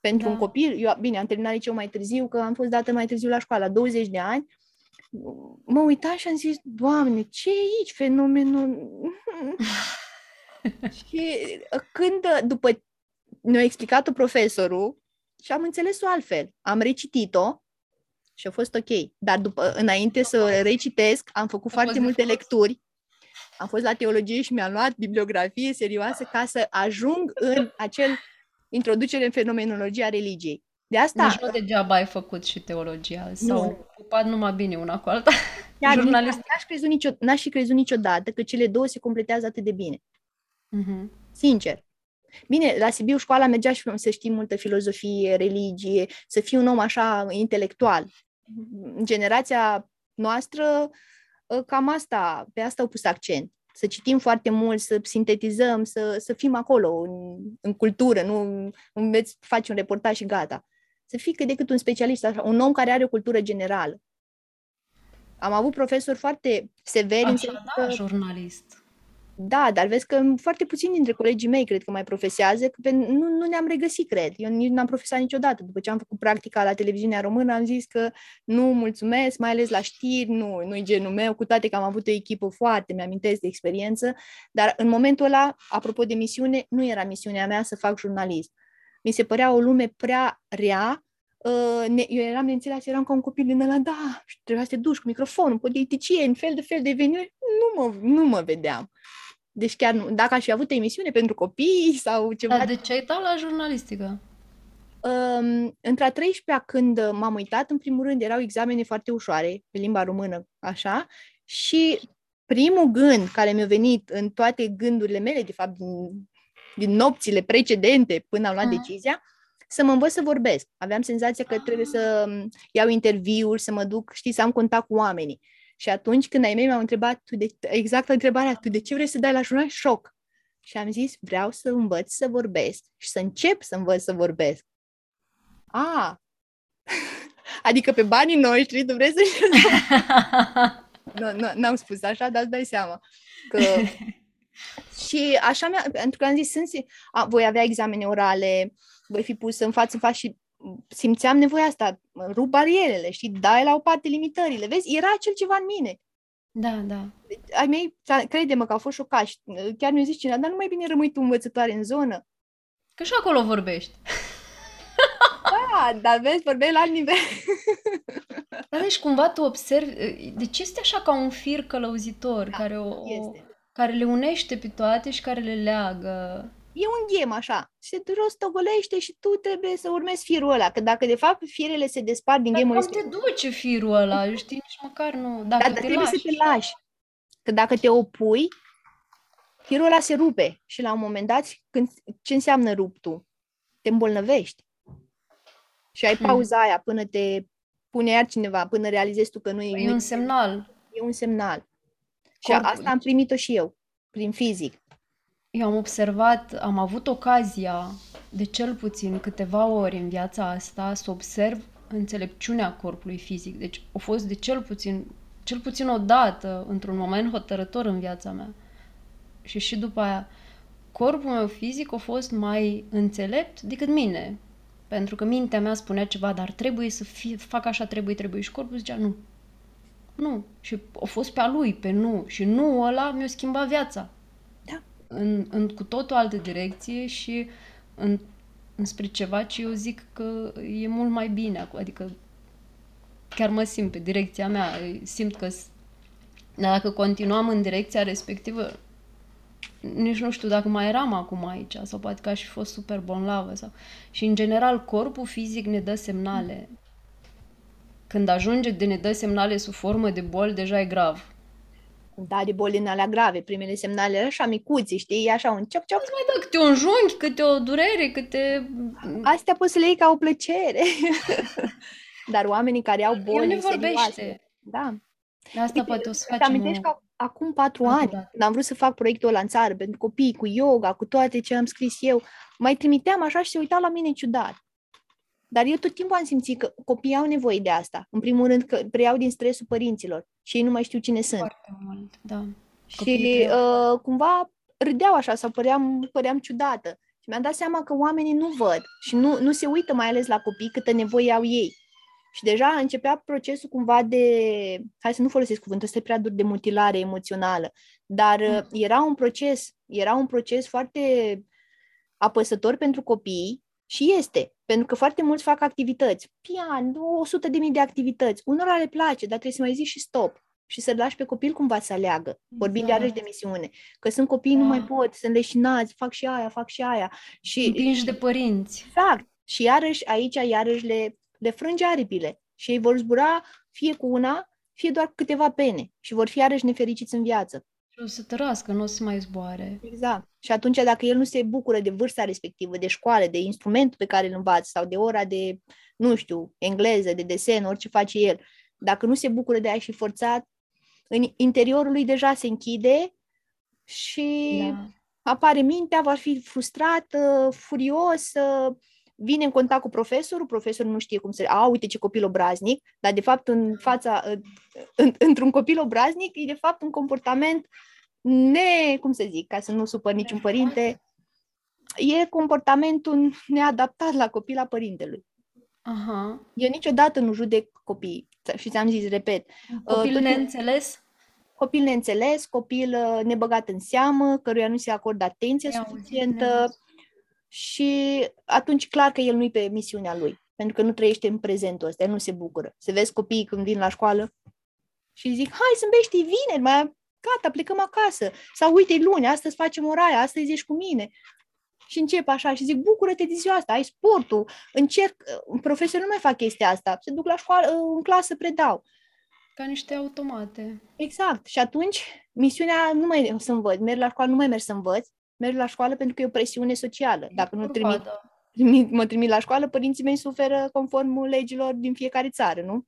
S2: Pentru da. un copil, eu, bine, am terminat liceu mai târziu, că am fost dată mai târziu la școală, la 20 de ani, mă uitam și am zis, Doamne, ce e aici fenomenul? și când, după ne-a explicat-o profesorul și am înțeles-o altfel. Am recitit-o și a fost ok. Dar după, înainte să recitesc, am făcut a foarte multe lecturi. Am fost la teologie și mi-am luat bibliografie serioasă ca să ajung în acel introducere în fenomenologia religiei. De asta...
S1: Nici nu degeaba ai făcut și teologia. S-au nu. ocupat numai bine una cu alta. Iar Jurnalist...
S2: n-aș, crezut nicio, n-aș fi crezut niciodată că cele două se completează atât de bine. Uh-huh. Sincer. Bine, la Sibiu școala mergea și să știi multă filozofie, religie, să fii un om așa intelectual. Generația noastră ă, cam asta, pe asta au pus accent. Să citim foarte mult, să sintetizăm, să, să fim acolo, în, în cultură, nu înveți, faci un reportaj și gata. Să fii cât de cât un specialist, așa, un om care are o cultură generală. Am avut profesori foarte severi.
S1: Așa, da, jurnalist.
S2: Da, dar vezi că foarte puțini dintre colegii mei cred că mai profesează, că nu, nu ne-am regăsit, cred. Eu nici n-am profesat niciodată. După ce am făcut practica la televiziunea română, am zis că nu mulțumesc, mai ales la știri, nu, nu-i genul meu, cu toate că am avut o echipă foarte, mi-amintesc de experiență, dar în momentul ăla, apropo de misiune, nu era misiunea mea să fac jurnalist. Mi se părea o lume prea rea, Uh, ne, eu eram neînțeles, eram ca un copil din ăla, da, și trebuia să te duci cu microfonul, politicieni, fel de fel de eveniment, nu mă, nu mă vedeam. Deci chiar nu, dacă aș fi avut emisiune pentru copii sau ceva...
S1: Dar de ce ai dat la jurnalistică?
S2: Um, între a 13-a când m-am uitat, în primul rând erau examene foarte ușoare, pe limba română, așa, și primul gând care mi-a venit în toate gândurile mele, de fapt, din, din nopțile precedente până am luat uh-huh. decizia, să mă învăț să vorbesc. Aveam senzația că trebuie să um, iau interviuri, să mă duc, știi, să am contact cu oamenii. Și atunci când ai mei m-au întrebat tu de, exact întrebarea, tu de ce vrei să dai la jurnal? Șoc. Și am zis, vreau să învăț să vorbesc și să încep să învăț să vorbesc. A, adică pe banii noștri tu vrei să... nu, nu, n-am spus așa, dar îți dai seama că... și așa mi-a, pentru că am zis, sunt, a, voi avea examene orale, voi fi pus în față în față și simțeam nevoia asta, rup barierele, știi, dai la o parte limitările, vezi, era acel ceva în mine.
S1: Da, da.
S2: Ai mei, crede-mă că au fost șocați. Chiar mi-a zis cineva, dar nu mai bine rămâi tu învățătoare în zonă.
S1: Că și acolo vorbești.
S2: Da, dar vezi, vorbeai la alt nivel.
S1: Dar deci cumva tu observi, deci este așa ca un fir călăuzitor da, care, o, este. care le unește pe toate și care le leagă
S2: e un ghem așa, se rostogolește și tu trebuie să urmezi firul ăla, că dacă de fapt firele se despart din gemul
S1: ăsta... te duce firul ăla, știi, nici măcar nu... Dacă da,
S2: te trebuie lași. să te lași. Că dacă te opui, firul ăla se rupe și la un moment dat, când, ce înseamnă ruptul? Te îmbolnăvești. Și ai hmm. pauza aia până te pune iar cineva, până realizezi tu că nu e...
S1: E un semnal.
S2: E un semnal. Și Corpul. asta am primit-o și eu, prin fizic
S1: eu am observat, am avut ocazia de cel puțin câteva ori în viața asta să observ înțelepciunea corpului fizic. Deci a fost de cel puțin, cel puțin o dată, într-un moment hotărător în viața mea. Și și după aia, corpul meu fizic a fost mai înțelept decât mine. Pentru că mintea mea spunea ceva, dar trebuie să fie, fac așa, trebuie, trebuie. Și corpul zicea nu. Nu. Și a fost pe a lui, pe nu. Și nu ăla mi-a schimbat viața în, în cu tot o altă direcție și în, înspre ceva ce eu zic că e mult mai bine. Adică chiar mă simt pe direcția mea, simt că Dar dacă continuam în direcția respectivă, nici nu știu dacă mai eram acum aici sau poate că aș fi fost super bonlavă. Sau... Și în general corpul fizic ne dă semnale. Când ajunge de ne dă semnale sub formă de boli, deja e grav.
S2: Da, de boli în alea grave. Primele semnale așa micuți, știi? Așa un cioc, cioc.
S1: Îți mai dă câte un junghi, câte o durere, câte...
S2: Astea poți să le iei ca o plăcere. Dar oamenii care au boli
S1: El ne
S2: serioase...
S1: vorbește.
S2: Da.
S1: De asta
S2: Uite,
S1: poate o să
S2: îți
S1: facem
S2: amintești
S1: o...
S2: că acum patru
S1: Altă
S2: ani,
S1: dată.
S2: când am vrut să fac proiectul ăla în țară pentru copii, cu yoga, cu toate ce am scris eu, mai trimiteam așa și se uitau la mine ciudat. Dar eu tot timpul am simțit că copiii au nevoie de asta. În primul rând că preiau din stresul părinților și ei nu mai știu cine sunt.
S1: Foarte mult, da.
S2: Și
S1: Copiii preiau.
S2: uh, cumva râdeau așa sau păream, păream ciudată. Și mi-am dat seama că oamenii nu văd și nu, nu se uită mai ales la copii câtă nevoie au ei. Și deja începea procesul cumva de, hai să nu folosesc cuvântul ăsta, e prea dur, de mutilare emoțională, dar uh, era un proces, era un proces foarte apăsător pentru copii și este, pentru că foarte mulți fac activități, pian, 100 de mii de activități, unora le place, dar trebuie să mai zici și stop și să-l lași pe copil cumva să aleagă, vorbind
S1: Exact.
S2: iarăși de misiune, că sunt copii, nu
S1: Da.
S2: mai pot, sunt leșinați, fac și aia, fac și aia. Și
S1: Împinși de părinți.
S2: Exact. Și iarăși, aici, iarăși le, le frânge aripile. Și ei vor zbura fie cu una, fie doar cu câteva pene. Și vor fi iarăși nefericiți în viață.
S1: Și o să tărască, nu o să mai zboare.
S2: Exact. Și atunci, dacă el nu se bucură de vârsta respectivă, de școală, de instrumentul pe care îl învață sau de ora de, nu știu, engleză, de desen, orice face el, dacă nu se bucură de aia și forțat, în interiorul lui deja se închide și
S1: Da.
S2: apare mintea, va fi frustrat, uh, furios, uh, vine în contact cu profesorul, profesorul nu știe cum să... A, uite ce copil obraznic, dar de fapt în fața, uh, în, într-un copil obraznic e de fapt un comportament ne, cum să zic, ca să nu supăr niciun părinte, e comportamentul neadaptat la copil la părintelui.
S1: Aha.
S2: Eu niciodată nu judec copiii și ți-am zis, repet,
S1: Copil
S2: tot-
S1: neînțeles?
S2: copil neînțeles, copil uh, nebăgat în seamă, căruia nu se acordă atenție
S1: Ia uzi,
S2: suficientă
S1: ne-am
S2: și atunci clar că el nu-i pe misiunea lui, pentru că nu trăiește în prezentul ăsta, el nu se bucură. Se vezi copiii când vin la școală și zic, hai zâmbește, e vineri, mai gata, plecăm acasă. Sau uite, e luni, astăzi facem oraia, astăzi ești cu mine. Și încep așa și zic, bucură-te de ziua asta, ai sportul, încerc, uh, profesorii nu mai fac chestia asta, se duc la școală, uh, în clasă, predau.
S1: Ca niște automate.
S2: Exact. Și atunci, misiunea nu mai e să învăț. Merg la școală, nu mai merg să învăț. Merg la școală pentru că e o presiune socială. Dacă nu trimit,
S1: Curvadă.
S2: trimit, mă trimit la școală, părinții mei suferă conform legilor din fiecare țară, nu?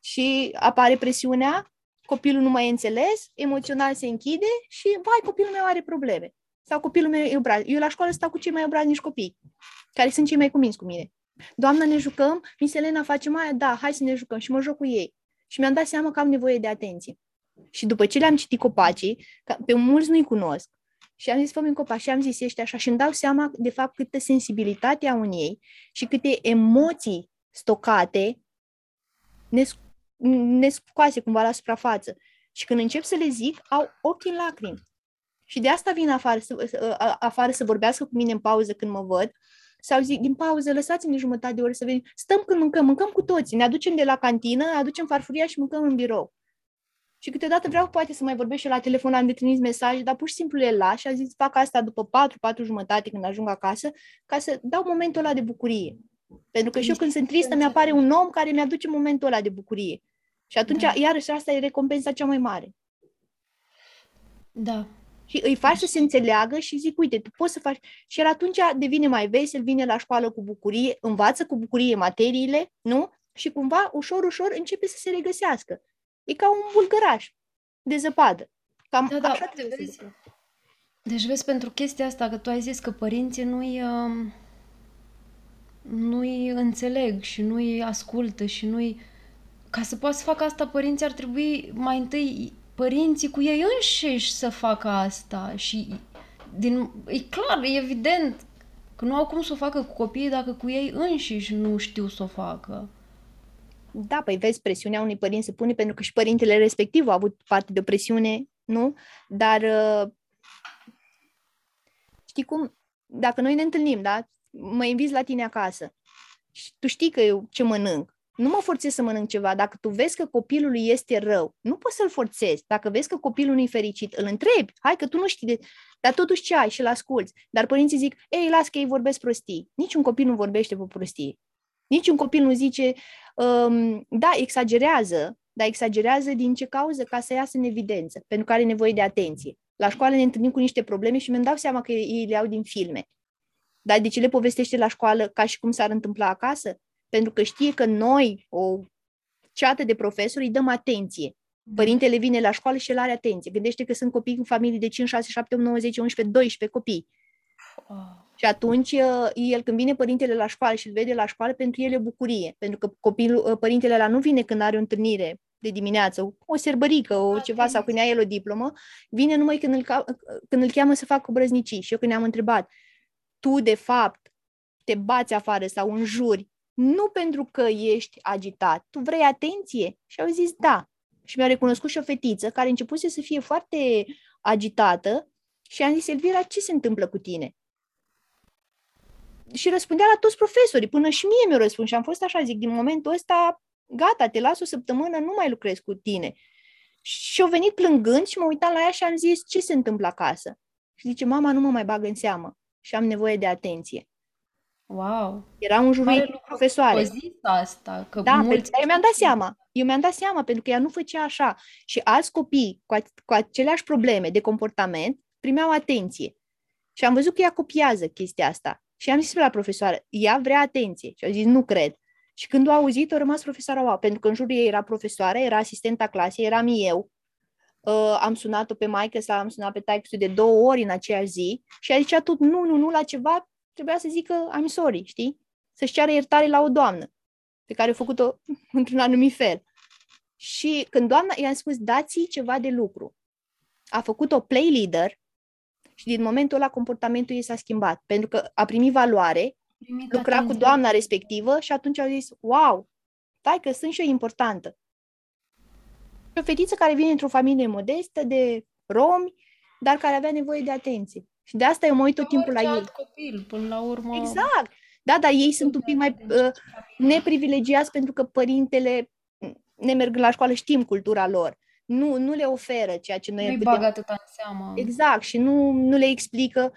S2: Și apare presiunea, copilul nu mai e înțeles, emoțional se închide și, vai, copilul meu are probleme. Sau copilul meu e obraz. Eu la școală stau cu cei mai obraznici copii, care sunt cei mai cuminți cu mine. Doamna, ne jucăm? Miss Elena, facem aia? Da, hai să ne jucăm. Și mă joc cu ei. Și mi-am dat seama că am nevoie de atenție. Și după ce le-am citit copacii, că pe mulți nu-i cunosc, și am zis, fă un copac, și am zis, ești așa, și îmi dau seama, de fapt, câtă sensibilitate au în ei și câte emoții stocate ne, sc- ne scoase cumva la suprafață. Și când încep să le zic, au ochii în lacrimi. Și de asta vin afară să, să- a- afară să vorbească cu mine în pauză când mă văd, sau zic, din pauză, lăsați-ne jumătate de oră să venim. Stăm când mâncăm, mâncăm cu toții. Ne aducem de la cantină, aducem farfuria și mâncăm în birou. Și câteodată vreau poate să mai vorbesc și la telefon, am de trimis mesaje, dar pur și simplu le las și am zis fac asta după 4, 4 jumătate când ajung acasă, ca să dau momentul ăla de bucurie. Pentru că și eu când sunt tristă mi-apare un om care mi-aduce momentul ăla de bucurie. Și atunci,
S1: Da.
S2: iarăși, asta e recompensa cea mai mare.
S1: Da.
S2: Și îi faci să se înțeleagă și zic, uite, tu poți să faci. Și el atunci devine mai vesel, vine la școală cu bucurie, învață cu bucurie materiile, nu? Și cumva, ușor, ușor, începe să se regăsească. E ca un bulgăraș de zăpadă. Cam
S1: Da, da,
S2: așa
S1: uite,
S2: trebuie să
S1: vezi?
S2: zic.
S1: Deci vezi, pentru chestia asta că tu ai zis că părinții nu-i, um, nu-i înțeleg și nu-i ascultă și nu-i... Ca să poată să facă asta, părinții ar trebui mai întâi părinții cu ei înșiși să facă asta și din, e clar, e evident că nu au cum să o facă cu copiii dacă cu ei înșiși nu știu să o facă.
S2: Da, păi vezi, presiunea unui părinte se pune pentru că și părintele respectiv a avut parte de o presiune, nu? Dar uh, știi cum, dacă noi ne întâlnim, da? Mă inviți la tine acasă și tu știi că eu ce mănânc Nu mă forțez să mănânc ceva. Dacă tu vezi că copilului este rău, nu poți să-l forțezi. Dacă vezi că copilul nu-i fericit, îl întrebi. Hai că tu nu știi de... Dar totuși ce ai și-l asculți. Dar părinții zic, ei, las că ei vorbesc prostii. Niciun copil nu vorbește pe prostie. Niciun copil nu zice, um, da, exagerează, dar exagerează din ce cauză? Ca să iasă în evidență, pentru că are nevoie de atenție. La școală ne întâlnim cu niște probleme și mi-am dau seama că ei le au din filme. Dar de ce le povestește la școală ca și cum s-ar întâmpla acasă? Pentru că știe că noi, o ceată de profesori, îi dăm atenție. Părintele vine la școală și el are atenție. Gândește că sunt copii cu familii de 5, 6, 7, 8, 9, 10, 11, 12 copii. Oh. Și atunci, uh, el când vine părintele la școală și îl vede la școală, pentru el e bucurie. Pentru că copilul, uh, părintele la nu vine când are o întâlnire de dimineață, o serbărică, o ceva, sau când ia el o diplomă, vine numai când îl, când îl cheamă să facă brăznicii. Și eu când ne-am întrebat, tu de fapt te bați afară sau înjuri, nu pentru că ești agitat, tu vrei atenție? Și au zis da. Și mi-a recunoscut și o fetiță care începuse să fie foarte agitată și am zis, Elvira, ce se întâmplă cu tine? Și răspundea la toți profesorii, până și mie mi-au răspuns și am fost așa, zic, din momentul ăsta, gata, te las o săptămână, nu mai lucrez cu tine. Și au venit plângând și mă uitam la ea și am zis, ce se întâmplă acasă? Și zice, mama, nu mă mai bag în seamă și am nevoie de atenție.
S1: Wow!
S2: Era un juridic profesoare.
S1: asta, că
S2: da, mulți... eu mi-am dat seama. Eu mi-am dat seama, pentru că ea nu făcea așa. Și alți copii cu, a- cu aceleași probleme de comportament primeau atenție. Și am văzut că ea copiază chestia asta. Și am zis la profesoară, ea vrea atenție. Și a zis, nu cred. Și când a auzit, a rămas profesoara wow, pentru că în jurul ei era profesoară, era asistenta clasei, eram eu. Uh, am sunat-o pe maică sau am sunat pe taică de două ori în aceeași zi și a zis tot nu, nu, nu la ceva, trebuia să zică I'm sorry, știi? Să-și ceară iertare la o doamnă pe care a făcut-o într-un anumit fel. Și când doamna i-a spus, dați ceva de lucru, a făcut o play leader și din momentul ăla comportamentul ei s-a schimbat, pentru că a primit valoare, primit lucra atenție. cu doamna respectivă și atunci au zis, wow, stai că sunt și eu importantă. O fetiță care vine într-o familie modestă de romi, dar care avea nevoie de atenție. Și de asta eu mă uit tot timpul la ei.
S1: copil, până la urmă.
S2: Exact. Da, dar ei sunt un pic mai uh, neprivilegiați pentru că părintele ne merg la școală, știm cultura lor. Nu, nu le oferă ceea ce noi...
S1: Nu-i putem... bagă atâta în seamă.
S2: Exact. Și nu, nu le explică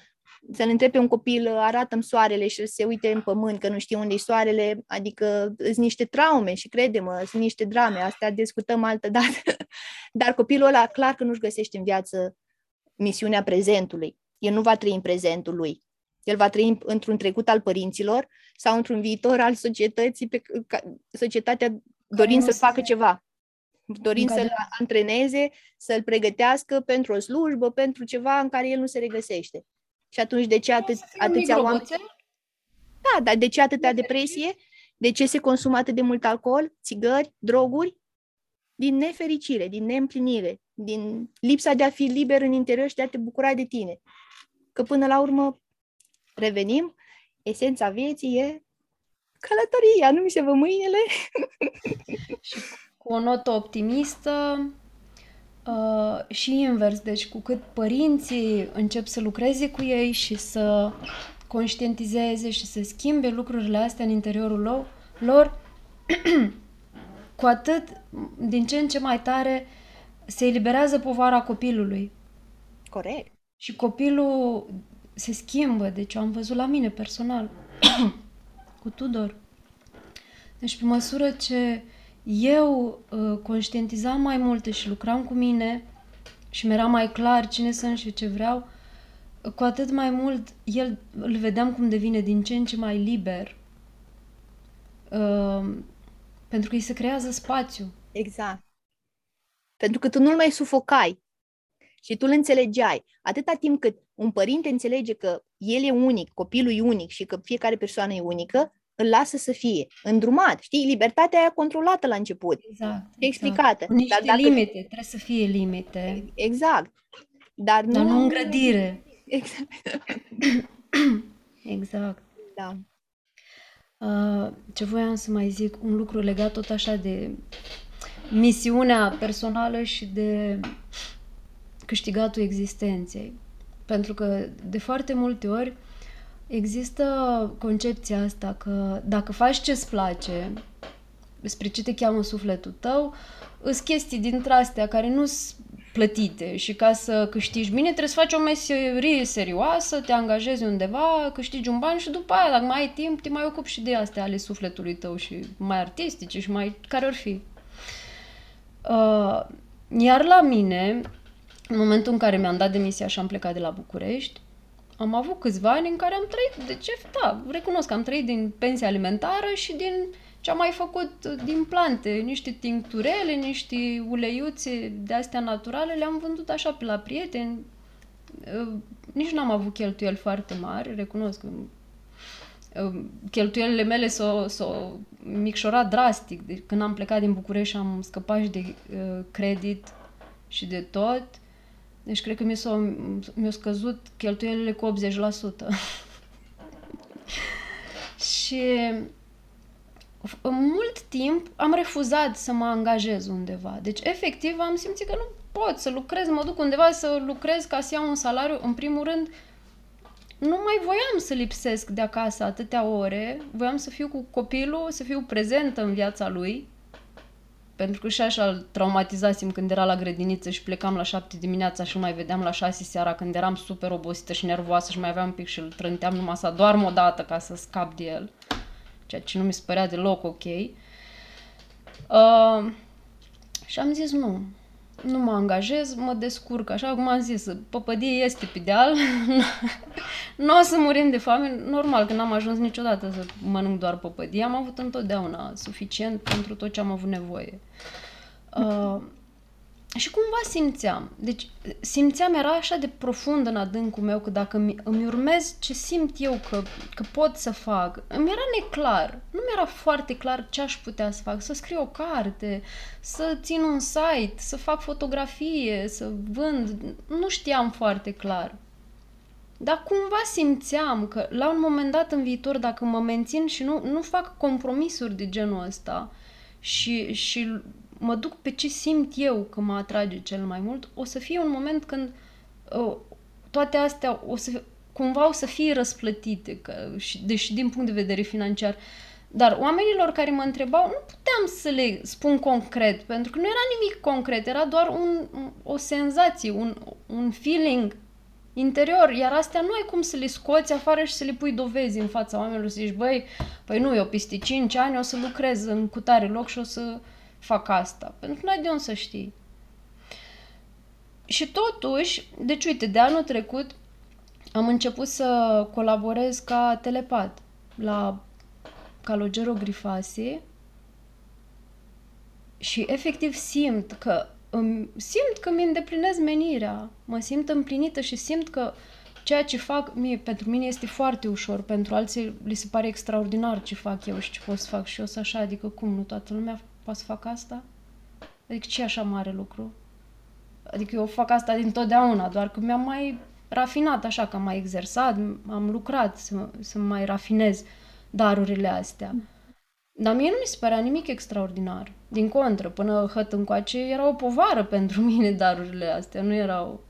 S2: să-l întrebe un copil, arată-mi soarele și se uite în pământ, că nu știe unde e soarele, adică sunt niște traume și crede-mă, sunt niște drame, astea discutăm altă dată. Dar copilul ăla clar că nu-și găsește în viață misiunea prezentului. El nu va trăi în prezentul lui. El va trăi într-un trecut al părinților sau într-un viitor al societății, pe ca, societatea dorind să facă ceva. Dorind să-l antreneze, să-l pregătească pentru o slujbă, pentru ceva în care el nu se regăsește. Și atunci de ce atât, atâția oameni... Da, dar de ce atâtea depresie? De ce se consumă atât de mult alcool, țigări, droguri? Din nefericire, din neîmplinire, din lipsa de a fi liber în interior și de a te bucura de tine. Că până la urmă revenim, esența vieții e călătoria, nu mi se vă mâinile.
S1: și cu o notă optimistă, Uh, și invers, deci cu cât părinții încep să lucreze cu ei și să conștientizeze și să schimbe lucrurile astea în interiorul lor, cu atât, din ce în ce mai tare, se eliberează povara copilului.
S2: Corect.
S1: Și copilul se schimbă, deci am văzut la mine personal, cu Tudor. Deci pe măsură ce eu uh, conștientizam mai multe și lucram cu mine și mi-era mai clar cine sunt și ce vreau, cu atât mai mult el îl vedeam cum devine din ce în ce mai liber. Uh, pentru că îi se creează spațiu.
S2: Exact. Pentru că tu nu-l mai sufocai și tu îl înțelegeai. Atâta timp cât un părinte înțelege că el e unic, copilul e unic și că fiecare persoană e unică, îl lasă să fie îndrumat. Știi, libertatea aia controlată la început.
S1: Exact.
S2: Și explicată. Exact.
S1: Niște Dar dacă... limite, trebuie să fie limite.
S2: Exact. Dar nu,
S1: Dar nu îngrădire.
S2: Exact.
S1: exact.
S2: Da.
S1: Uh, ce voiam să mai zic, un lucru legat tot așa de misiunea personală și de câștigatul existenței. Pentru că de foarte multe ori Există concepția asta că dacă faci ce-ți place, spre ce te cheamă sufletul tău, îs chestii dintre astea care nu sunt plătite și ca să câștigi bine trebuie să faci o meserie serioasă, te angajezi undeva, câștigi un ban și după aia, dacă mai ai timp, te mai ocupi și de astea ale sufletului tău și mai artistice și mai care or fi. Uh, iar la mine, în momentul în care mi-am dat demisia și am plecat de la București, am avut câțiva ani în care am trăit, de ce? Da, recunosc că am trăit din pensie alimentară și din ce am mai făcut din plante, niște tincturele, niște uleiuțe de astea naturale, le-am vândut așa pe la prieteni. Uh, nici n-am avut cheltuieli foarte mari, recunosc că uh, cheltuielile mele s-au, s-au micșorat drastic. Deci, când am plecat din București și am scăpat și de uh, credit și de tot, deci cred că mi s-au, mi-au scăzut cheltuielile cu 80%. și mult timp am refuzat să mă angajez undeva. Deci, efectiv, am simțit că nu pot să lucrez, mă duc undeva să lucrez ca să iau un salariu. În primul rând, nu mai voiam să lipsesc de acasă atâtea ore, voiam să fiu cu copilul, să fiu prezentă în viața lui, pentru că și așa îl traumatizasem când era la grădiniță și plecam la șapte dimineața și mai vedeam la șase seara când eram super obosită și nervoasă și mai aveam un pic și îl trânteam numai să doarm o dată ca să scap de el ceea ce nu mi se părea deloc ok. Uh, și am zis nu, nu mă angajez, mă descurc, așa cum am zis, păpădie este pe deal, nu o să murim de foame, normal că n-am ajuns niciodată să mănânc doar păpădie, am avut întotdeauna suficient pentru tot ce am avut nevoie. Uh, și cumva simțeam. Deci simțeam, era așa de profund în adâncul meu că dacă îmi, îmi urmez ce simt eu că, că pot să fac, îmi era neclar. Nu mi-era foarte clar ce aș putea să fac. Să scriu o carte, să țin un site, să fac fotografie, să vând. Nu știam foarte clar. Dar cumva simțeam că la un moment dat în viitor, dacă mă mențin și nu, nu fac compromisuri de genul ăsta și, și mă duc pe ce simt eu că mă atrage cel mai mult, o să fie un moment când uh, toate astea o să, cumva o să fie răsplătite, că, și, deși din punct de vedere financiar. Dar oamenilor care mă întrebau, nu puteam să le spun concret, pentru că nu era nimic concret, era doar un, o senzație, un, un feeling interior, iar astea nu ai cum să le scoți afară și să le pui dovezi în fața oamenilor, să zici, băi, păi nu, eu peste 5 ani o să lucrez în cutare loc și o să fac asta. Pentru că n-ai de unde să știi. Și totuși, deci uite, de anul trecut am început să colaborez ca telepat la Calogero Grifasi și efectiv simt că îmi, simt că mi îndeplinez menirea, mă simt împlinită și simt că ceea ce fac mie, pentru mine este foarte ușor, pentru alții li se pare extraordinar ce fac eu și ce pot să fac și eu să așa, adică cum nu toată lumea poate să fac asta? Adică ce așa mare lucru? Adică eu fac asta din totdeauna, doar că mi-am mai rafinat așa, că am mai exersat, am lucrat să, să mai rafinez darurile astea. Dar mie nu mi se părea nimic extraordinar. Din contră, până hăt încoace era o povară pentru mine darurile astea, nu erau...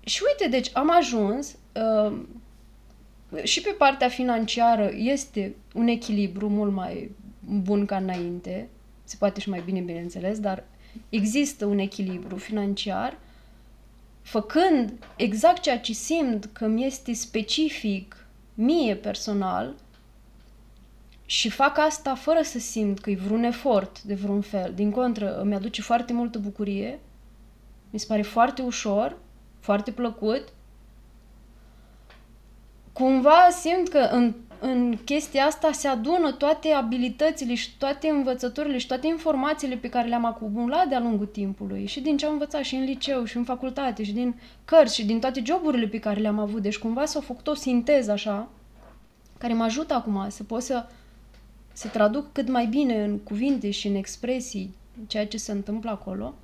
S1: Și uite, deci am ajuns uh, și pe partea financiară este un echilibru mult mai bun ca înainte, se poate și mai bine, bineînțeles, dar există un echilibru financiar, făcând exact ceea ce simt că mi este specific mie personal și fac asta fără să simt că e vreun efort de vreun fel. Din contră, îmi aduce foarte multă bucurie, mi se pare foarte ușor, foarte plăcut. Cumva simt că în în chestia asta se adună toate abilitățile și toate învățăturile și toate informațiile pe care le-am acumulat de-a lungul timpului și din ce am învățat și în liceu și în facultate și din cărți și din toate joburile pe care le-am avut. Deci cumva s-a făcut o sinteză așa care mă ajută acum să pot să, să traduc cât mai bine în cuvinte și în expresii ceea ce se întâmplă acolo.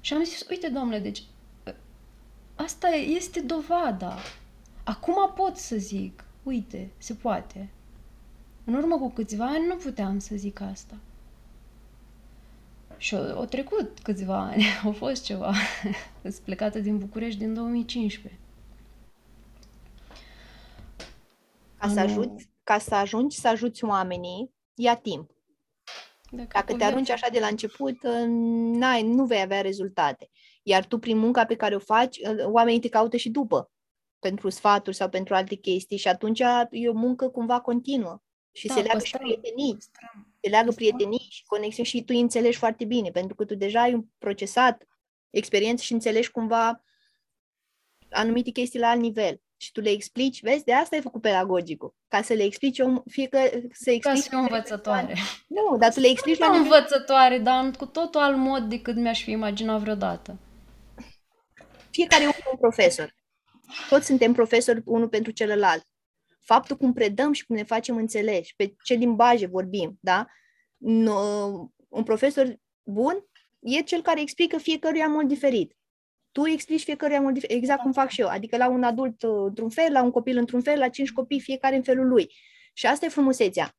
S1: Și am zis, uite, domnule, deci asta este dovada. Acum pot să zic uite, se poate. În urmă cu câțiva ani nu puteam să zic asta. Și au, trecut câțiva ani, au fost ceva. Sunt plecată din București din 2015.
S2: Ca să, ajuți, ca să ajungi să ajuți oamenii, ia timp.
S1: Dacă,
S2: Dacă te arunci așa de la început, uh, n-ai, nu vei avea rezultate. Iar tu, prin munca pe care o faci, uh, oamenii te caută și după, pentru sfaturi sau pentru alte chestii și atunci e o muncă cumva continuă. Și
S1: Da,
S2: se leagă
S1: păstrăm.
S2: și prietenii,
S1: Păstrăm.
S2: se leagă
S1: Păstrăm.
S2: prietenii și conexiuni și tu îi înțelegi foarte bine, pentru că tu deja ai procesat experiență și înțelegi cumva anumite chestii la alt nivel. Și tu le explici, vezi, de asta ai făcut pedagogicul, ca să le explici om, fie că să
S1: Ca
S2: explici...
S1: să fiu învățătoare.
S2: Nu, dar tu le explici la
S1: Nu
S2: nivel
S1: învățătoare, dar în cu totul alt mod decât mi-aș fi imaginat vreodată.
S2: fiecare om e un profesor. Toți suntem profesori unul pentru celălalt. Faptul cum predăm și cum ne facem înțeleși, pe ce limbaje vorbim, da? Nu, un profesor bun e cel care explică fiecăruia în mod diferit. Tu explici fiecăruia în mod diferit, exact cum fac și eu. Adică la un adult uh, într-un fel, la un copil într-un fel, la cinci copii, fiecare în felul lui. Și asta e frumusețea.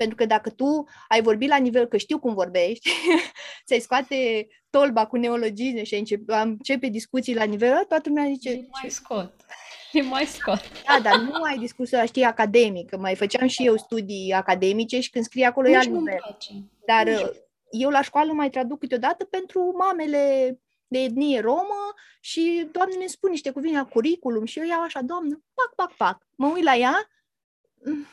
S2: Pentru că dacă tu ai vorbit la nivel că știu cum vorbești, ți-ai scoate tolba cu neologisme și ai începe, începe discuții la nivel ăla, toată lumea zice,
S1: Le mai scot. Le mai scot.
S2: da, dar nu ai discursul ăla, știi, academic, că mai făceam și eu studii academice și când scrie acolo e
S1: Nici
S2: alt
S1: nu-mi
S2: nivel.
S1: place.
S2: Dar
S1: Nici-
S2: uh, eu la școală mai traduc câteodată pentru mamele de etnie romă și doamne ne spun niște cuvinte la curriculum și eu iau așa, doamnă, pac, pac, pac. Mă uit la ea, mm,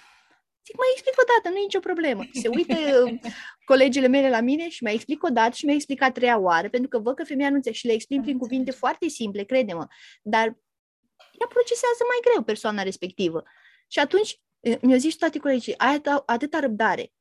S2: zic, mai explic o dată, nu e nicio problemă. Se uită uh, colegele mele la mine și mai explic o dată și mi-a explicat treia oară, pentru că văd că femeia nu înțelege și le explic prin cuvinte foarte simple, crede-mă, dar ea procesează mai greu persoana respectivă. Și atunci eh, mi-au zis toate colegii, ai atâta, atâta răbdare.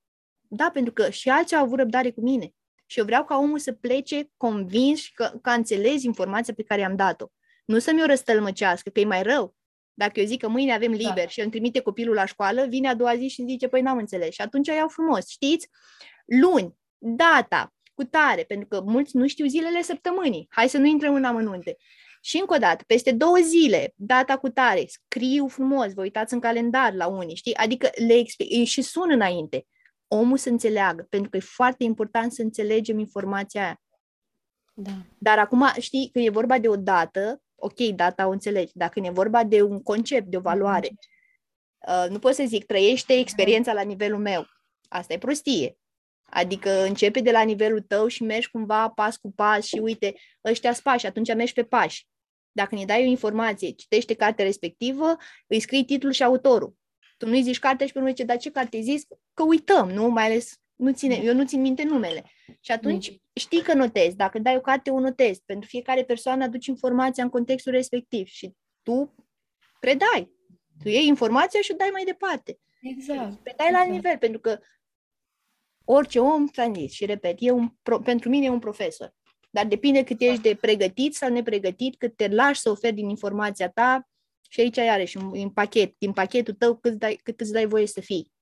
S2: Da, pentru că și alții au avut răbdare cu mine. Și eu vreau ca omul să plece convins și că, că înțelezi informația pe care i-am dat-o. Nu să mi-o răstălmăcească, că e mai rău. Dacă eu zic că mâine avem liber
S1: Da.
S2: și el îmi trimite copilul la școală, vine a doua zi și îmi zice, păi n-am înțeles. Și atunci iau frumos, știți? Luni, data, cu tare, pentru că mulți nu știu zilele săptămânii. Hai să nu intrăm în amănunte. Și încă o dată, peste două zile, data cu tare, scriu frumos, vă uitați în calendar la unii, știi? Adică le explic și sun înainte. Omul să înțeleagă, pentru că e foarte important să înțelegem informația aia.
S1: Da.
S2: Dar acum, știi, când e vorba de o dată, ok, data o înțelegi, dar când e vorba de un concept, de o valoare, uh, nu pot să zic, trăiește experiența la nivelul meu. Asta e prostie. Adică începe de la nivelul tău și mergi cumva pas cu pas și uite, ăștia sunt pași, atunci mergi pe pași. Dacă ne dai o informație, citește cartea respectivă, îi scrii titlul și autorul. Tu nu-i zici cartea și pe urmă zice, dar ce carte ai zis? Că uităm, nu? Mai ales, nu ține, eu nu țin minte numele. Și atunci știi că notezi. Dacă dai o carte, o notezi. Pentru fiecare persoană aduci informația în contextul respectiv și tu predai. Tu iei informația și o dai mai departe.
S1: Exact.
S2: Predai la alt
S1: exact.
S2: nivel, pentru că orice om, ți-am zis și repet, e un pro, pentru mine e un profesor. Dar depinde cât ești de pregătit sau nepregătit, cât te lași să oferi din informația ta și aici iarăși un, un pachet, din pachetul tău cât, dai, cât îți dai voie să fii.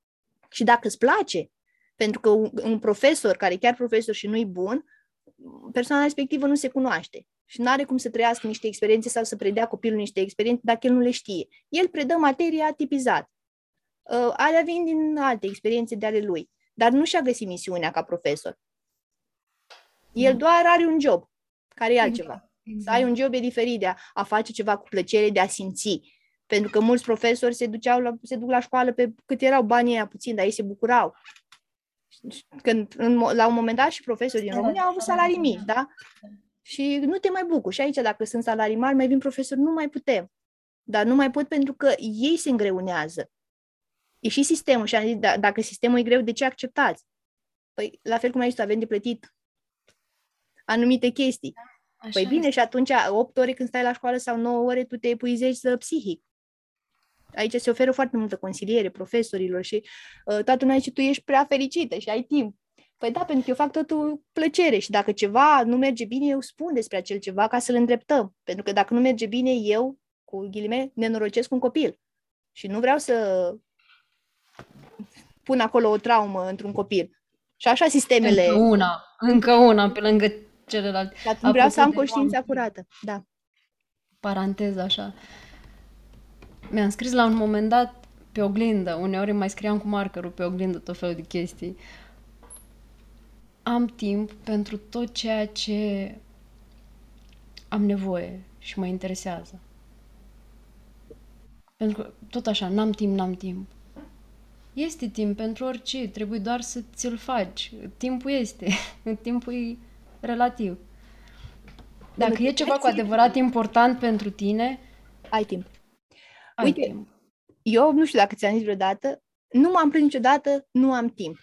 S2: Și dacă îți place, pentru că un, un profesor care e chiar profesor și nu-i bun, persoana respectivă nu se cunoaște și nu are cum să trăiască niște experiențe sau să predea copilul niște experiențe dacă el nu le știe. El predă materia tipizat. Uh, alea vin din alte experiențe de ale lui, dar nu și-a găsit misiunea ca profesor. El
S1: Da.
S2: doar are un job, care e altceva.
S1: Exact.
S2: Să ai un job e diferit de a, a face ceva cu plăcere, de a simți. Pentru că mulți profesori se, duceau la, se duc la școală pe cât erau banii aia puțin, dar ei se bucurau. Când, în, mo- la un moment dat și profesorii din România au avut salarii mici, da? Și nu te mai bucuri. Și aici, dacă sunt salarii mari, mai vin profesori, nu mai putem. Dar nu mai pot pentru că ei se îngreunează. E și sistemul. Și am zis, da, dacă sistemul e greu, de ce acceptați? Păi, la fel cum ai zis, avem de plătit anumite chestii.
S1: Așa
S2: Păi bine,
S1: este.
S2: și atunci 8 ore când stai la școală sau 9 ore, tu te epuizezi uh, psihic. Aici se oferă foarte multă consiliere profesorilor și uh, toată lumea zice, tu ești prea fericită și ai timp. Păi da, pentru că eu fac totul plăcere și dacă ceva nu merge bine, eu spun despre acel ceva ca să-l îndreptăm. Pentru că dacă nu merge bine, eu, cu ghilimele, nenorocesc un copil. Și nu vreau să pun acolo o traumă într-un copil. Și așa sistemele...
S1: Încă una, încă una pe lângă celelalte.
S2: Dar nu vreau să am
S1: Apropo de
S2: conștiința
S1: oameni.
S2: curată. Da.
S1: paranteză așa. Mi-am scris la un moment dat pe oglindă, uneori mai scriam cu markerul pe oglindă tot felul de chestii. Am timp pentru tot ceea ce am nevoie și mă interesează. Pentru că tot așa, n-am timp, n-am timp. Este timp pentru orice, trebuie doar să ți-l faci. Timpul este, timpul e relativ. Dacă e ceva cu adevărat important pentru tine,
S2: ai timp.
S1: Ai Uite, timp.
S2: eu nu știu dacă ți-am zis vreodată, nu m-am prins niciodată, nu am timp.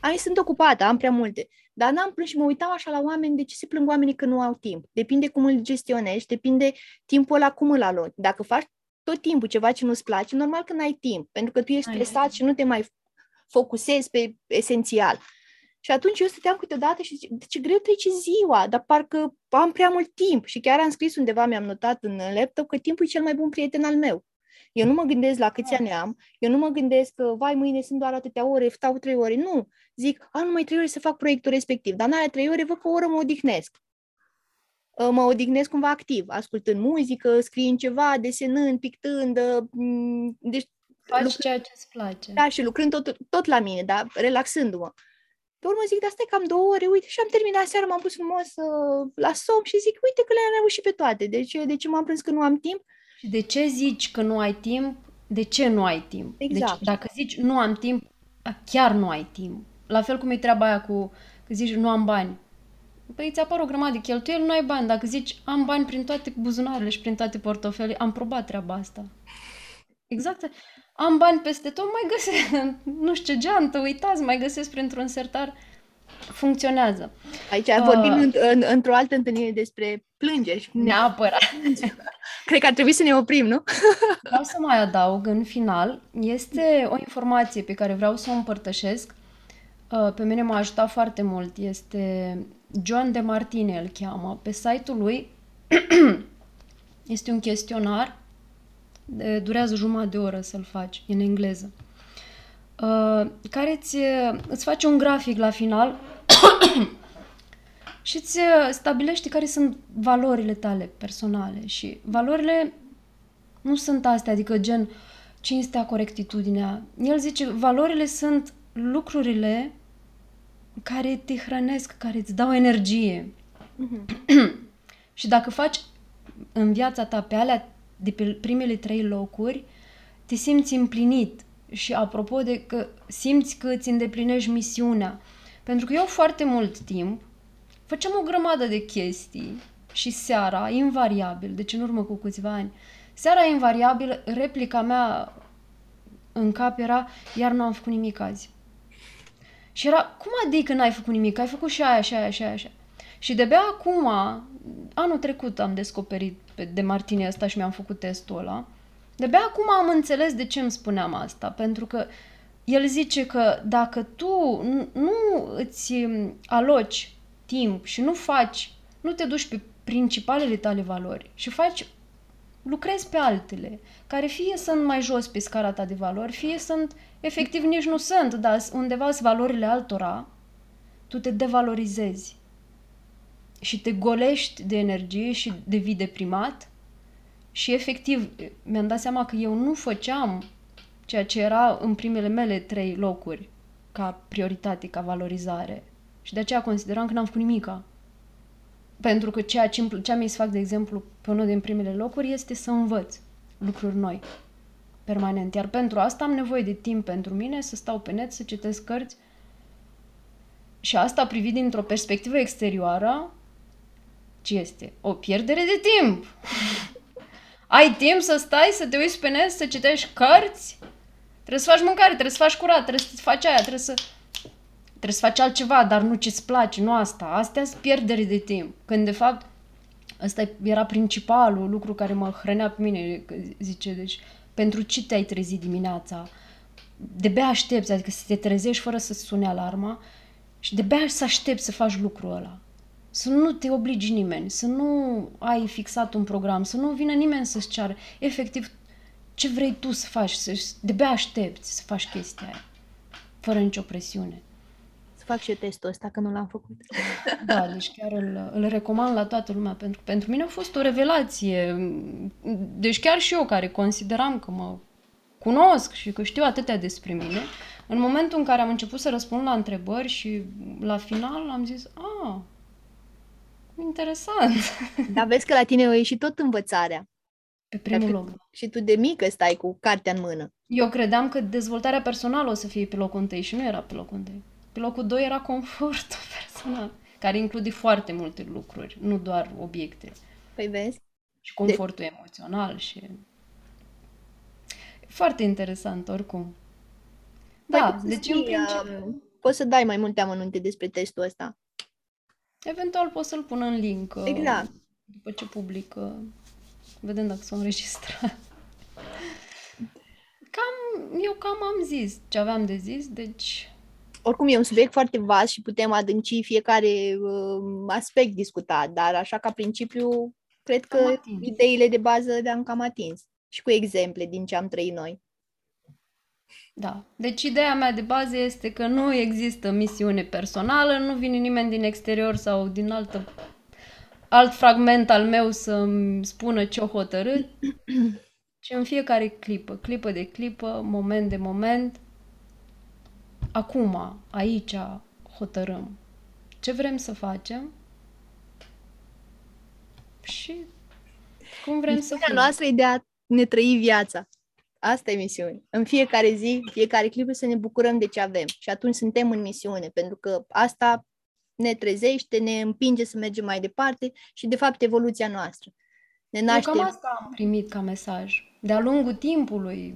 S2: Ai, sunt ocupată, am prea multe. Dar n-am plâns și mă uitam așa la oameni, de ce se plâng oamenii că nu au timp? Depinde cum îl gestionezi, depinde timpul ăla cum îl aloci. Dacă faci tot timpul ceva ce nu-ți place, normal că n-ai timp, pentru că tu ești stresat și nu te mai focusezi pe esențial. Și atunci eu stăteam câteodată și zic, de ce greu trece ziua, dar parcă am prea mult timp. Și chiar am scris undeva, mi-am notat în laptop, că timpul e cel mai bun prieten al meu. Eu nu mă gândesc la câți ani am, eu nu mă gândesc că, vai, mâine sunt doar atâtea ore, stau trei ore. Nu. Zic, a, numai trei ore să fac proiectul respectiv, dar în alea trei ore văd că o oră mă odihnesc. Ă, mă odihnesc cumva activ, ascultând muzică, scriind ceva, desenând, pictând. Ă, deci,
S1: Faci lucrând, ceea ce îți place.
S2: Da, și lucrând tot, tot la mine, da, relaxându-mă. Pe urmă zic, dar stai cam două ore, uite, și am terminat seara, m-am pus frumos uh, la somn și zic, uite că le-am reușit pe toate. Deci, de ce m-am prins că nu am timp?
S1: Și de ce zici că nu ai timp? De ce nu ai timp?
S2: Deci, exact.
S1: Deci, dacă zici nu am timp, chiar nu ai timp. La fel cum e treaba aia cu că zici nu am bani. Păi ți apar o grămadă de cheltuieli, nu ai bani. Dacă zici am bani prin toate buzunarele și prin toate portofelele, am probat treaba asta. Exact. Am bani peste tot, mai găsesc, nu știu ce geantă, uitați, mai găsesc printr-un sertar. Funcționează.
S2: Aici uh, vorbim în, în, într-o altă întâlnire despre plângeri.
S1: Neapărat.
S2: Cred că ar trebui să ne oprim, nu?
S1: Vreau să mai adaug în final, este o informație pe care vreau să o împărtășesc. Uh, pe mine m-a ajutat foarte mult. Este John de Martine, îl cheamă. Pe site-ul lui este un chestionar, de, durează jumătate de oră să-l faci, în engleză, uh, care îți, îți face un grafic la final și îți stabilește care sunt valorile tale personale. Și valorile nu sunt astea, adică gen cinstea, corectitudinea. El zice, valorile sunt lucrurile care te hrănesc, care îți dau energie. Mm-hmm. și dacă faci în viața ta pe alea de pe primele trei locuri, te simți împlinit. Și apropo de că simți că îți îndeplinești misiunea. Pentru că eu foarte mult timp făceam o grămadă de chestii și seara, invariabil, deci în urmă cu câțiva ani, seara invariabil, replica mea în cap era, iar nu am făcut nimic azi. Și era, cum adică n-ai făcut nimic? Ai făcut și aia, și aia, și aia, și aia. Și de-abia acum, anul trecut am descoperit pe de Martini asta și mi-am făcut testul ăla. De-abia acum am înțeles de ce îmi spuneam asta. Pentru că el zice că dacă tu nu îți aloci timp și nu faci, nu te duci pe principalele tale valori și faci, lucrezi pe altele, care fie sunt mai jos pe scara ta de valori, fie sunt, efectiv nici nu sunt, dar undeva sunt valorile altora, tu te devalorizezi și te golești de energie și devii deprimat și efectiv mi-am dat seama că eu nu făceam ceea ce era în primele mele trei locuri ca prioritate, ca valorizare. Și de aceea consideram că n-am făcut nimica. Pentru că ceea ce îmi plăcea mie să fac, de exemplu, pe unul din primele locuri este să învăț lucruri noi, permanent. Iar pentru asta am nevoie de timp pentru mine, să stau pe net, să citesc cărți. Și asta privit dintr-o perspectivă exterioară, ce este? O pierdere de timp. Ai timp să stai, să te uiți pe net, să citești cărți? Trebuie să faci mâncare, trebuie să faci curat, trebuie să faci aia, trebuie să... Trebuie să faci altceva, dar nu ce-ți place, nu asta. Astea sunt pierdere de timp. Când, de fapt, ăsta era principalul lucru care mă hrănea pe mine. Zice, deci, pentru ce te-ai trezit dimineața? De bea aștepți, adică să te trezești fără să sune alarma și de bea să aștepți să faci lucrul ăla. Să nu te obligi nimeni, să nu ai fixat un program, să nu vină nimeni să-ți ceară. Efectiv, ce vrei tu să faci, să de bea aștepți să faci chestia aia, fără nicio presiune
S2: fac și eu testul ăsta, că nu l-am făcut.
S1: Da, deci chiar îl, îl recomand la toată lumea, pentru că pentru mine a fost o revelație. Deci chiar și eu, care consideram că mă cunosc și că știu atâtea despre mine, în momentul în care am început să răspund la întrebări și la final am zis, a, ah, interesant.
S2: Dar vezi că la tine a ieșit tot învățarea.
S1: Pe primul loc.
S2: Și tu de mică stai cu cartea în mână.
S1: Eu credeam că dezvoltarea personală o să fie pe locul întâi și nu era pe locul întâi. Pe locul doi era confortul personal, care include foarte multe lucruri, nu doar obiecte.
S2: Păi vezi?
S1: Și confortul de... emoțional și... Foarte interesant, oricum.
S2: Păi da, deci în principiu... Um, poți să dai mai multe amănunte despre testul ăsta.
S1: Eventual poți să-l pun în link.
S2: Uh, exact.
S1: După ce publică. Vedem dacă s-au înregistrat. Cam, eu cam am zis ce aveam de zis, deci...
S2: Oricum e un subiect foarte vast și putem adânci fiecare uh, aspect discutat, dar așa ca principiu, cred că ideile de bază le-am cam atins. Și cu exemple din ce am trăit noi.
S1: Da. Deci ideea mea de bază este că nu există misiune personală, nu vine nimeni din exterior sau din altă, alt fragment al meu să-mi spună ce-o hotărât, ci în fiecare clipă, clipă de clipă, moment de moment, acum, aici, hotărâm ce vrem să facem și cum vrem Misiunea să fim.
S2: noastră e de a ne trăi viața. Asta e misiune. În fiecare zi, fiecare clip să ne bucurăm de ce avem. Și atunci suntem în misiune, pentru că asta ne trezește, ne împinge să mergem mai departe și, de fapt, evoluția noastră.
S1: Ne naște... Eu cam asta am primit ca mesaj. De-a lungul timpului,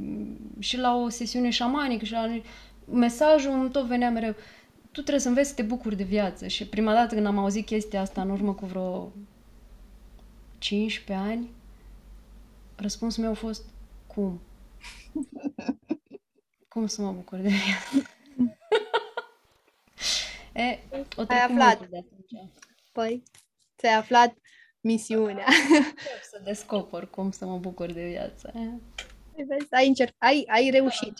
S1: și la o sesiune șamanică, și la... mesajul îmi tot venea mereu. Tu trebuie să înveți să te bucuri de viață. Și prima dată când am auzit chestia asta, în urmă cu vreo 15 ani, răspunsul meu a fost, cum? Cum să mă bucur de viață? e, o Ai aflat. De atunci.
S2: Păi, ți-ai aflat misiunea.
S1: să descoper cum să mă bucur de viață.
S2: Păi vezi, ai, încerc, ai, ai reușit.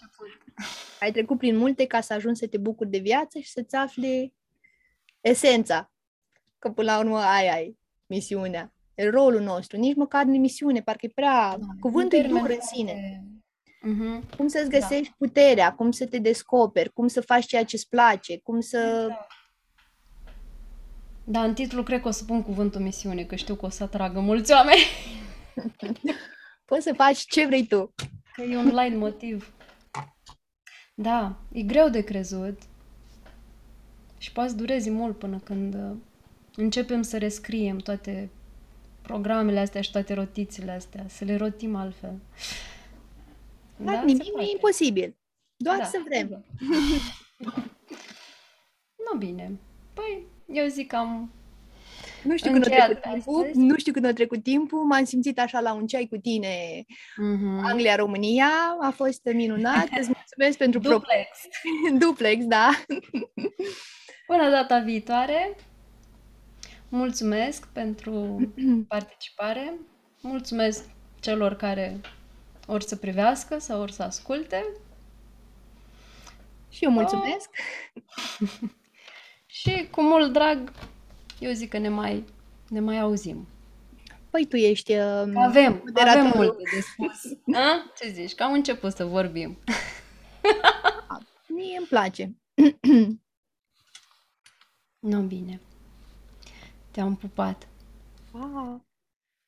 S2: Ai trecut prin multe ca să ajungi să te bucuri de viață și să-ți afli esența. Că până la urmă ai, ai misiunea. E rolul nostru. Nici măcar nu misiune, parcă e prea... Da, cuvântul e dur în sine. Uh-huh. Cum să-ți da. găsești da. puterea, cum să te descoperi, cum să faci ceea ce îți place, cum să... Da.
S1: da, în titlu cred că o să pun cuvântul misiune, că știu că o să atragă mulți oameni.
S2: Poți să faci ce vrei tu.
S1: Că e un light motiv. Da, e greu de crezut și poate să dureze mult până când uh, începem să rescriem toate programele astea și toate rotițele astea, să le rotim altfel.
S2: Da, da nimic nu e imposibil. Doar da, să vrem.
S1: nu bine. Păi, eu zic că am
S2: nu știu când a trecut timpul, nu știu când a trecut timpul, m-am simțit așa la un ceai cu tine, mm-hmm. Anglia-România, a fost minunat, îți mulțumesc pentru
S1: Duplex.
S2: Pro... Duplex, da.
S1: Până data viitoare, mulțumesc pentru participare, mulțumesc celor care ori să privească sau ori să asculte.
S2: Și eu mulțumesc.
S1: Oh. și cu mult drag, eu zic că ne mai, ne mai auzim.
S2: Păi tu ești uh,
S1: Avem, avem multe de spus. A? Ce zici? Că am început să vorbim.
S2: Mie îmi place.
S1: nu, bine. Te-am pupat.
S2: Pa!